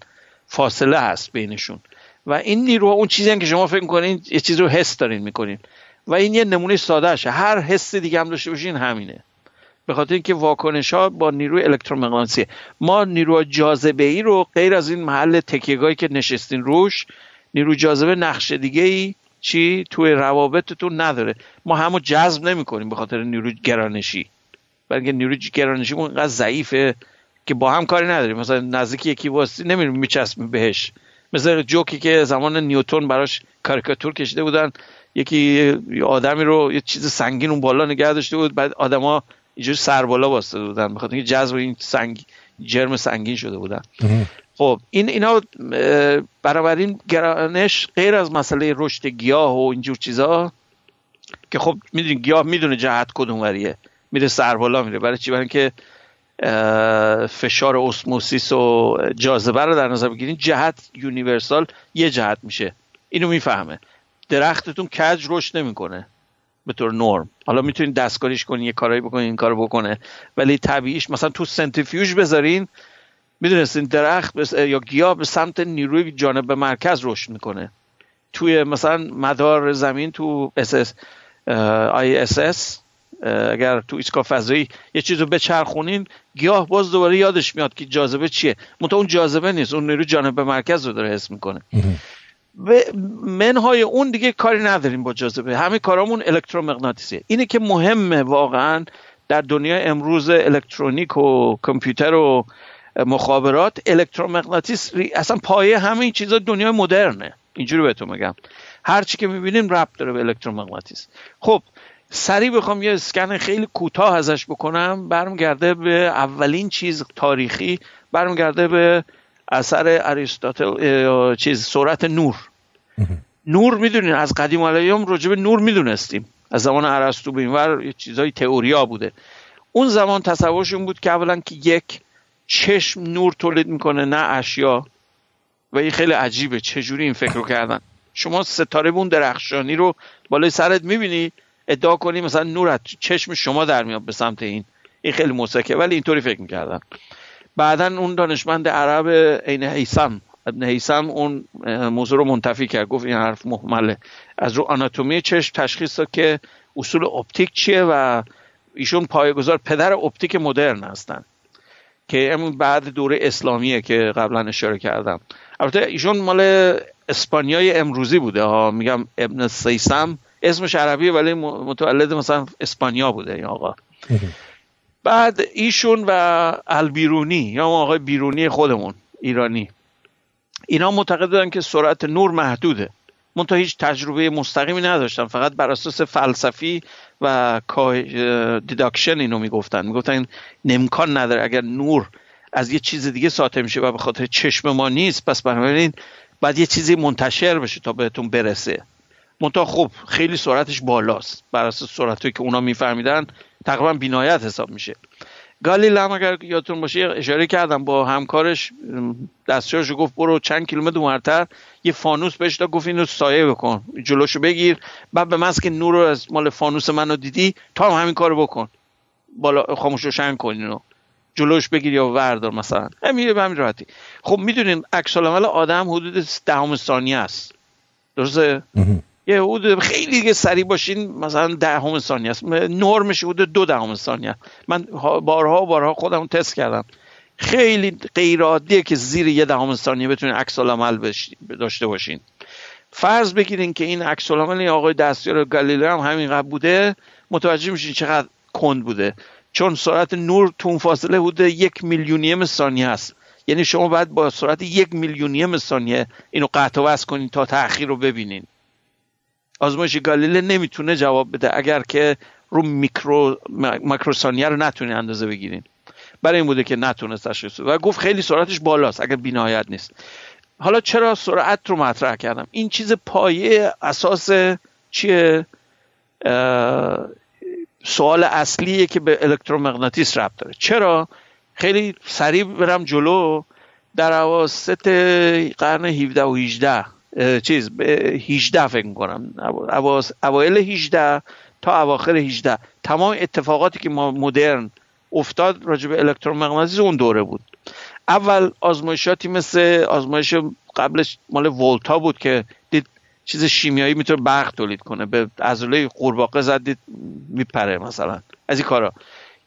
فاصله هست بینشون. و این نیرو اون چیزی هم که شما فکر می‌کنین یه چیز رو حس دارین می‌کنین. و این یه نمونه ساده هر حس دیگه هم داشته باشین همینه. به خاطر اینکه واکنش ها با نیروی الکترومغناطیسی. ما نیروی جاذبه ای رو غیر از این محل تکیگاهی که نشستین روش نیروی جاذبه نقش دیگه ای چی توی روابطتون نداره. ما همو جذب نمی کنیم به خاطر نیروی گرانشی. بلکه نیروی گرانشی اینقدر ضعیفه که با هم کاری نداریم. مثلا نزدیک یکی واسطی نمیریم میچسبیم بهش. مثل جوکی که زمان نیوتون براش کاریکاتور کشیده بودن. یکی آدمی رو یه چیز سنگین اون بالا نگه داشته بود بعد آدما اینجوری سر بالا واسطه بودن بخاطر اینکه جذب این سنگ جرم سنگین شده بودن. خب این اینا این گرانش غیر از مسئله رشد گیاه و اینجور چیزا که خب می‌دونی گیاه می‌دونه جهت کدوم وریه. میره سر بالا میره. برای چی؟ برای اینکه فشار osmosis و جاذبه رو در نظر بگیرین جهت universal یه جهت میشه. اینو می‌فهمه. درختتون کج رشد نمی‌کنه. به طور نرم. حالا می‌تونید دستکاریش کنین یه کارایی بکنین این کارو بکنه. ولی طبیعیش مثلا تو سنتریفیوژ بذارین می‌دونستین درخت یا گیاه به سمت نیروی جانب به مرکز رشد می‌کنه. توی مثلا مدار زمین تو اس اس اگر تو ایستگاه فضایی یه چیز رو بچرخونین گیاه باز دوباره یادش میاد که جاذبه چیه. منتها اون جاذبه نیست اون نیرو جانب به مرکز رو داره حس می‌کنه. منهای اون دیگه کاری نداریم با جاذبه. همه کارامون الکترومغناطیسیه. اینه که مهمه واقعا در دنیای امروز الکترونیک و کامپیوتر و مخابرات الکترومغناطیس اصلا پایه همه این چیزا دنیای مدرنه. اینجوری بهتون میگم. هر چی که می‌بینیم ربط داره به الکترومغناطیس. خب سریع بخوام یه اسکن خیلی کوتاه ازش بکنم. برمیگرده به اولین چیز تاریخی برمیگرده به اثر اریستاتل چیز سرعت نور. نور می‌دونین از قدیم الایام راجع به نور می‌دونستیم. از زمان ارسطو به اینور چیزای تئوریا بوده. اون زمان تصورشون بود که اولا که یک چشم نور تولید می‌کنه نه اشیا. و این خیلی عجیبه چجوری این فکر رو کردن؟ شما ستاره بون درخشانی رو بالای سرت می‌بینی ادعا کنی مثلا نور از چشم شما در میاد به سمت این. این خیلی موسکه ولی اینطوری فکر می‌کردن. بعدا اون دانشمند عرب عین حیسم ابن حیسم اون موضوع رو منتفی کرد گفت این حرف محمله. از رو آناتومی چشم تشخیص داد که اصول اپتیک چیه و ایشون پایگذار پدر اپتیک مدرن هستن که همون بعد دوره اسلامیه که قبلا اشاره کردم. البته ایشون مال اسپانیای امروزی بوده ها. میگم ابن سیسم اسمش عربیه ولی متولد مثلا اسپانیا بوده این آقا. بعد ایشون و البیرونی یا آقای بیرونی خودمون ایرانی. اینا معتقد بودن که سرعت نور محدوده. منتها هیچ تجربه مستقیمی نداشتن فقط بر اساس فلسفی و دیداکشن اینو می‌گفتن. می‌گفتن امکان نداره اگر نور از یه چیز دیگه ساطع میشه و به خاطر چشم ما نیست پس بنابراین بعد یه چیزی منتشر بشه تا بهتون برسه. منتها خب خیلی سرعتش بالاست. بر اساس سرعتی که اونا میفهمیدن تقریبا بینایت حساب میشه. گالیل هم اگر یادتون باشه اشاره کردم با همکارش دستیارش گفت برو چند کیلومتر اونورتر یه فانوس بهش تا گفت اینو سایه بکن جلوشو بگیر. بعد به من که نور رو از مال فانوس منو دیدی تا هم همین کارو بکن. بالا خاموش روشن کن اینو. جلوش بگیر یا وردار مثلا. همین به همین راحتی. خب می‌دونین عکس آدم حدود دهم ثانیه است. درسته؟ یه حدود خیلی دیگه سریع باشین مثلا دهم ثانیه است. نرمش حدود دو دهم ثانیه من بارها بارها خودم تست کردم. خیلی غیر عادیه که زیر یه دهم ثانیه بتونین عکس العمل داشته باشین. فرض بگیرین که این عکس العمل آقای دستیار گالیله هم همین قبل بوده متوجه میشین چقدر کند بوده. چون سرعت نور تون فاصله بوده یک میلیونیم ثانیه است. یعنی شما باید با سرعت یک میلیونیم ثانیه اینو قطع و وصل کنین تا تاخیر رو ببینین. آزمایش گالیله نمی‌تونه جواب بده اگر که رو میکرو مکرو ثانیه رو نتونین اندازه بگیرین. برای این بوده که نتونست تشخیص و گفت خیلی سرعتش بالاست اگر بینهایت نیست. حالا چرا سرعت رو مطرح کردم؟ این چیز پایه اساس چیه؟ سوال اصلیه که به الکترومغناطیس ربط داره. چرا؟ خیلی سریع برم جلو در اواسط قرن 17 و 18 چیز به 18 فکر می‌کنم. اوایل 18 تا اواخر 18 تمام اتفاقاتی که ما مدرن افتاد راجع به الکترومغناطیس اون دوره بود. اول آزمایشاتی مثل آزمایش قبلش مال ولتا بود که دید چیز شیمیایی می‌تونه برق تولید کنه. به عضله قورباغه زدید میپره مثلا. از این کارا.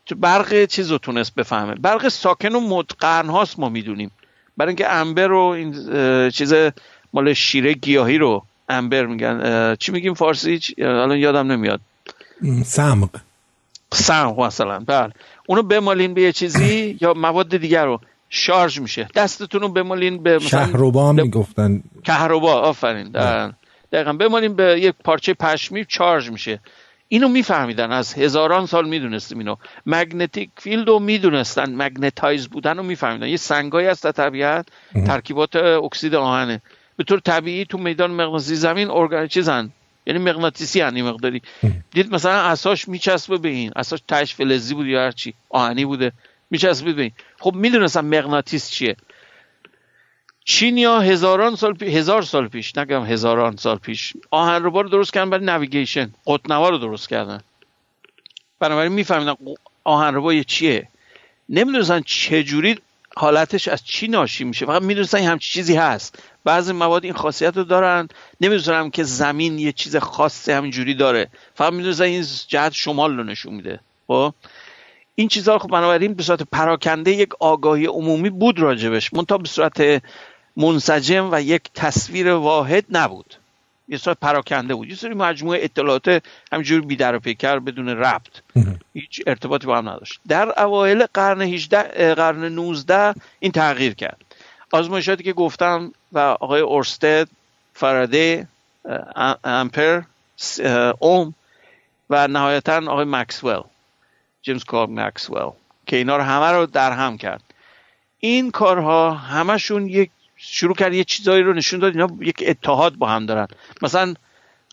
تو برق چیز رو تونست بفهمه. برق ساکن و متقرن هاست ما می‌دونیم. برای اینکه امبر رو این چیز مال شیره گیاهی رو امبر میگن. چی میگیم فارسی؟ الان یادم نمیاد. سمق سمق مثلا. بله. اونو بمالین به یه چیزی [CLEARS THROAT] یا مواد دیگر رو شارژ میشه. دستتون رو بمالین به شهربا می‌گفتن. کهربا آفرین. دقیقا. بمالین به یک پارچه پشمی charge میشه. اینو میفهمیدن. از هزاران سال می‌دونستیم اینو. magnetic field رو می‌دونستن. magnetize بودن رو میفهمیدن. یه سنگایی هست در طبیعت. ترکیبات اکسید آهنه. به طور طبیعی تو میدان مغناطیسی زمین ارگان چیزن یعنی مغناطیسی هنی مقداری دید مثلا اساش میچسبه به این. اساش تش فلزی بود یا هرچی. آهنی بوده. میچسبه به این. خب می‌دونستن مغناطیس چیه. چینیا هزاران سال پی... هزار سال پیش نگم هزاران سال پیش. آهن رو درست کردن برای نویگیشن. قطنوا رو درست کردن. بنابراین میفهمیدن آهن یه چیه. نمی‌دونستن چجوری حالتش از چی ناشی میشه؟ فقط می‌دونستن همچی چیزی هست. بعضی مواد این خاصیت رو دارن. نمی‌دونستن که زمین یه چیز خاصی همینجوری داره. فقط می‌دونستن این جهت شمال رو نشون میده. خب؟ این چیزها خب بنابراین به صورت پراکنده یک آگاهی عمومی بود راجبش. منتها به صورت منسجم و یک تصویر واحد نبود. یه صورت پراکنده بود. یه سری مجموعه اطلاعات همینجور بی در و پیکر بدون ربط. هیچ ارتباطی با هم نداشت. در اوایل قرن 18 قرن 19 این تغییر کرد. آزمایشاتی که گفتم و آقای اورستد فراده امپر اوم و نهایتا آقای مکسول جیمز کارل مکسول که اینا رو همه رو در هم کرد. این کارها همشون یک شروع کرد یه چیزایی رو نشون داد اینا یک اتحاد با هم دارن. مثلا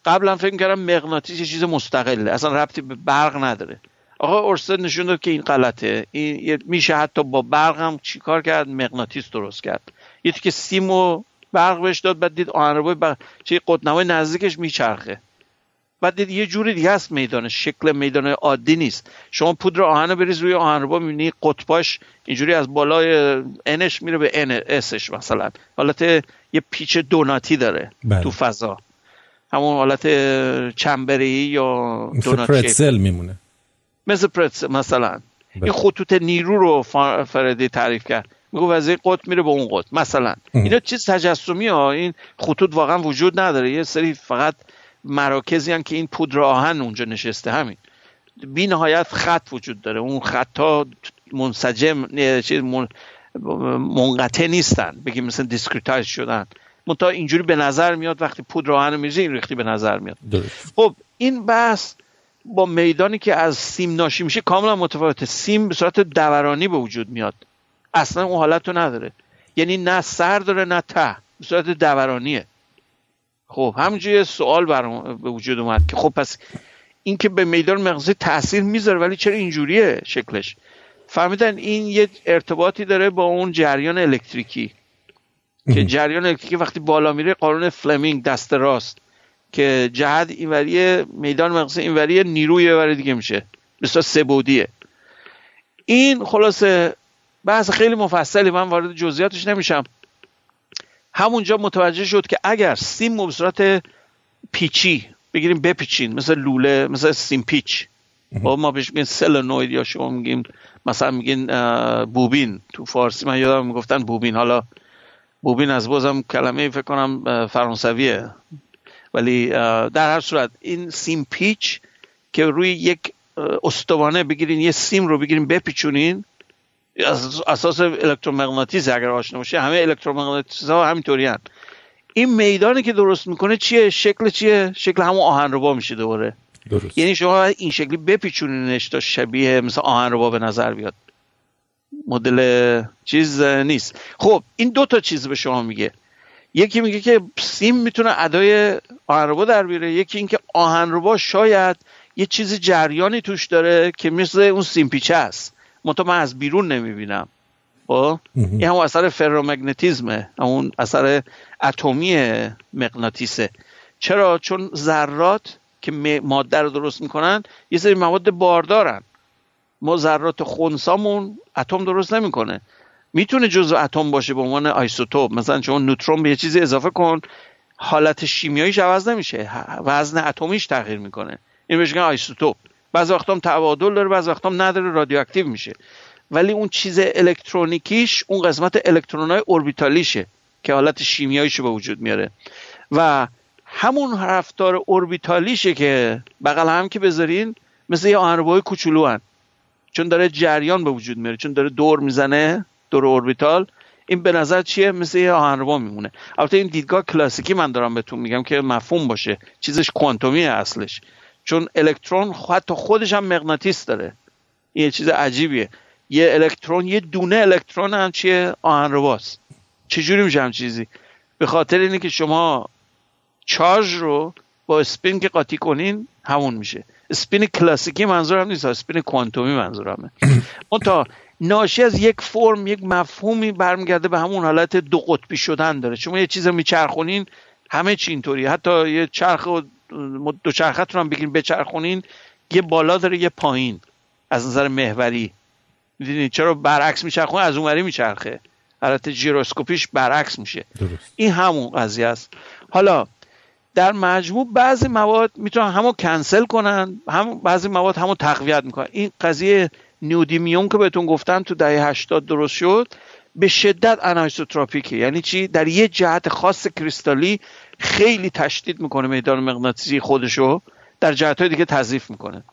قبلا فکر کردم مغناطیس یه چیز مستقله اصلا ربطی به برق نداره. آقا اورستد نشون داد که این غلطه. این میشه حتی با برق هم چیکار کرد؟ مغناطیس درست کرد. یه که سیم و برق بهش داد بعد دید آهنربای برق چه قطنمای نزدیکش میچرخه. بعد دید یه جوری دیگه است میدانش شکل میدان عادی نیست. شما پودر آهن رو بریز روی آهنربا می‌بینی قطباش اینجوری از بالای انش میره به ان اسش مثلا. حالت یه پیچ دوناتی داره بله. تو فضا. همون حالت چمبری یا دوناتی میمونه. مثل پرتسل مثلا. بله. این خطوط نیرو رو فارادی تعریف کرد. میگه از این قطب میره به اون قطب. مثلا. اینا چیز تجسمی ها. این خطوط واقعا وجود نداره. یه سری فقط مراکزی هم که این پودر آهن اونجا نشسته همین. بی نهایت خط وجود داره. اون خطا منسجم منقطع نیستن. بگیم مثل discretize شدن. منتها اینجوری به نظر میاد وقتی پودر آهن میریزی این ریختی به نظر میاد. خب این بحث با میدانی که از سیم ناشی میشه کاملا متفاوته. سیم به صورت دورانی به وجود میاد. اصلا اون حالت رو نداره. یعنی نه سر داره نه ته. به صورت دورانیه. خب همینجوری سوال برام به وجود اومد که خب پس این که به میدان مغزی تاثیر می‌ذاره ولی چرا اینجوریه شکلش؟ فهمیدن این یه ارتباطی داره با اون جریان الکتریکی. که جریان الکتریکی وقتی بالا میره قانون فلمینگ دست راست. که جهت اینوری میدان مغزی اینوری نیروی ور دیگه میشه. مثلا سبودیه. این خلاصه بحث خیلی مفصلی من وارد جزئیاتش نمیشم. همونجا متوجه شد که اگر سیم به صورت پیچی بگیریم بپیچین مثل لوله مثل سیم پیچ. با خب ما بهش میگیم سلنوید یا شما میگیم مثلا میگین بوبین. تو فارسی من یادم می‌گفتن بوبین. حالا بوبین از بازم کلمه فکر کنم فرانسویه. ولی در هر صورت این سیم پیچ که روی یک استوانه بگیرین یه سیم رو بگیرین بپیچونین. اساس الکترومغناطیس اگر آشنا باشه همه الکترومغناطیس ها همینطوری. این میدانی که درست می‌کنه چیه؟ شکل چیه؟ شکل همون آهنربا میشه دوباره. درست. یعنی شما این شکلی بپیچونینش تا شبیه مثل آهنربا به نظر بیاد. مدل چیز نیست. خب این دو تا چیز به شما میگه. یکی میگه که سیم می‌تونه ادای آهنربا در بیاره. یکی اینکه آهنربا شاید یه چیز جریانی توش داره که مثل اون سیم پیچه است. منتها من از بیرون نمی‌بینم. خب؟ این همون اثر فرومگنتیزمه. همون اثر اتمی مغناطیسه. چرا؟ چون ذرات که ماده رو درست می‌کنن یه سری مواد باردارن. ما ذرات خونسامون اتم درست نمی‌کنه. می‌تونه جزء اتم باشه به عنوان آیسوتوپ. مثلا شما نوترون به یه چیزی اضافه کن حالت شیمیاییش عوض نمیشه. وزن اتمیش تغییر می‌کنه. این بهش میگن آیسوتوپ. بعض وقتا تعادل داره بعض وقتا نداره رادیواکتیو میشه. ولی اون چیز الکترونیکیش اون قسمت الکترونای اوربیتالیشه که حالت شیمیاییش به وجود میاره. و همون رفتار اوربیتالیشه که بغل هم که بذارین مثل یه آهنربای کوچولو هن. چون داره جریان به وجود میاره چون داره دور می‌زنه دور اوربیتال. این به نظر چیه؟ مثل یه آهنربا میمونه. البته این دیدگاه کلاسیکی من دارم بهتون میگم که مفهوم باشه. چیزش کوانتومی اصلش. چون الکترون حتی خودش هم مغناطیس داره. این یه چیز عجیبیه. یه الکترون یه دونه الکترون هم چیه؟ آهنرباست چجوری میشه هم چیزی؟ به خاطر اینه که شما چارج رو با اسپین که قاطی کنین همون میشه. اسپین کلاسیکی منظورم نیست اسپین کوانتومی منظورمه [COUGHS] اون تا ناشی از یک فرم یک مفهومی برمیگرده به همون حالت دو قطبی شدن داره. شما یه چیز میچرخونین همه چی اینطوری حتی یه چرخ و دو چرختون هم بگیرین بچرخونین یه بالا داره یه پایین. از نظر محوری. می‌دونید چرا برعکس میچرخونه؟ از اونوری میچرخه. حالت جیروسکوپیش برعکس میشه. درست. این همون قضیه است. حالا در مجموع بعضی مواد می‌تونن همو کنسل کنن هم بعضی مواد همو تقویت می‌کنن. این قضیه نیودیمیون که بهتون گفتن تو دهه 80 درست شد به شدت انایسوتراپیکه. یعنی چی؟ در یه جهت خاص کریستالی خیلی تشدید می‌کنه میدان مغناطیسی خودشو در جهت های دیگه تضیف می‌کنه.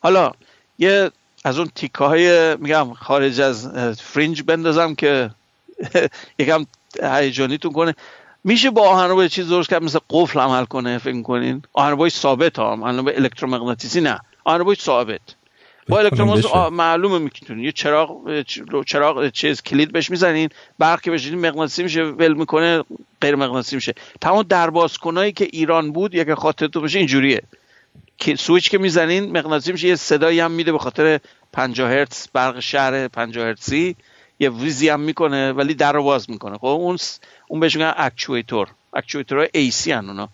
حالا یه از اون تیکه های میگم خارج از فرینج بندازم که [LAUGHS] یکم هیجانیتون کنه. میشه با آهنربای چیز درست کرد؟ مثل قفل عمل کنه فکر کنین آهنربای ثابت ها آهنربای الکترومغناطیسی نه. آهنربای ثابت. با الکترومغناطیس معلومه می‌تونین یه چراغ چراغ چیز کلید بهش می‌زنین برق که بهش مغناطیسی میشه ول می‌کنه غیر مغناطیسی میشه. تمام دربازکنایی که ایران بود یک خاطرتون باشه اینجوریه. که سوییچ که می‌زنین مغناطیسی میشه یه صدایی هم میده به خاطر 50 هرتز برق شهر 50 هرتزی. یه ویزی هم می‌کنه ولی در رو باز می‌کنه. خب اون اون بهش میگن actuator actuator های AC ان اونا.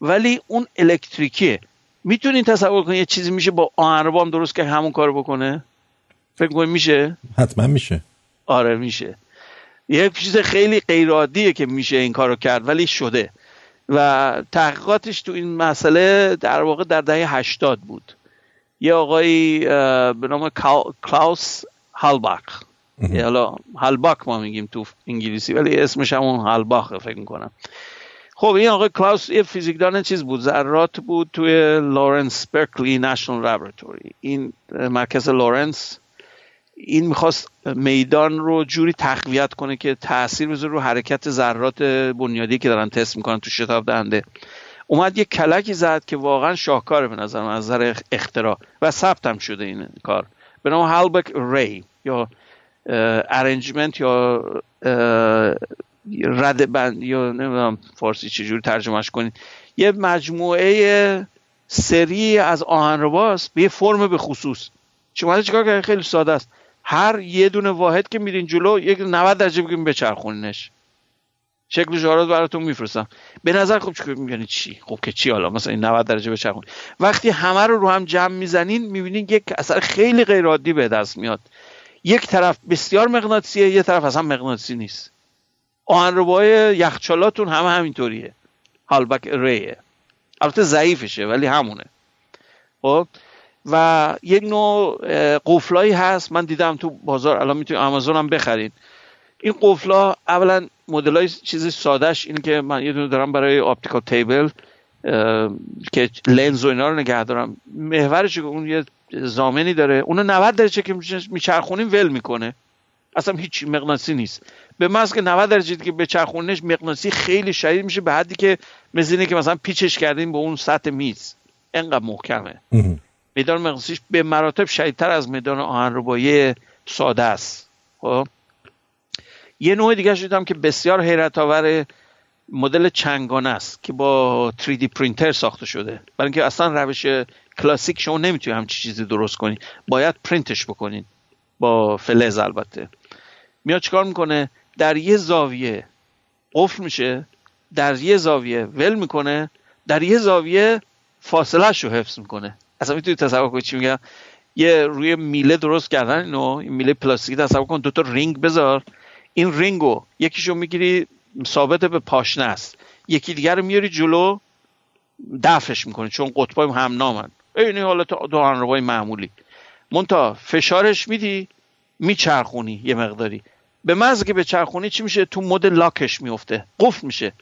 ولی اون الکتریکیه. می‌تونین تصور کنید یه چیزی میشه با آهنربام درست که همون کارو بکنه؟ فکر کنید میشه؟ حتما میشه. آره میشه. یه چیز خیلی غیر که میشه این کارو کرد ولی شده. و تحقیقاتش تو این مسئله در واقع در دهه 80 بود. یه آقایی به نام کلاوس هالباک حالا هالباک ما میگیم تو انگلیسی ولی اسمش همون هالباخه فکر می‌کنم. خب این آقای کلاوس یه فیزیکدان چیز بود ذرات بود توی Lawrence Berkeley National Laboratory. این مرکز لورنس این می‌خواست میدان رو جوری تقویت کنه که تاثیر بذاره رو حرکت ذرات بنیادی که دارن تست می‌کنن تو شتاب دهنده. اومد یه کلکی زد که واقعا شاهکاره به نظر من از نظر اختراع. و ثبت هم شده این کار. به نام هالبک ری یا ارنجمنت یا رد بند یا نمی‌دونم فارسی چجوری ترجمهش کنید. یه مجموعه سری از آهنرباست به یه فرم به خصوص. شما چیکار کردن خیلی ساده است. هر یه دونه واحد که میرین جلو یک 90 درجه بگیم بچرخونینش. شکل جارات براتون میفرستم. به نظر خب چیکار میگنی؟ چی؟ خب که چی حالا؟ مثلا این 90 درجه بچرخون. وقتی همه رو رو هم جمع می‌زنین می‌بینین یک اثر خیلی غیر عادی به دست میاد. یک طرف بسیار مغناطیسیه یه طرف اصلا مغناطیسی نیست. آهنربای یخچالاتون همه همینطوریه. هالبک ریه. البته ضعیفشه ولی همونه. خب؟ و یک نوع قفلایی هست. من دیدم تو بازار الان می‌تونید آمازون هم بخرید. این قفلا اولا مدل های چیزی سادهش اینه که من یه دونه دارم برای آپتیکال تیبل که لنز و اینا رو نگه دارم. محورش که اون یه زامنی داره. اونو 90 درجه که میچرخونیم ول می‌کنه. اصلا هیچ مغناطیسی نیست. به محض که 90 درجه که به چرخونش مغناطیسی خیلی شدید میشه به حدی که مثل که مثلا پیچش کردیم به اون سطح میز. انقدر محکمه. میدان مغناطیسی به مراتب شدیدتر از میدان آهنربایی ساده است. خب؟ یه نوع دیگه شدم که بسیار حیرت آور مدل چنگانه است که با 3D پرینتر ساخته شده. برای اینکه اصلا روش کلاسیک شما نمی‌تونید همچی چیزی درست کنید باید پرینتش بکنید با فلز البته. میاد چیکار می‌کنه؟ در یه زاویه. قفل میشه در یه زاویه ول می‌کنه در یه زاویه فاصله رو حفظ می‌کنه. اصلا می‌تونید تصور کنید چی میگم؟ یه روی میله درست کردن اینو این میله پلاستیکی تصور کن دو تا رینگ بذار. این رینگو یکیشو می‌گیری ثابت به پاشنه است. یکی دیگر رو میاری جلو دفعش می‌کنی چون قطبای هم نامن. این حالت دو معمولی. مونتا فشارش میدی میچرخونی یه مقداری. به محض که به چرخونی چی میشه؟ تو مدل لاکش میفته. قفل میشه.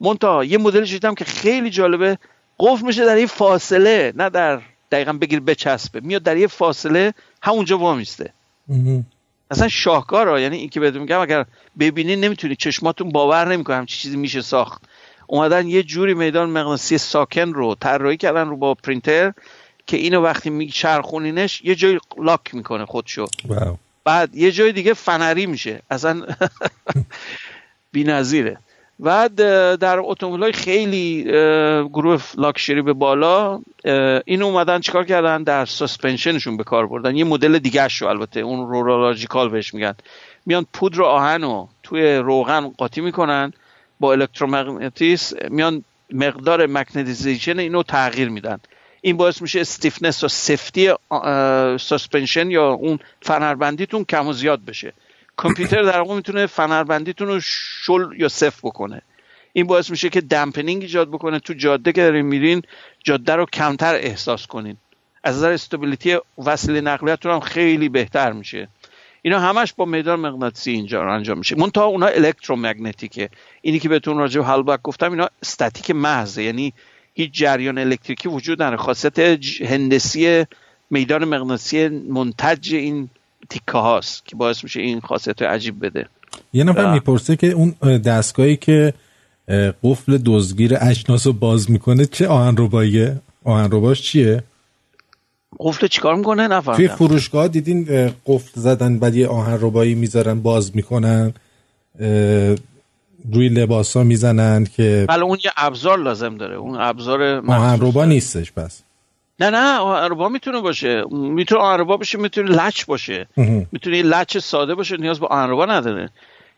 مونتا یه مدل دیدم که خیلی جالبه. قفل میشه در یه فاصله نه در دقیقا بگیر بچسبه. میاد در یه فاصله همونجا وامیسته. اصلا شاهکار یعنی این که بهتون میگم اگر ببینین نمی‌تونی چشماتون باور نمی‌کنه. همچی چیزی میشه ساخت. اومدن یه جوری میدان مغناطیسی ساکن رو طراحی کردن رو با پرینتر که اینو وقتی میچرخونینش یه جای لاک می‌کنه خودشو. بعد یه جای دیگه فنری میشه. اصلا [LAUGHS] بی‌نظیره. بعد در اتومبیل خیلی گروه لاکشری به بالا این اومدن چیکار کردن؟ در سسپنشنشون به کار بردن. یه مدل دیگه شو البته اون رورالاجیکال بهش میگن. میان پودر آهن رو توی روغن قاطی می‌کنن با الکترومغناطیس میان مقدار magnetization اینو تغییر میدن. این باعث میشه stiffness و سفتی suspension یا اون فنربندیتون کم و زیاد بشه. کامپیوتر در واقع می‌تونه فنربندیتون رو شل یا صفر بکنه. این باعث میشه که dampening ایجاد بکنه. تو جاده که دارین میرین جاده رو کمتر احساس کنین. از نظر stability وسیله نقلیتتون هم خیلی بهتر میشه. اینا همش با میدان مغناطیسی اینجا انجام میشه. منتها اونا electromagnetic ه اینی که بهتون راجع به هالبک گفتم اینا استاتیک محضه. یعنی هیچ جریان الکتریکی وجود نداره. خاصیت هندسی میدان مغناطیسی منتج این تیکه هاست که باعث میشه این خاصیت عجیب بده. یه نفر می‌پرسه که اون دستگاهی که قفل دزگیر اجناس رو باز می‌کنه چه آهن رباییه آهن رباش چیه؟ قفل چیکار می‌کنه؟ نفهمیدم. توی فروشگاه دیدین قفل زدن بعد یه آهن ربایی می‌ذارن باز می‌کنن روی لباس ها می‌زنن که بله اون یه ابزار لازم داره. اون ابزار آهن ربا نیستش پس. نه نه آهنربا می‌تونه باشه. می‌تونه آهنربا باشه می‌تونه لچ باشه. می‌تونه لچ ساده باشه نیاز به آهنربا نداره.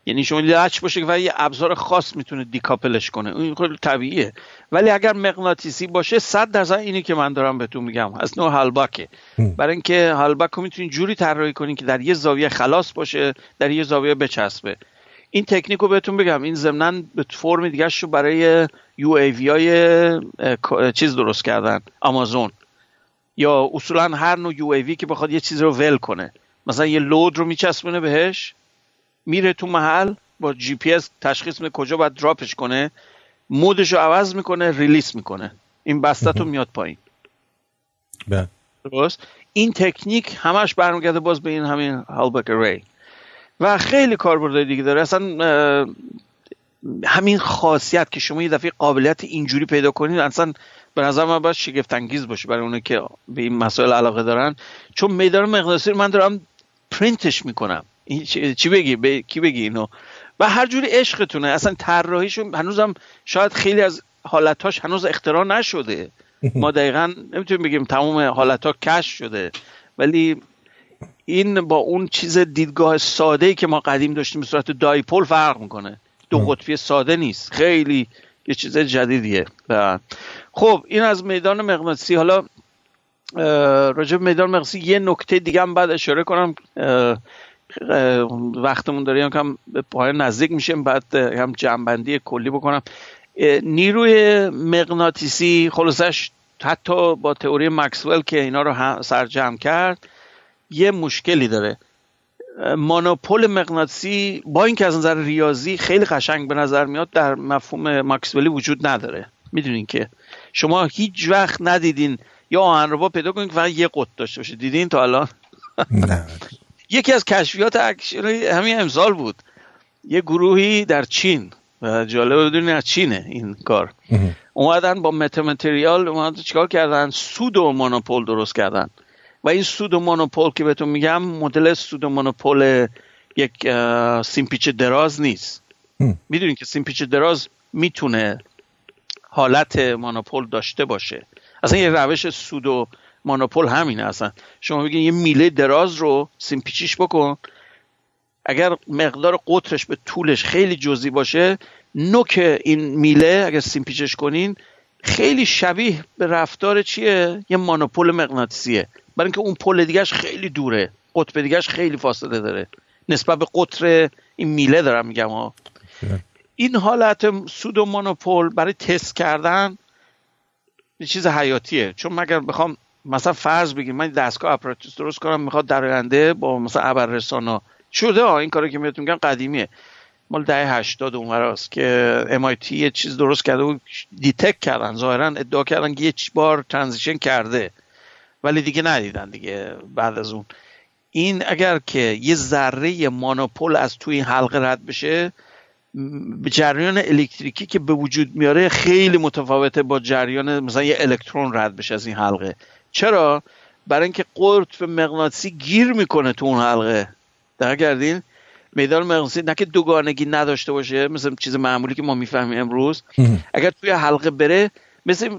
یعنی شما لچ باشه و یه ابزار خاص می‌تونه دیکاپلش کنه. این خیلی طبیعیه. ولی اگر مغناطیسی باشه صد درصد اینی که من دارم بهتون میگم. از نوع هالباکه. برای اینکه هالباک رو می‌تونید جوری طراحی کنین که در یه زاویه خلاص باشه در یه زاویه بچسبه. این تکنیک رو بهتون بگم. این ضمنا به فرم دیگه شو برای UAV های چیز درست کردن. آمازون. یا اصولا هر نوع UAV که بخواد یه چیز رو ول کنه. مثلا یه load رو میچسبونه بهش میره تو محل با جی پی اس تشخیص میده کجا باید drop ش کنه. mode ش رو عوض می‌کنه release می‌کنه. این بسته میاد پایین. بله. درست؟ این تکنیک همش برمیگرده باز به این همین Halbach array و خیلی کاربردهای دیگه داره. اصلا همین خاصیت که شما یه دفعه قابلیت اینجوری پیدا کنید اصلا به نظر من باید شگفت انگیز باشه برای اونه که به این مسائل علاقه دارن. چون میدان مقناطیسی من دارم پرینتش می‌کنم. چی بگی؟ به کی بگی اینو؟ و هر جوری عشقتونه. اصلا طراحیشون هنوزم شاید خیلی از حالتاش هنوز اختراع نشده. [LAUGHS] ما دقیقا نمی‌تونیم بگیم تمام حالتها کش شده. ولی این با اون چیز دیدگاه ساده ای که ما قدیم داشتیم به صورت دایپول فرق می‌کنه. دو قطبی ساده نیست. خیلی یه چیز جدیدیه. خب این از میدان مغناطیسی حالا راجب میدان مقصی یه نکته دیگه هم بعد اشاره کنم. وقتمون داره. هم به پایان نزدیک میشیم. بعد هم جنبندی کلی بکنم. نیروی مغناطیسی خلاصش حتی با تئوری مکسول که اینا رو سرجم کرد یه مشکلی داره. مانوپول مغناطیسی با اینکه از نظر ریاضی خیلی قشنگ به نظر میاد در مفهوم ماکسولی وجود نداره. می‌دونین که شما هیچ وقت ندیدین یا آهنربا پیدا کنید فقط یه قط داشته باشه دیدین تا الان؟ نه. [LAUGHS] یکی از کشفیات همین امسال بود. یه گروهی در چین و جالب بدونی از چینه این کار. اومدن با متامتریال اومدن چیکار کردن؟ سودو مونوپول درست کردن. و این سودو مونوپول که بهتون میگم مدل سودو مونوپول یک سیمپیچ دراز نیست. می‌دونین که سیمپیچ دراز می‌تونه حالت مونوپول داشته باشه. اصلا یه روش سودو مونوپول همینه اصلا. شما بگین یه میله دراز رو سیمپیچیش بکن. اگر مقدار قطرش به طولش خیلی جزئی باشه نوک این میله اگر سیمپیچش کنین خیلی شبیه به رفتار چیه؟ یه مانوپول مغناطیسیه. برای اینکه اون پل دیگهش خیلی دوره. قطب دیگهش خیلی فاصله داره. نسبت به قطر این میله دارم میگم ها. این حالت سودو مونوپول برای تست کردن یه چیز حیاتیه. چون مگر بخوام مثلا فرض بگیم من دستگاه اپراتوس درست کنم می‌خواد در آینده با مثلا ابر شده ها این کاری که می‌تونم میگم قدیمیه. مال دهه 80 است که MIT یه چیز درست کرده و دیتک کردن ظاهرا ادعا کردن که یه بار ترانزیشن کرده. ولی دیگه ندیدن دیگه بعد از اون. این اگر که یه ذره مانوپول از توی این حلقه رد بشه جریان الکتریکی که به وجود میاره خیلی متفاوته با جریان مثلا یه الکترون رد بشه از این حلقه. چرا؟ برای اینکه قطب مغناطیسی گیر می‌کنه تو اون حلقه. در گردین میدان مغناطیسی نه که دوگانگی نداشته باشه مثل چیز معمولی که ما می‌فهمیم امروز. اگر توی حلقه بره مثل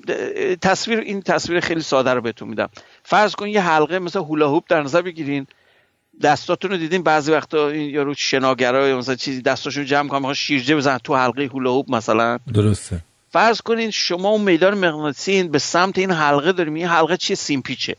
تصویر این تصویر خیلی ساده رو بهتون میدم. فرض کن یه حلقه مثل هولا هوپ در نظر بگیرین. دستاتون رو دیدین بعضی وقتا این یارو شناگرا یا مثلا چیزی دستاشون جمع کنن شیرجه بزن تو حلقه هولا هوپ مثلا. درسته. فرض کنین شما اون میدان مغناطیسی به سمت این حلقه داریم این حلقه چیه؟ سیمپیچه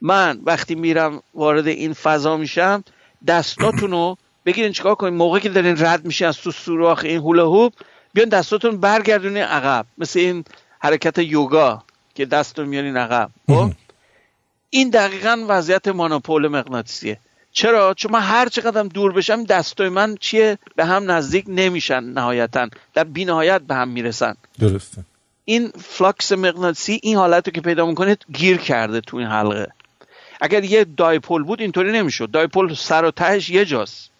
من وقتی میرم وارد این فضا میشم دستاتون رو بگیرین چیکار کنین؟ موقعی که دارین رد میشه از تو سوراخ این هولا هوپ بیان دستاتون برگردونین عقب. مثل این حرکت یوگا که دستتون میارین عقب خب؟ این دقیقا وضعیت مانوپول مغناطیسیه. چرا؟ چون من هر چقدر دور بشم دستای من چیه؟ به هم نزدیک نمیشن نهایتا. در بی نهایت به هم می‌رسن. درسته. این flux مغناطیسی این حالت رو که پیدا می‌کنه گیر کرده تو این حلقه. اگر یه dipole بود اینطوری نمی‌شد. dipole سر و تهش یه جاست.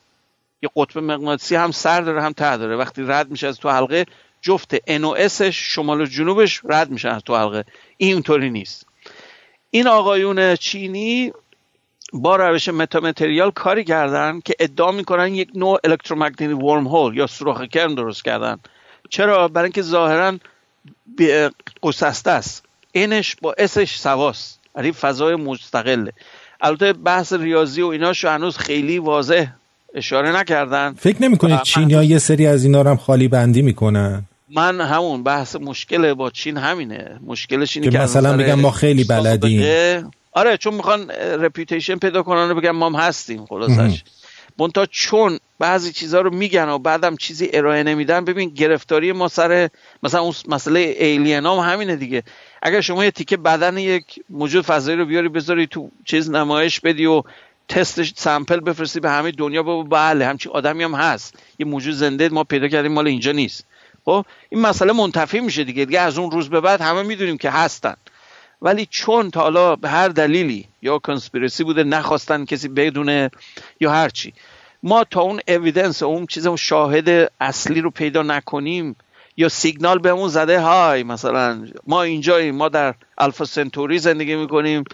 یه قطب مغناطیسی هم سر داره هم ته داره. وقتی رد میشه از تو حلقه جفت ان و شمال و جنوبش رد میشن از تو حلقه. این اونطوری نیست. این آقایون چینی با روش metamaterial کاری کردن که ادعا می‌کنن یک نوع electromagnetic wormhole یا سوراخ کرم درست کردن. چرا؟ برای اینکه ظاهرا گسسته است. اینش با اسش سواست. یعنی فضای مستقله. البته بحث ریاضی و ایناشو هنوز خیلی واضح اشاره نکردن. فکر نمی کنید چین یه سری از اینا رو هم خالی بندی می‌کنن؟ من همون بحث مشکل با چین همینه. مشکلش اینه که, مثلا میگم ما خیلی بلدیم. آره چون می‌خوان رپیوتیشن پیدا کنن و بگن ما هم هستیم خلاصش. منتها چون بعضی چیزها رو میگن و بعدم چیزی ارائه نمیدن ببین گرفتاری ما سر مثلا اون مسئله ایلین هم همینه دیگه. اگر شما یه تیکه بدن یک موجود فضایی رو بیاری بذاری تو چیز نمایش بدی و تستش سمپل بفرستی به همه دنیا بابا بله همچی آدمی هم هست. یه موجود زنده ما پیدا کردیم مال اینجا نیست. خب این مسئله منتفی میشه دیگه دیگه از اون روز به بعد همه می‌دونیم که هستن. ولی چون تا حالا به هر دلیلی یا کنسپیرسی بوده نخواستن کسی بدونه یا هرچی ما تا اون evidence اون چیز اون شاهد اصلی رو پیدا نکنیم یا سیگنال بهمون زده hi مثلا ما اینجاییم ما در Alpha Centauri زندگی می‌کنیم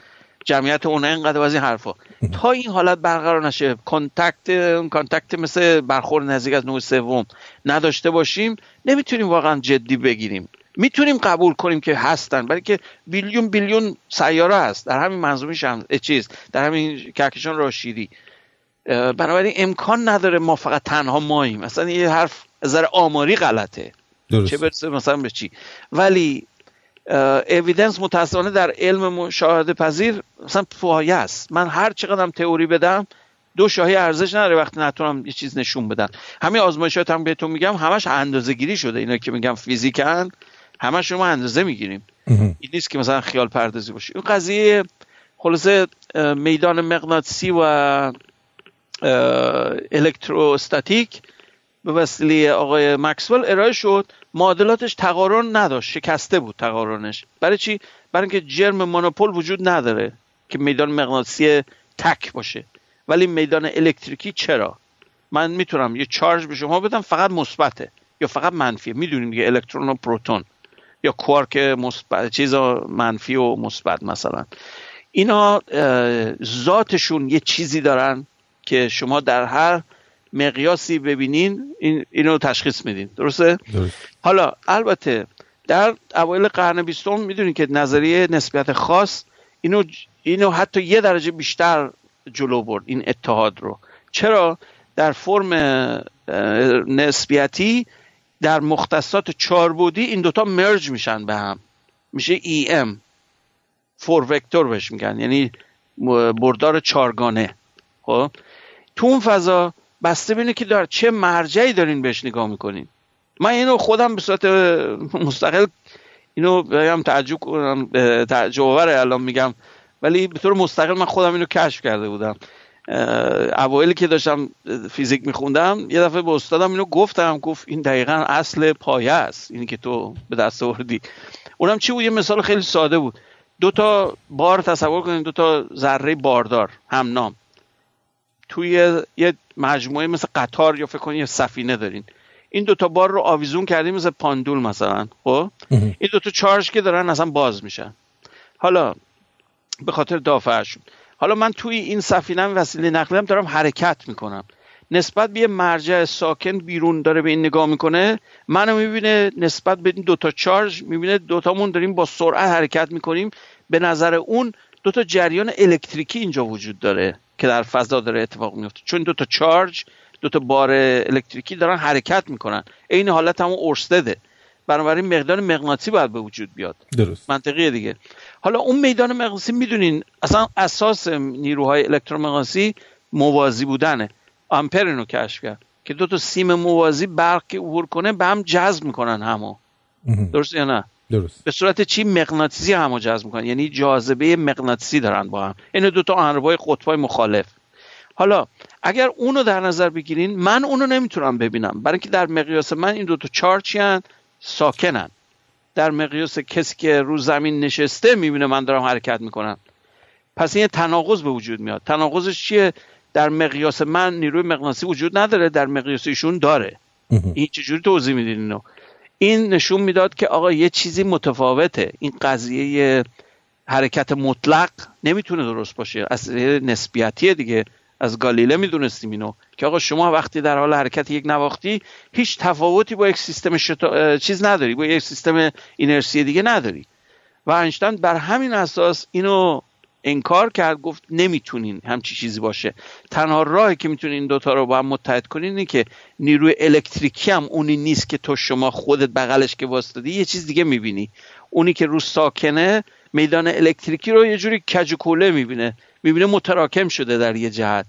جمعیت اون اینقدر از این حرفا. تا این حالت برقرار نشه contact contact مثل برخورد نزدیک از نوع سوم نداشته باشیم نمی‌تونیم واقعا جدی بگیریم. می‌تونیم قبول کنیم که هستن برای که billion billion سیاره هست. در همین منظومه شمس چیز در همین کهکشان راه شیری. بنابراین امکان نداره ما فقط تنها ماییم. مثلا یه حرف ذره آماری غلطه. درست. چه برسه مثلا به چی؟ ولی اویدنس متاسفانه در علم مشاهده پذیر مثلا پایه است. من هر چقدرم تئوری بدم دو شاهی ارزش نداره وقتی نتونم یه چیز نشون بدن همین آزمایشات هم بهتون میگم همش اندازه گیری شده. اینا که میگم فیزیکن همش ما اندازه می‌گیریم این نیست که مثلا خیال پردازی باشه. این قضیه خلاصه میدان مغناطیسی و الکتروستاتیک به وسیله آقای مکسول ارائه شد. معادلاتش تقارن نداشت شکسته بود تقارنش. برای چی؟ برای اینکه جرم مونوپول وجود نداره که میدان مغناطیسی تک باشه. ولی میدان الکتریکی چرا؟ من می‌تونم یه چارج به شما بدم فقط مثبته یا فقط منفیه. می‌دونیم دیگه الکترون و پروتون یا کوارک مثبت چیز منفی و مثبت مثلا. اینا ذاتشون یه چیزی دارن که شما در هر مقیاسی ببینین این اینو تشخیص میدین. درسته؟ درست. حالا البته در اوایل قرن بیستم می‌دونین که نظریه نسبیت خاص اینو اینو حتی یه درجه بیشتر جلو برد این اتحاد رو. چرا؟ در فرم نسبیتی در مختصات چاربودی این دوتا مرج میشن به هم. میشه ای ام فور وکتور بهش میگن یعنی بردار چارگانه. خب؟ تو اون فضا بسته بینه که در چه مرجعی دارین بهش نگاه می‌کنین. من اینو خودم به صورت مستقل اینو بگم تعجب تعجب الان میگم. ولی به طور مستقل من خودم اینو کشف کرده بودم. اوایلی که داشتم فیزیک میخوندم یه دفعه به استادم اینو گفتم گفت این دقیقا اصل پایه است اینی که تو به دست آوردی. اونم چی بود؟ یه مثال خیلی ساده بود. دو تا بار تصور کنید دو تا ذره باردار هم نام. توی یه مجموعه مثل قطار یا فکر کنید یه سفینه دارین. این دوتا بار رو آویزون کردیم مثل پاندول مثلا خب؟ این دوتا چارج که دارن اصلا باز میشن. حالا به خاطر دافعشون. حالا من توی این سفینه وسیله نقلی هم دارم حرکت می‌کنم. نسبت به یه مرجع ساکن بیرون داره به این نگاه می‌کنه منو می‌بینه نسبت به این دوتا چارج می‌بینه دوتامون داریم با سرعت حرکت می‌کنیم. به نظر اون دوتا جریان الکتریکی اینجا وجود داره. که در فضا داره اتفاق میفته. چون دوتا چارج دوتا بار الکتریکی دارن حرکت می‌کنن. این حالت همون ارستده بنابراین مقدار مغناطیسی باید به وجود بیاد. درست. منطقیه دیگه. حالا اون میدان مغناطیسی می‌دونین اصلا اساس نیروهای الکترومغناطیسی موازی بودنه. آمپر اینو کشف کرد که دو تا سیم موازی برق که عبور کنه به هم جذب می‌کنن همو. درست یا نه؟ درست. به صورت چی مغناطیسی همو جذب می‌کنن؟ یعنی جاذبه مغناطیسی دارن با هم. این دو تا انربای قطبای مخالف. حالا اگر اونو در نظر بگیرین من اونو نمی‌تونم ببینم. برای اینکه در مقیاس من این دو تا چارچی ساکنن. در مقیاس کسی که رو زمین نشسته می‌بینه من دارم حرکت می‌کنم. پس این تناقض به وجود میاد. تناقضش چیه؟ در مقیاس من نیروی مغناطیسی وجود نداره در مقیاس ایشون داره. این چجوری توضیح میدین اینو؟ این نشون می‌داد که آقا یه چیزی متفاوته. این قضیه حرکت مطلق نمی‌تونه درست باشه. از نسبیتیه دیگه. از گالیله می‌دونستیم اینو. که آقا شما وقتی در حال حرکت یک نواختی هیچ تفاوتی با یک سیستم شتا... چیز نداری. با یک سیستم اینرسی دیگه نداری. و اینشتین بر همین اساس اینو انکار کرد گفت نمی‌تونین همچی چیزی باشه. تنها راهی که می‌تونین این دوتا رو با هم متحد کنین اینه که نیروی الکتریکی هم اونی نیست که تو شما خودت بغلش که واسطادی یه چیز دیگه می‌بینی. اونی که رو ساکنه میدان الکتریکی رو یه جوری کج کوله می‌بینه. می‌بینه متراکم شده در یه جهت.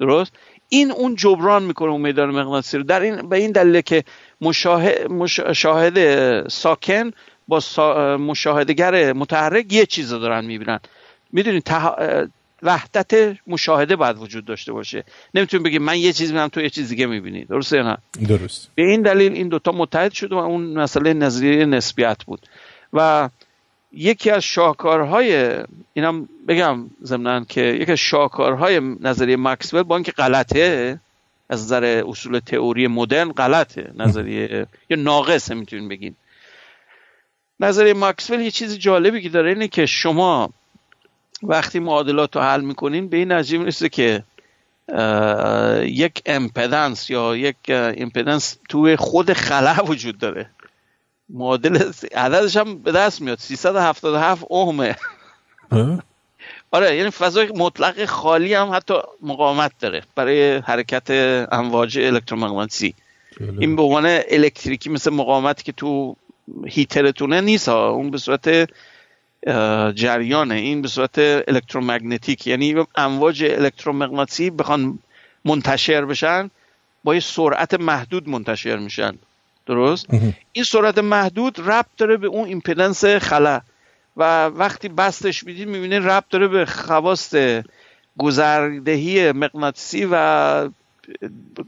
درست؟ این اون جبران می‌کنه اون میدان مغناطیسی رو. در این به این دلیل که مشاهد, مشاهده ساکن با سا... مشاهدگر متحرک یه چیز رو دارن می‌بینن. می‌دونید تح... وحدت مشاهده باید وجود داشته باشه. نمی‌تونیم بگیم من یه چیز می‌بینم تو یه چیز دیگه می‌بینی. درسته یا نه؟ درست. به این دلیل این دوتا متحد شد و اون مسئله نظریه نسبیت بود. و یکی از شاهکارهای اینم بگم ضمنا که یکی از شاهکارهای نظریه مکسول با اینکه غلطه از نظر اصول تئوری مدرن غلطه. نظریه [LAUGHS] یا ناقصه می‌تونین بگین نظریه ماکسول یه چیز جالبی که داره اینه که شما وقتی معادلات رو حل می‌کنین به این نتیجه می‌رسه که یک امپدنس یا یک امپدنس توی خود خلا وجود داره. معادل عددش هم به دست میاد. 377 اومه آره یعنی فضای مطلق خالی هم حتی مقاومت داره برای حرکت امواج الکترومغناطیسی. این به عنوان الکتریکی مثل مقاومتی که تو هیترتونه نیست ها. اون به صورت جریانه این به صورت الکترومگنتیک یعنی امواج الکترومغناطیسی بخوان منتشر بشن با یه سرعت محدود منتشر میشن. درست؟ این سرعت محدود ربط داره به اون impedance خلا. و وقتی بسطش می‌دید می‌بینید ربط داره به خاصیت گذردهی مغناطیسی و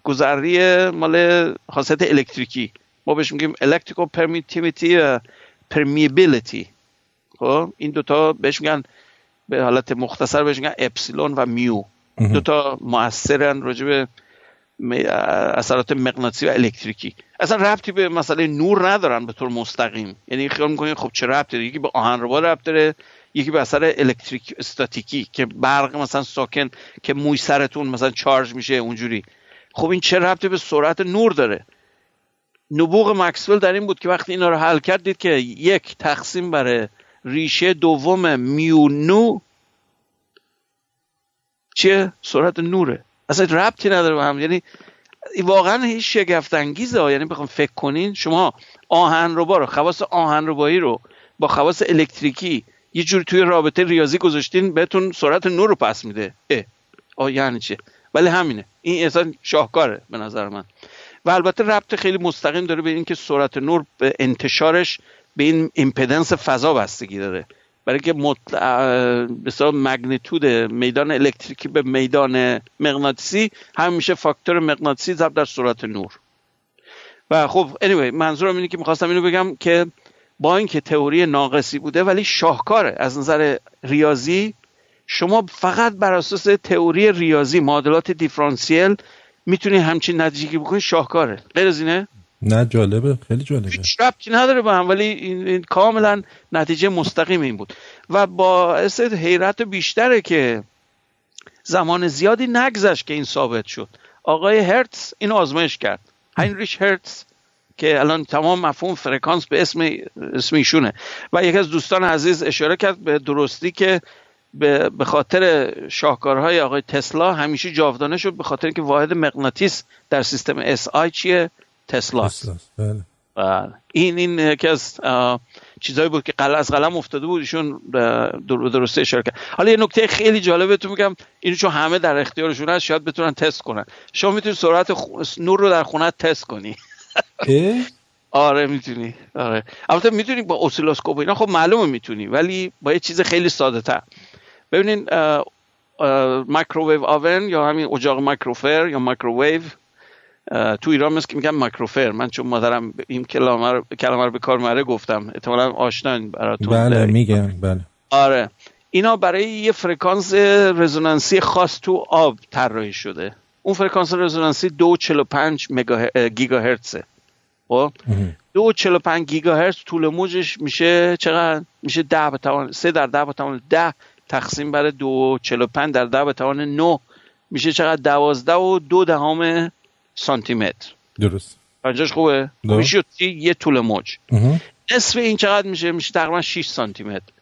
گذری مال خاصیت الکتریکی. ما بهش میگیم electrical permittivity و permeability خب؟ این دوتا بهش میگن به حالت مختصر بهش میگن epsilon و mu. دوتا موثرن راجع به اثرات مغناطیسی و الکتریکی. اصلا ربطی به مسئله نور ندارن به طور مستقیم. یعنی خیال می‌کنین خب چه ربطی داره؟ یکی به آهنربا ربط داره یکی به اثر الکتریک استاتیکی که برق مثلا ساکن که موی سرتون مثلا چارج میشه اونجوری. خب این چه ربطی به سرعت نور داره؟ نبوغ مکسول در این بود که وقتی اینا رو حل کرد دید که یک تقسیم بر ریشه دوم میونو چیه سرعت نوره. اصلا ربطی نداره به هم. یعنی واقعا هیچ شگفت انگیزه یعنی بخوام فکر کنین شما آهن رو رو خواص آهن روبایی رو با خواص الکتریکی یه جور توی رابطه ریاضی گذاشتین بهتون سرعت نور رو پس میده. اه. آه یعنی چه ولی همینه. این اصلا شاهکاره به نظر من. و البته ربط خیلی مستقیم داره به اینکه سرعت نور به انتشارش به این ایمپدنس فضا بستگی داره. برای که مثلا مگنیتود میدان الکتریکی به میدان مغناطیسی هم میشه فاکتور مغناطیسی ضرب در سرعت نور. و خب anyway منظورم اینه که می‌خواستم اینو بگم که با اینکه تئوری ناقصی بوده ولی شاهکاره. از نظر ریاضی شما فقط بر اساس تئوری ریاضی معادلات دیفرانسیل می‌تونی همچین نتیجه بکنی شاهکاره. غیر از اینه نه جالبه خیلی جالبه. هیچ ربطی نداره با هم ولی این, کاملا نتیجه مستقیم این بود. و باعث حیرت بیشتره که زمان زیادی نگذشت که این ثابت شد. آقای هرتز این آزمایش کرد. هینریش هرتز که الان تمام مفهوم فرکانس به اسم اسم ایشونه. و یکی از دوستان عزیز اشاره کرد به درستی که به خاطر شاهکارهای آقای تسلا همیشه جاودانه شد به خاطر که واحد مغناطیس در سیستم آی چیه تسلا. بله. بله. این این یکی از چیزایی بود که قل از قلم افتاده بود. ایشون درسته اشاره کرد. حالا یه نکته خیلی جالبه تو میگم. اینو چون همه در اختیارشون هست شاید بتونن تست کنن. شما می‌تونی سرعت نور رو در خونه تست کنی. آره می‌تونی. آره. البته می‌تونی با اسیلوسکوپ اینا خب معلومه می‌تونی ولی با یه چیز خیلی ساده تر ببینین microwave oven یا همین اجاق مایکروفر یا microwave تو ایران مثل که میگم مایکروفر من چون مادرم این کلمه رو, کلمه رو به کار می‌بره گفتم. احتمالا آشنا براتون بله میگم. بله. آره. اینا برای یه فرکانس رزونانسی خاص تو آب طراحی شده. اون فرکانس رزونانسی 245 گیگاهرتزه. خب؟ 245 گیگاهرتز طول موجش میشه چقدر؟ میشه 10 به توان 3 در 10 به توان 10 تقسیم بر 245 در 10 به توان 9 میشه چقدر؟ 12 و 2 دهم سانتی متر درست. اینجاش خوبه؟ میشه یه طول موج. نصف این چقدر میشه؟ میشه تقریبا 6 سانتی متر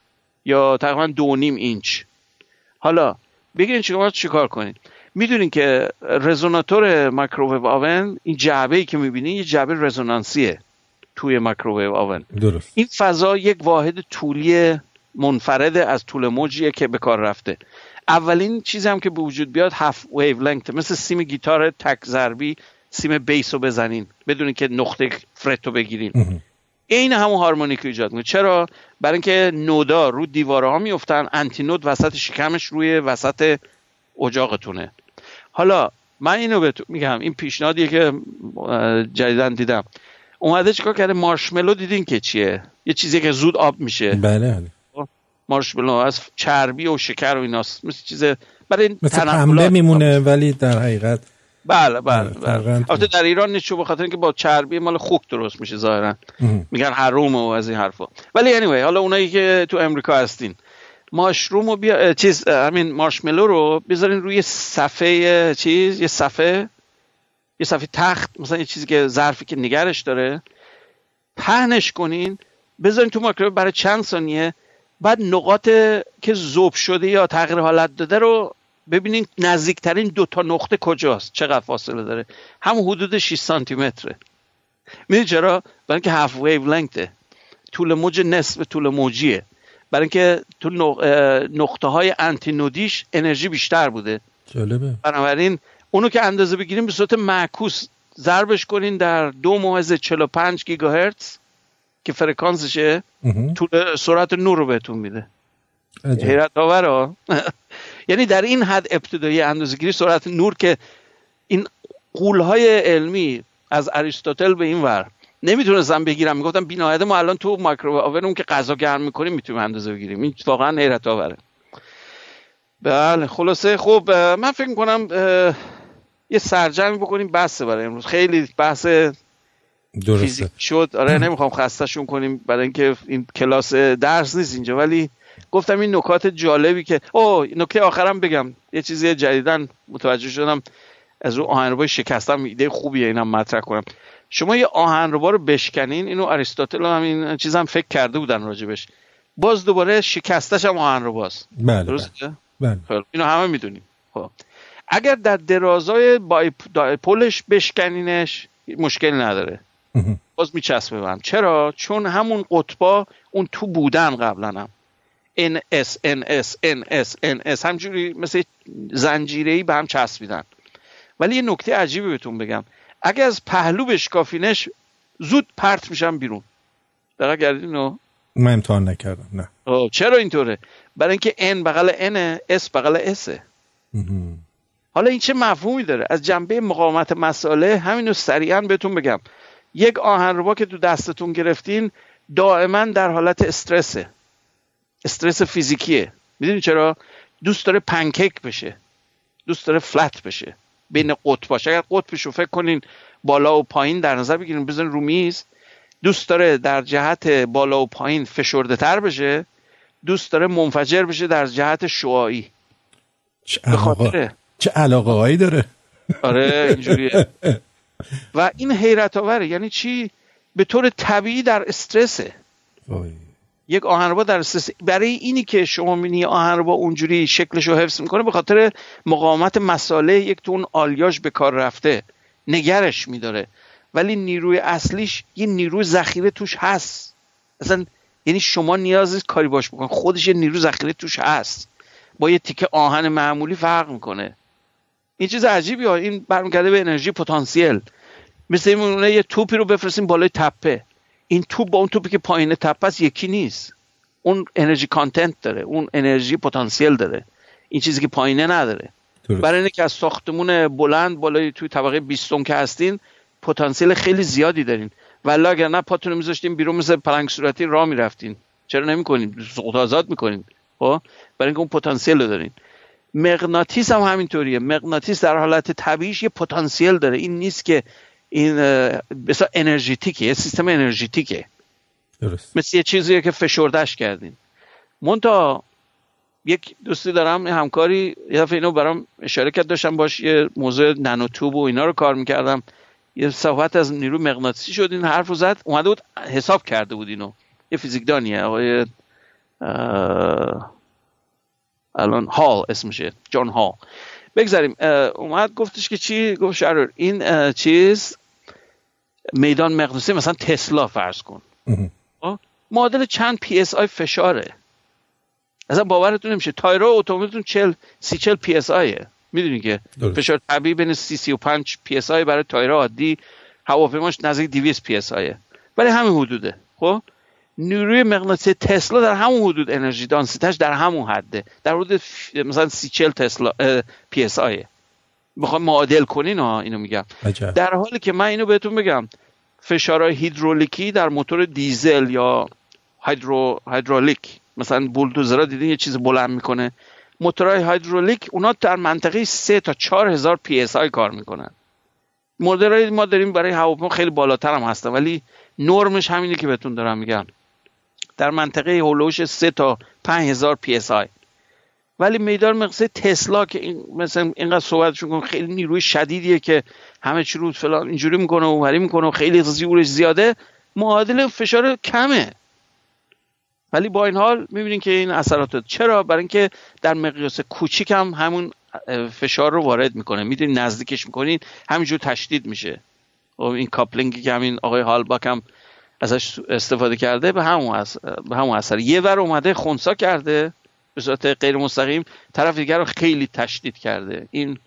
یا تقریبا دو نیم اینچ. حالا بگیرین چیکار چیکار کنین می‌دونین که رزوناتور microwave oven این جعبه ای که می‌بینین یه جعبه رزونانسیه توی microwave oven درست. این فضا یک واحد طولی منفرد از طول موجیه که به کار رفته. اولین چیزی هم که به وجود بیاد هفت ویو لنگت مثل سیم گیتار تک ضربی سیم بیس رو بزنین. بدون که نقطه فرت رو بگیرین. این همون هارمونیک ایجاد می‌کنه. چرا؟ برای اینکه نودا رو دیواره ها میفتن انتی نود وسط شکمش روی وسط اجاقتونه. حالا من اینو به میگم این پیشنهادیه که جدیدن دیدم. اومده چیکار کرده؟ مارشملو دیدین که چیه؟ یه چیزی که زود آب میشه. بله, بله. مارشملو از چربی و شکر و ایناست. مثل چیز برای مثل پنبه میمونه ولی در حقیقت بله بله بله. البته در ایران نیست به خاطر اینکه با چربی مال خوک درست میشه ظاهرا. میگن حرومه و از این حرفا. ولی anyway حالا اونایی که تو امریکا هستین. ماشروم رو بیا چیز همین مارشملو رو بذارین روی صفحه چیز یه صفحه یه صفحه تخت مثلا یه چیزی که ظرفی که نگهش داره. پهنش کنین بذارین تو مایکروویو برای چند ثانیه بعد نقاط که ذوب شده یا تغییر حالت داده رو ببینین نزدیکترین دو تا نقطه کجاست؟ چقدر فاصله داره؟ همون حدود 6 سانتی متره می‌دونی چرا؟ برای اینکه half wavelength ه طول موج نصف طول موجیه. برای اینکه تو نقطه های anti-node یش انرژی بیشتر بوده. جالبه. بنابراین اونو که اندازه بگیریم به صورت معکوس ضربش کنین در دو موهز 45 گیگاهرتز. که فرکانسشه طول سرعت نور رو بهتون میده. حیرت آور [LAUGHS] یعنی در این حد ابتدایی اندازه‌گیری سرعت نور که این قولهای علمی از اریستوتل به این ور نمی‌تونستم بگیرم. می‌گفتم بینایده ما الان تو مایکرو اون که غذا گرم می‌کنیم می‌تونیم اندازه بگیریم. این واقعا حیرت آوره. بله خلاصه خب من فکر می‌کنم یه سرجمی بکنیم بحث برای امروز. خیلی بحث فیزیک شد. آره [CLEARS THROAT] نمی‌خوام خستهشون کنیم برای اینکه این کلاس درس نیست اینجا ولی گفتم این نکات جالبی که او نکته آخرم بگم. یه چیزی جدیدن متوجه شدم. از رو آهنربای شکستم. ایده خوبیه اینم مطرح کنم. شما یه آهنربا رو بشکنین. اینو اریستاتل هم این چیزم فکر کرده بودن راجبش. باز دوباره شکستش هم آهنرباست. بله درسته؟ بله. خب، اینو همه می‌دونیم. خب. اگر در درازای پولش بشکنینش مشکلی نداره. باز میچسبه به چرا؟ چون همون قطبا اون تو بودن قبلا هم. NS NS NS NS همجوری مثل زنجیره به هم چسبیدن. ولی یه نکته عجیبی بهتون بگم. اگه از پهلو بشکافینش زود پرت میشم بیرون. دقیق کردین؟ من امتحان نکردم. نه. چرا اینطوره؟ برای اینکه N بغل N S بغل S. حالا این چه مفهومی داره؟ از جنبه مقاومت مساله همینو سریعا بهتون بگم. یک آهنربا که تو دستتون گرفتین دائما در حالت استرسه. استرس فیزیکیه. می‌دونی چرا؟ دوست داره پنکیک بشه. دوست داره فلت بشه. بین باشه. اگر قطبش رو فکر کنین بالا و پایین در نظر بگیرین بزنین رو میز. دوست داره در جهت بالا و پایین فشرده تر بشه. دوست داره منفجر بشه در جهت شعایی چه علاقه, چه علاقه هایی داره؟ آره اینجوریه. [LAUGHS] و این حیرت آوره یعنی چی؟ به طور طبیعی در استرسه. یک آهنربا در استرس. برای اینی که شما می‌بینی آهنربا اونجوری شکلش رو حفظ می‌کنه به خاطر مقاومت مساله یک تون آلیاژ به کار رفته نگرش میداره. ولی نیروی اصلیش یه نیروی ذخیره توش هست. اصلا یعنی شما نیاز کاری باش بکن خودش یه نیروی ذخیره توش هست. با یه تیکه آهن معمولی فرق می‌کنه. این چیز عجیبی ها. این برمیگرده به انرژی پتانسیل. مثل این یه توپی رو بفرستیم بالای تپه. این توپ با اون توپی که پایین تپه است یکی نیست. اون انرژی کانتنت داره. اون انرژی پتانسیل داره. این چیزی که پایینه نداره. برای اینکه از ساختمون بلند بالای توی طبقه 20 که هستین پتانسیل خیلی زیادی دارین. ولی اگر نه پاتون رو میذاشتین بیرون مثل پلنگ صورتی راه می‌رفتین. چرا نمی‌کنین؟ سقوط آزاد می‌کنین. خب؟ برای اینکه اون پتانسیل رو دارین. مغناطیس هم همینطوریه. مغناطیس در حالت طبیعیش یه پتانسیل داره. این نیست که این بسیار انرژیتیکه یه سیستم انرژیتیکه. درست. مثل یه چیزیه که فشردش کردین مونتا یک دوستی دارم همکاری یه دفعه اینو برام اشاره کرد داشتم باش یه موضوع نانوتوب و اینا رو کار می‌کردم. یه صحبت از نیرو مغناطیسی شد این حرف رو زد اومده بود حساب کرده بود اینو. یه فیزیکدانیه آقای الان هال اسمشه جان هال. بگذریم اومد گفتش که چی؟ گفت شرور این چیز میدان مغناطیسی مثلا تسلا فرض کن. خب؟ معادل چند PSI فشاره؟ اصلا باورتون نمیشه. تایر اتومبیلتون 40 سی 40 PSI ه می‌دونی که فشار طبیعی بین 30 35 PSI برای تایر عادی هواپیماش نزدیک 200 PSI ه ولی همین حدوده. خب؟ نیروی مغناطیسی تسلا در همون حدود energy density ش در همون حده. در حدود مثلا 30 40 تسلا PSI ه می‌خوام معادل کنین ها اینو میگم. در حالی که من اینو بهتون بگم فشارهای هیدرولیکی در موتور دیزل یا هیدرو هیدرولیک مثلا بولدوزرها دیدین یه چیز بلند می‌کنه. موتورهای هیدرولیک اونا در منطقه 3 تا 4 هزار PSI کار می‌کنن. مدلای ما داریم برای هواپیما خیلی بالاتر هم هستن ولی نرمش همینه که بهتون دارم میگم. در منطقه هولوش 3 تا 5000 پی اس آی ولی میدان مقصد تسلا که این مثلا اینقدر صحبتشون کن خیلی نیروی شدیدیه که همه چی رو فلان اینجوری می‌کنه و می‌کنه و خیلی زیورش زیاده معادل فشار کمه. ولی با این حال می‌بینین که این اثرات چرا؟ برای اینکه در مقیاس کوچیک هم همون فشار رو وارد می‌کنه. می‌دونین نزدیکش می‌کنین همینجور تشدید میشه. و خب این کاپلینگی که همین آقای هالباک هم ازش استفاده کرده به همون اثر, به همون اثر. یه ور اومده خونسا کرده به صورت غیر مستقیم طرف دیگر رو خیلی تشدید کرده. این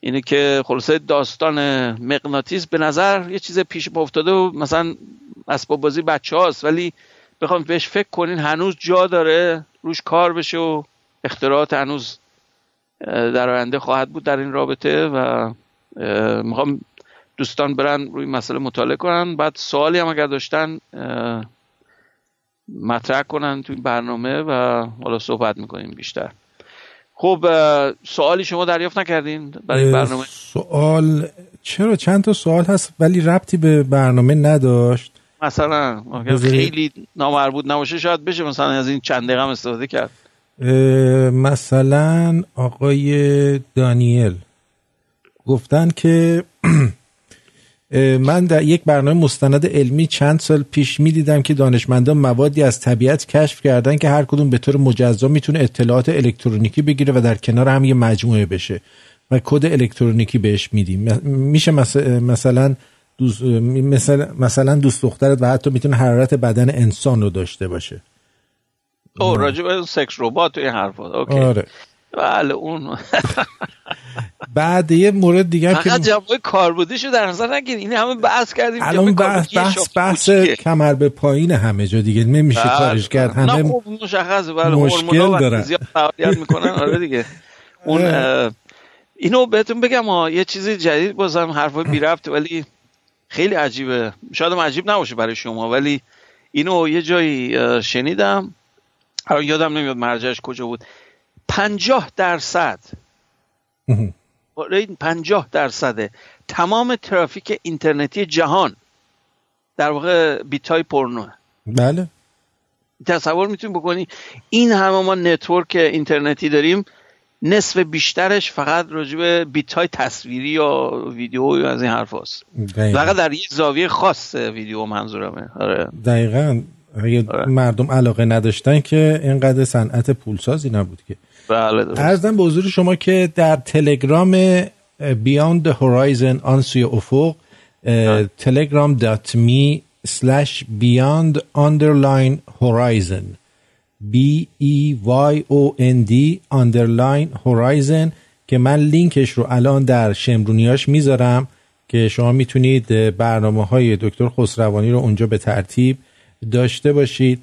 اینه که خلاصه داستان مغناطیس به نظر یه چیز پیش پا افتاده و مثلا اسباب بازی بچه هاست ولی بخوام بهش فکر کنین هنوز جا داره روش کار بشه و اختراعات هنوز در آینده خواهد بود در این رابطه و می‌خوام دوستان برن روی مسئله مطالعه کنن. بعد سوالی هم اگر داشتن مطرح کنن توی برنامه و حالا صحبت می‌کنیم بیشتر. خب سوالی شما دریافت نکردین برای برنامه؟ سوال چرا چند تا سوال هست ولی ربطی به برنامه نداشت؟ مثلا خیلی نامربوط نباشه شاید بشه مثلا از این چند دقیقه استفاده کرد. مثلا آقای دانیل گفتن که [CLEARS THROAT] من در یک برنامه مستند علمی چند سال پیش می دیدم که دانشمندان موادی از طبیعت کشف کردن که هر کدوم به طور مجزا می‌تونه اطلاعات الکترونیکی بگیره و در کنار هم یه مجموعه بشه و کد الکترونیکی بهش میدیم. میشه مثلا دوست مثلا مثلا دوست دخترت و حتی می‌تونه حرارت بدن انسان رو داشته باشه. او راجب سکس ربات این حرفات اوکی. آره. بله اون. بعد یه مورد دیگه که فقط جواب کاربردیشو در نظر نگیر. این همه بحث کردیم الان بحث بحث, بحث کمر به پایین همه جا دیگه. نمیشه بله. کارش کرد. همه خوب مشخصه. بله مشکل دارن. زیاد فعالیت می‌کنن آره دیگه. اون اینو بهتون بگم ها یه چیزی جدید بازم حرفای بی رفت ولی خیلی عجیبه. شاید عجیب نباشه برای شما ولی اینو یه جایی شنیدم. یادم نمیاد مرجعش کجا بود. پنجاه درصد. آره، پنجاه درصد تمام ترافیک اینترنتی جهان. در واقع بیت های پورنو بله. تصور می‌تونی بکنی این همه ما network اینترنتی داریم نصف بیشترش فقط راجع به بیت های تصویری یا ویدیو یا از این حرف هست فقط در یک زاویه خاص ویدیو منظورمه. آره. دقیقا. اگه آره. مردم علاقه نداشتن که اینقدر صنعت پولسازی نبود که. بله ارزم به حضور شما که در تلگرام Beyond the Horizon آن سوی افق تلگرام دات می slash beyond underline horizon. B e y o n d underline horizon که من لینکش رو الان در شمرونیاش می‌ذارم که شما می‌تونید برنامه های دکتر خسروانی رو اونجا به ترتیب داشته باشید.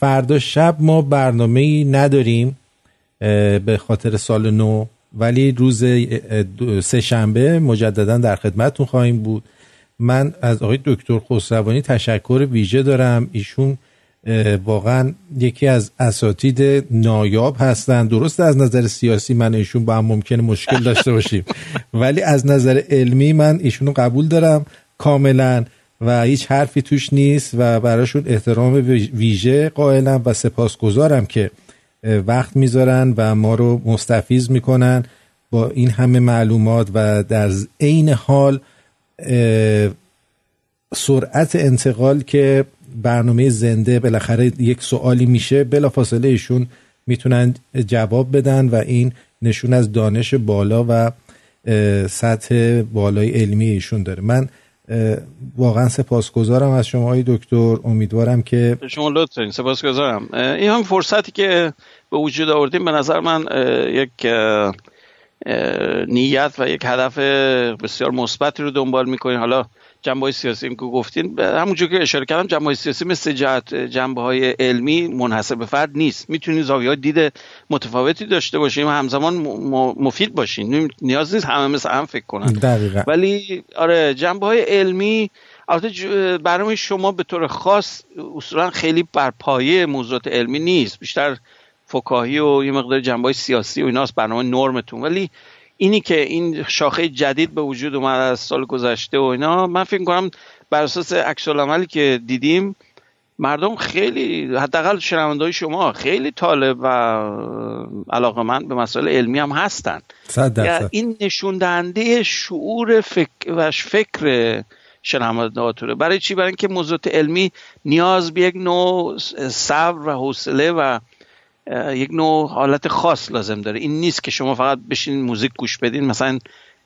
فردا شب ما برنامه نداریم. به خاطر سال نو. ولی روز سه شنبه مجددا در خدمتتون خواهیم بود. من از آقای دکتر خسروانی تشکر ویژه دارم. ایشون واقعا یکی از اساتید نایاب هستند. درست از نظر سیاسی من ایشون با هم ممکنه مشکل داشته باشیم. [LAUGHS] ولی از نظر علمی من ایشون رو قبول دارم کاملا و هیچ حرفی توش نیست و براشون احترام ویژه قائلم و سپاسگزارم که وقت می‌ذارن و ما رو مستفیز می‌کنن با این همه معلومات و در عین حال سرعت انتقال که برنامه زنده بالاخره یک سوالی میشه بلافاصله ایشون می‌تونن جواب بدن و این نشون از دانش بالا و سطح بالای علمی ایشون داره. من واقعا سپاسگزارم از شما های دکتر. امیدوارم که شما لطف سپاسگزارم. این هم فرصتی که به وجود آوردیم به نظر من یک نیت و یک هدف بسیار مثبتی رو دنبال می‌کنین. حالا جنبه های سیاسی که گفتین همونجور که اشاره کردم جنبه های سیاسی مثل جهت جنبه های علمی منحصر به فرد نیست. می‌تونید زاویه های دید متفاوتی داشته باشیم همزمان مفید باشین. نیاز نیست همه مثل هم فکر کنن. دقیقا. ولی آره جنبه های علمی البته برنامه شما به طور خاص اصولا خیلی بر پایه موضوعات علمی نیست. بیشتر فکاهی و یه مقدار جنبه های سیاسی و ایناست برنامه نرمتون. ولی اینی که این شاخه جدید به وجود اومد از سال گذشته و اینا من فکر کنم بر اساس عکس عملی که دیدیم مردم خیلی حداقل شنوندهای شما خیلی طالب و علاقه من به مسائل علمی هم هستن. این نشون دهنده شعور فکر و فکر شنوندهاتونه برای چی؟ برای اینکه موضوعات علمی نیاز به یک نوع صبر و حوصله و یک نوع حالت خاص لازم داره. این نیست که شما فقط بشین موزیک گوش بدین مثلا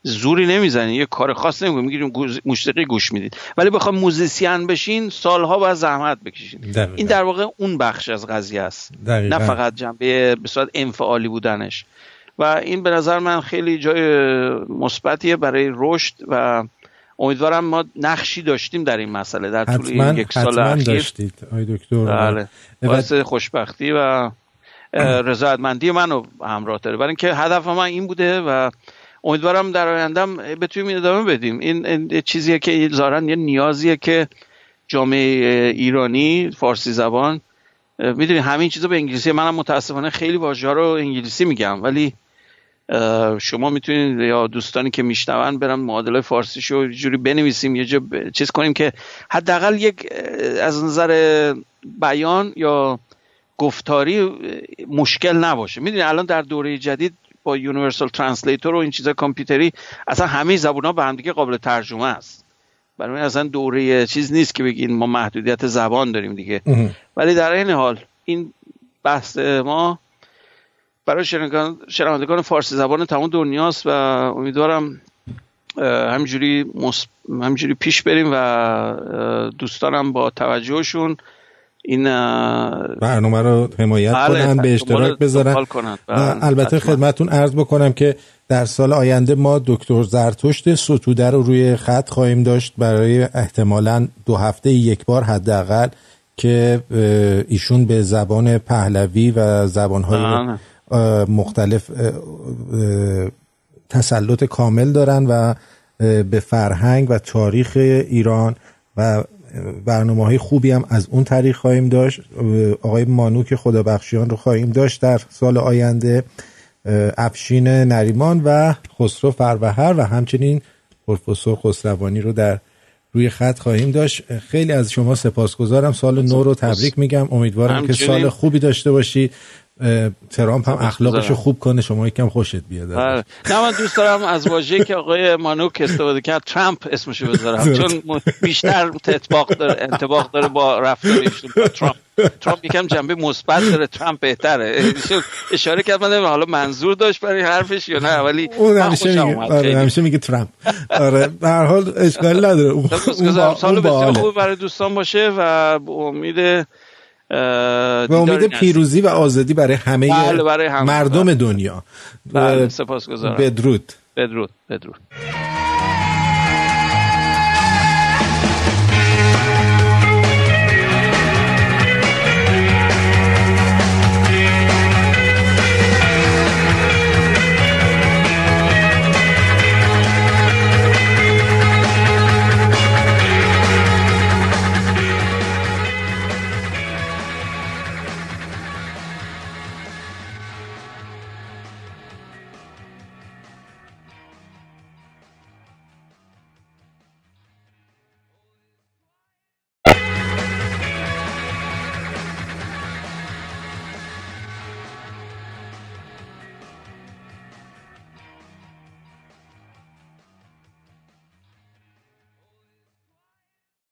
زوری نمی‌زنید یه کار خاص نمی‌کنید می‌گیریم موسیقی گوش می‌دید ولی بخوام موزیسین بشین سالها باید زحمت بکشید این در واقع اون بخش از قضیه است. نه فقط جنبه به صورت انفعالی بودنش. و این به نظر من خیلی جای مثبتیه برای رشد و امیدوارم ما نقشی داشتیم در این مسئله. در طول این یک سال اخیر. داشتید. آی دکتر. بله. خوشبختی و رضایتمندی منو همراه داره. برای اینکه هدف من این بوده و امیدوارم در آیندهم بتونیم ادامه بدیم. این, این چیزیه که ظاهرا یه نیازیه که جامعه ایرانی فارسی زبان می‌دونی همین چیزا به انگلیسی منم متاسفانه خیلی واژه رو انگلیسی میگم ولی شما می‌تونید یا دوستانی که میشنون برن معادله فارسی شو جوری بنویسیم یه جا چیز کنیم که حداقل یک از نظر بیان یا گفتاری مشکل نباشه. می‌دونی الان در دوره جدید با universal translator و این چیزا کامپیوتری اصلا همه زبون ها به هم دیگه قابل ترجمه است. برای اصلا دوره چیز نیست که بگین ما محدودیت زبان داریم دیگه. ولی در این حال این بحث ما برای شنوندگان فارسی زبان تمام دنیاست و امیدوارم همجوری, همجوری پیش بریم و دوستانم با توجهشون این برنامه رو حمایت بله، کنن به اشتراک بذارن. و البته خدمتون عرض بکنم که در سال آینده ما دکتر زرتشت ستوده رو روی خط خواهیم داشت برای احتمالا دو هفته یک بار حداقل که ایشون به زبان پهلوی و زبانهای مختلف تسلط کامل دارن و به فرهنگ و تاریخ ایران و برنامه های خوبی هم از اون طریق خواهیم داشت. آقای مانوک خدا بخشیان رو خواهیم داشت در سال آینده افشین نریمان و خسرو فروهر و همچنین پروفسور خسروانی رو در روی خط خواهیم داشت. خیلی از شما سپاسگزارم. سال نو رو تبریک میگم. امیدوارم که سال خوبی داشته باشید ترامپ هم اخلاقش خوب کنه شما یکم خوشت بیاد. بله. نه من دوست دارم از واژه‌ای که آقای مانوک استفاده کرد ترامپ اسمشو بذارم. چون بیشتر انتباق داره انتباق داره با رفتارش ترامپ. ترامپ یکم جنبه مثبت داره ترامپ بهتره. [LAUGHS] اشاره کرد من حالا منظور داشت برای حرفش یا نه ولی اون همیشه میگه آره همیشه میگه ترامپ. آره به هر حال اشکال نداره. اون سال بسیار خوب برای دوستان باشه و امید و امید پیروزی و آزادی برای همه, بله برای مردم بله. دنیا. بله سپاسگزارم. بدرود. بدرود بدرود.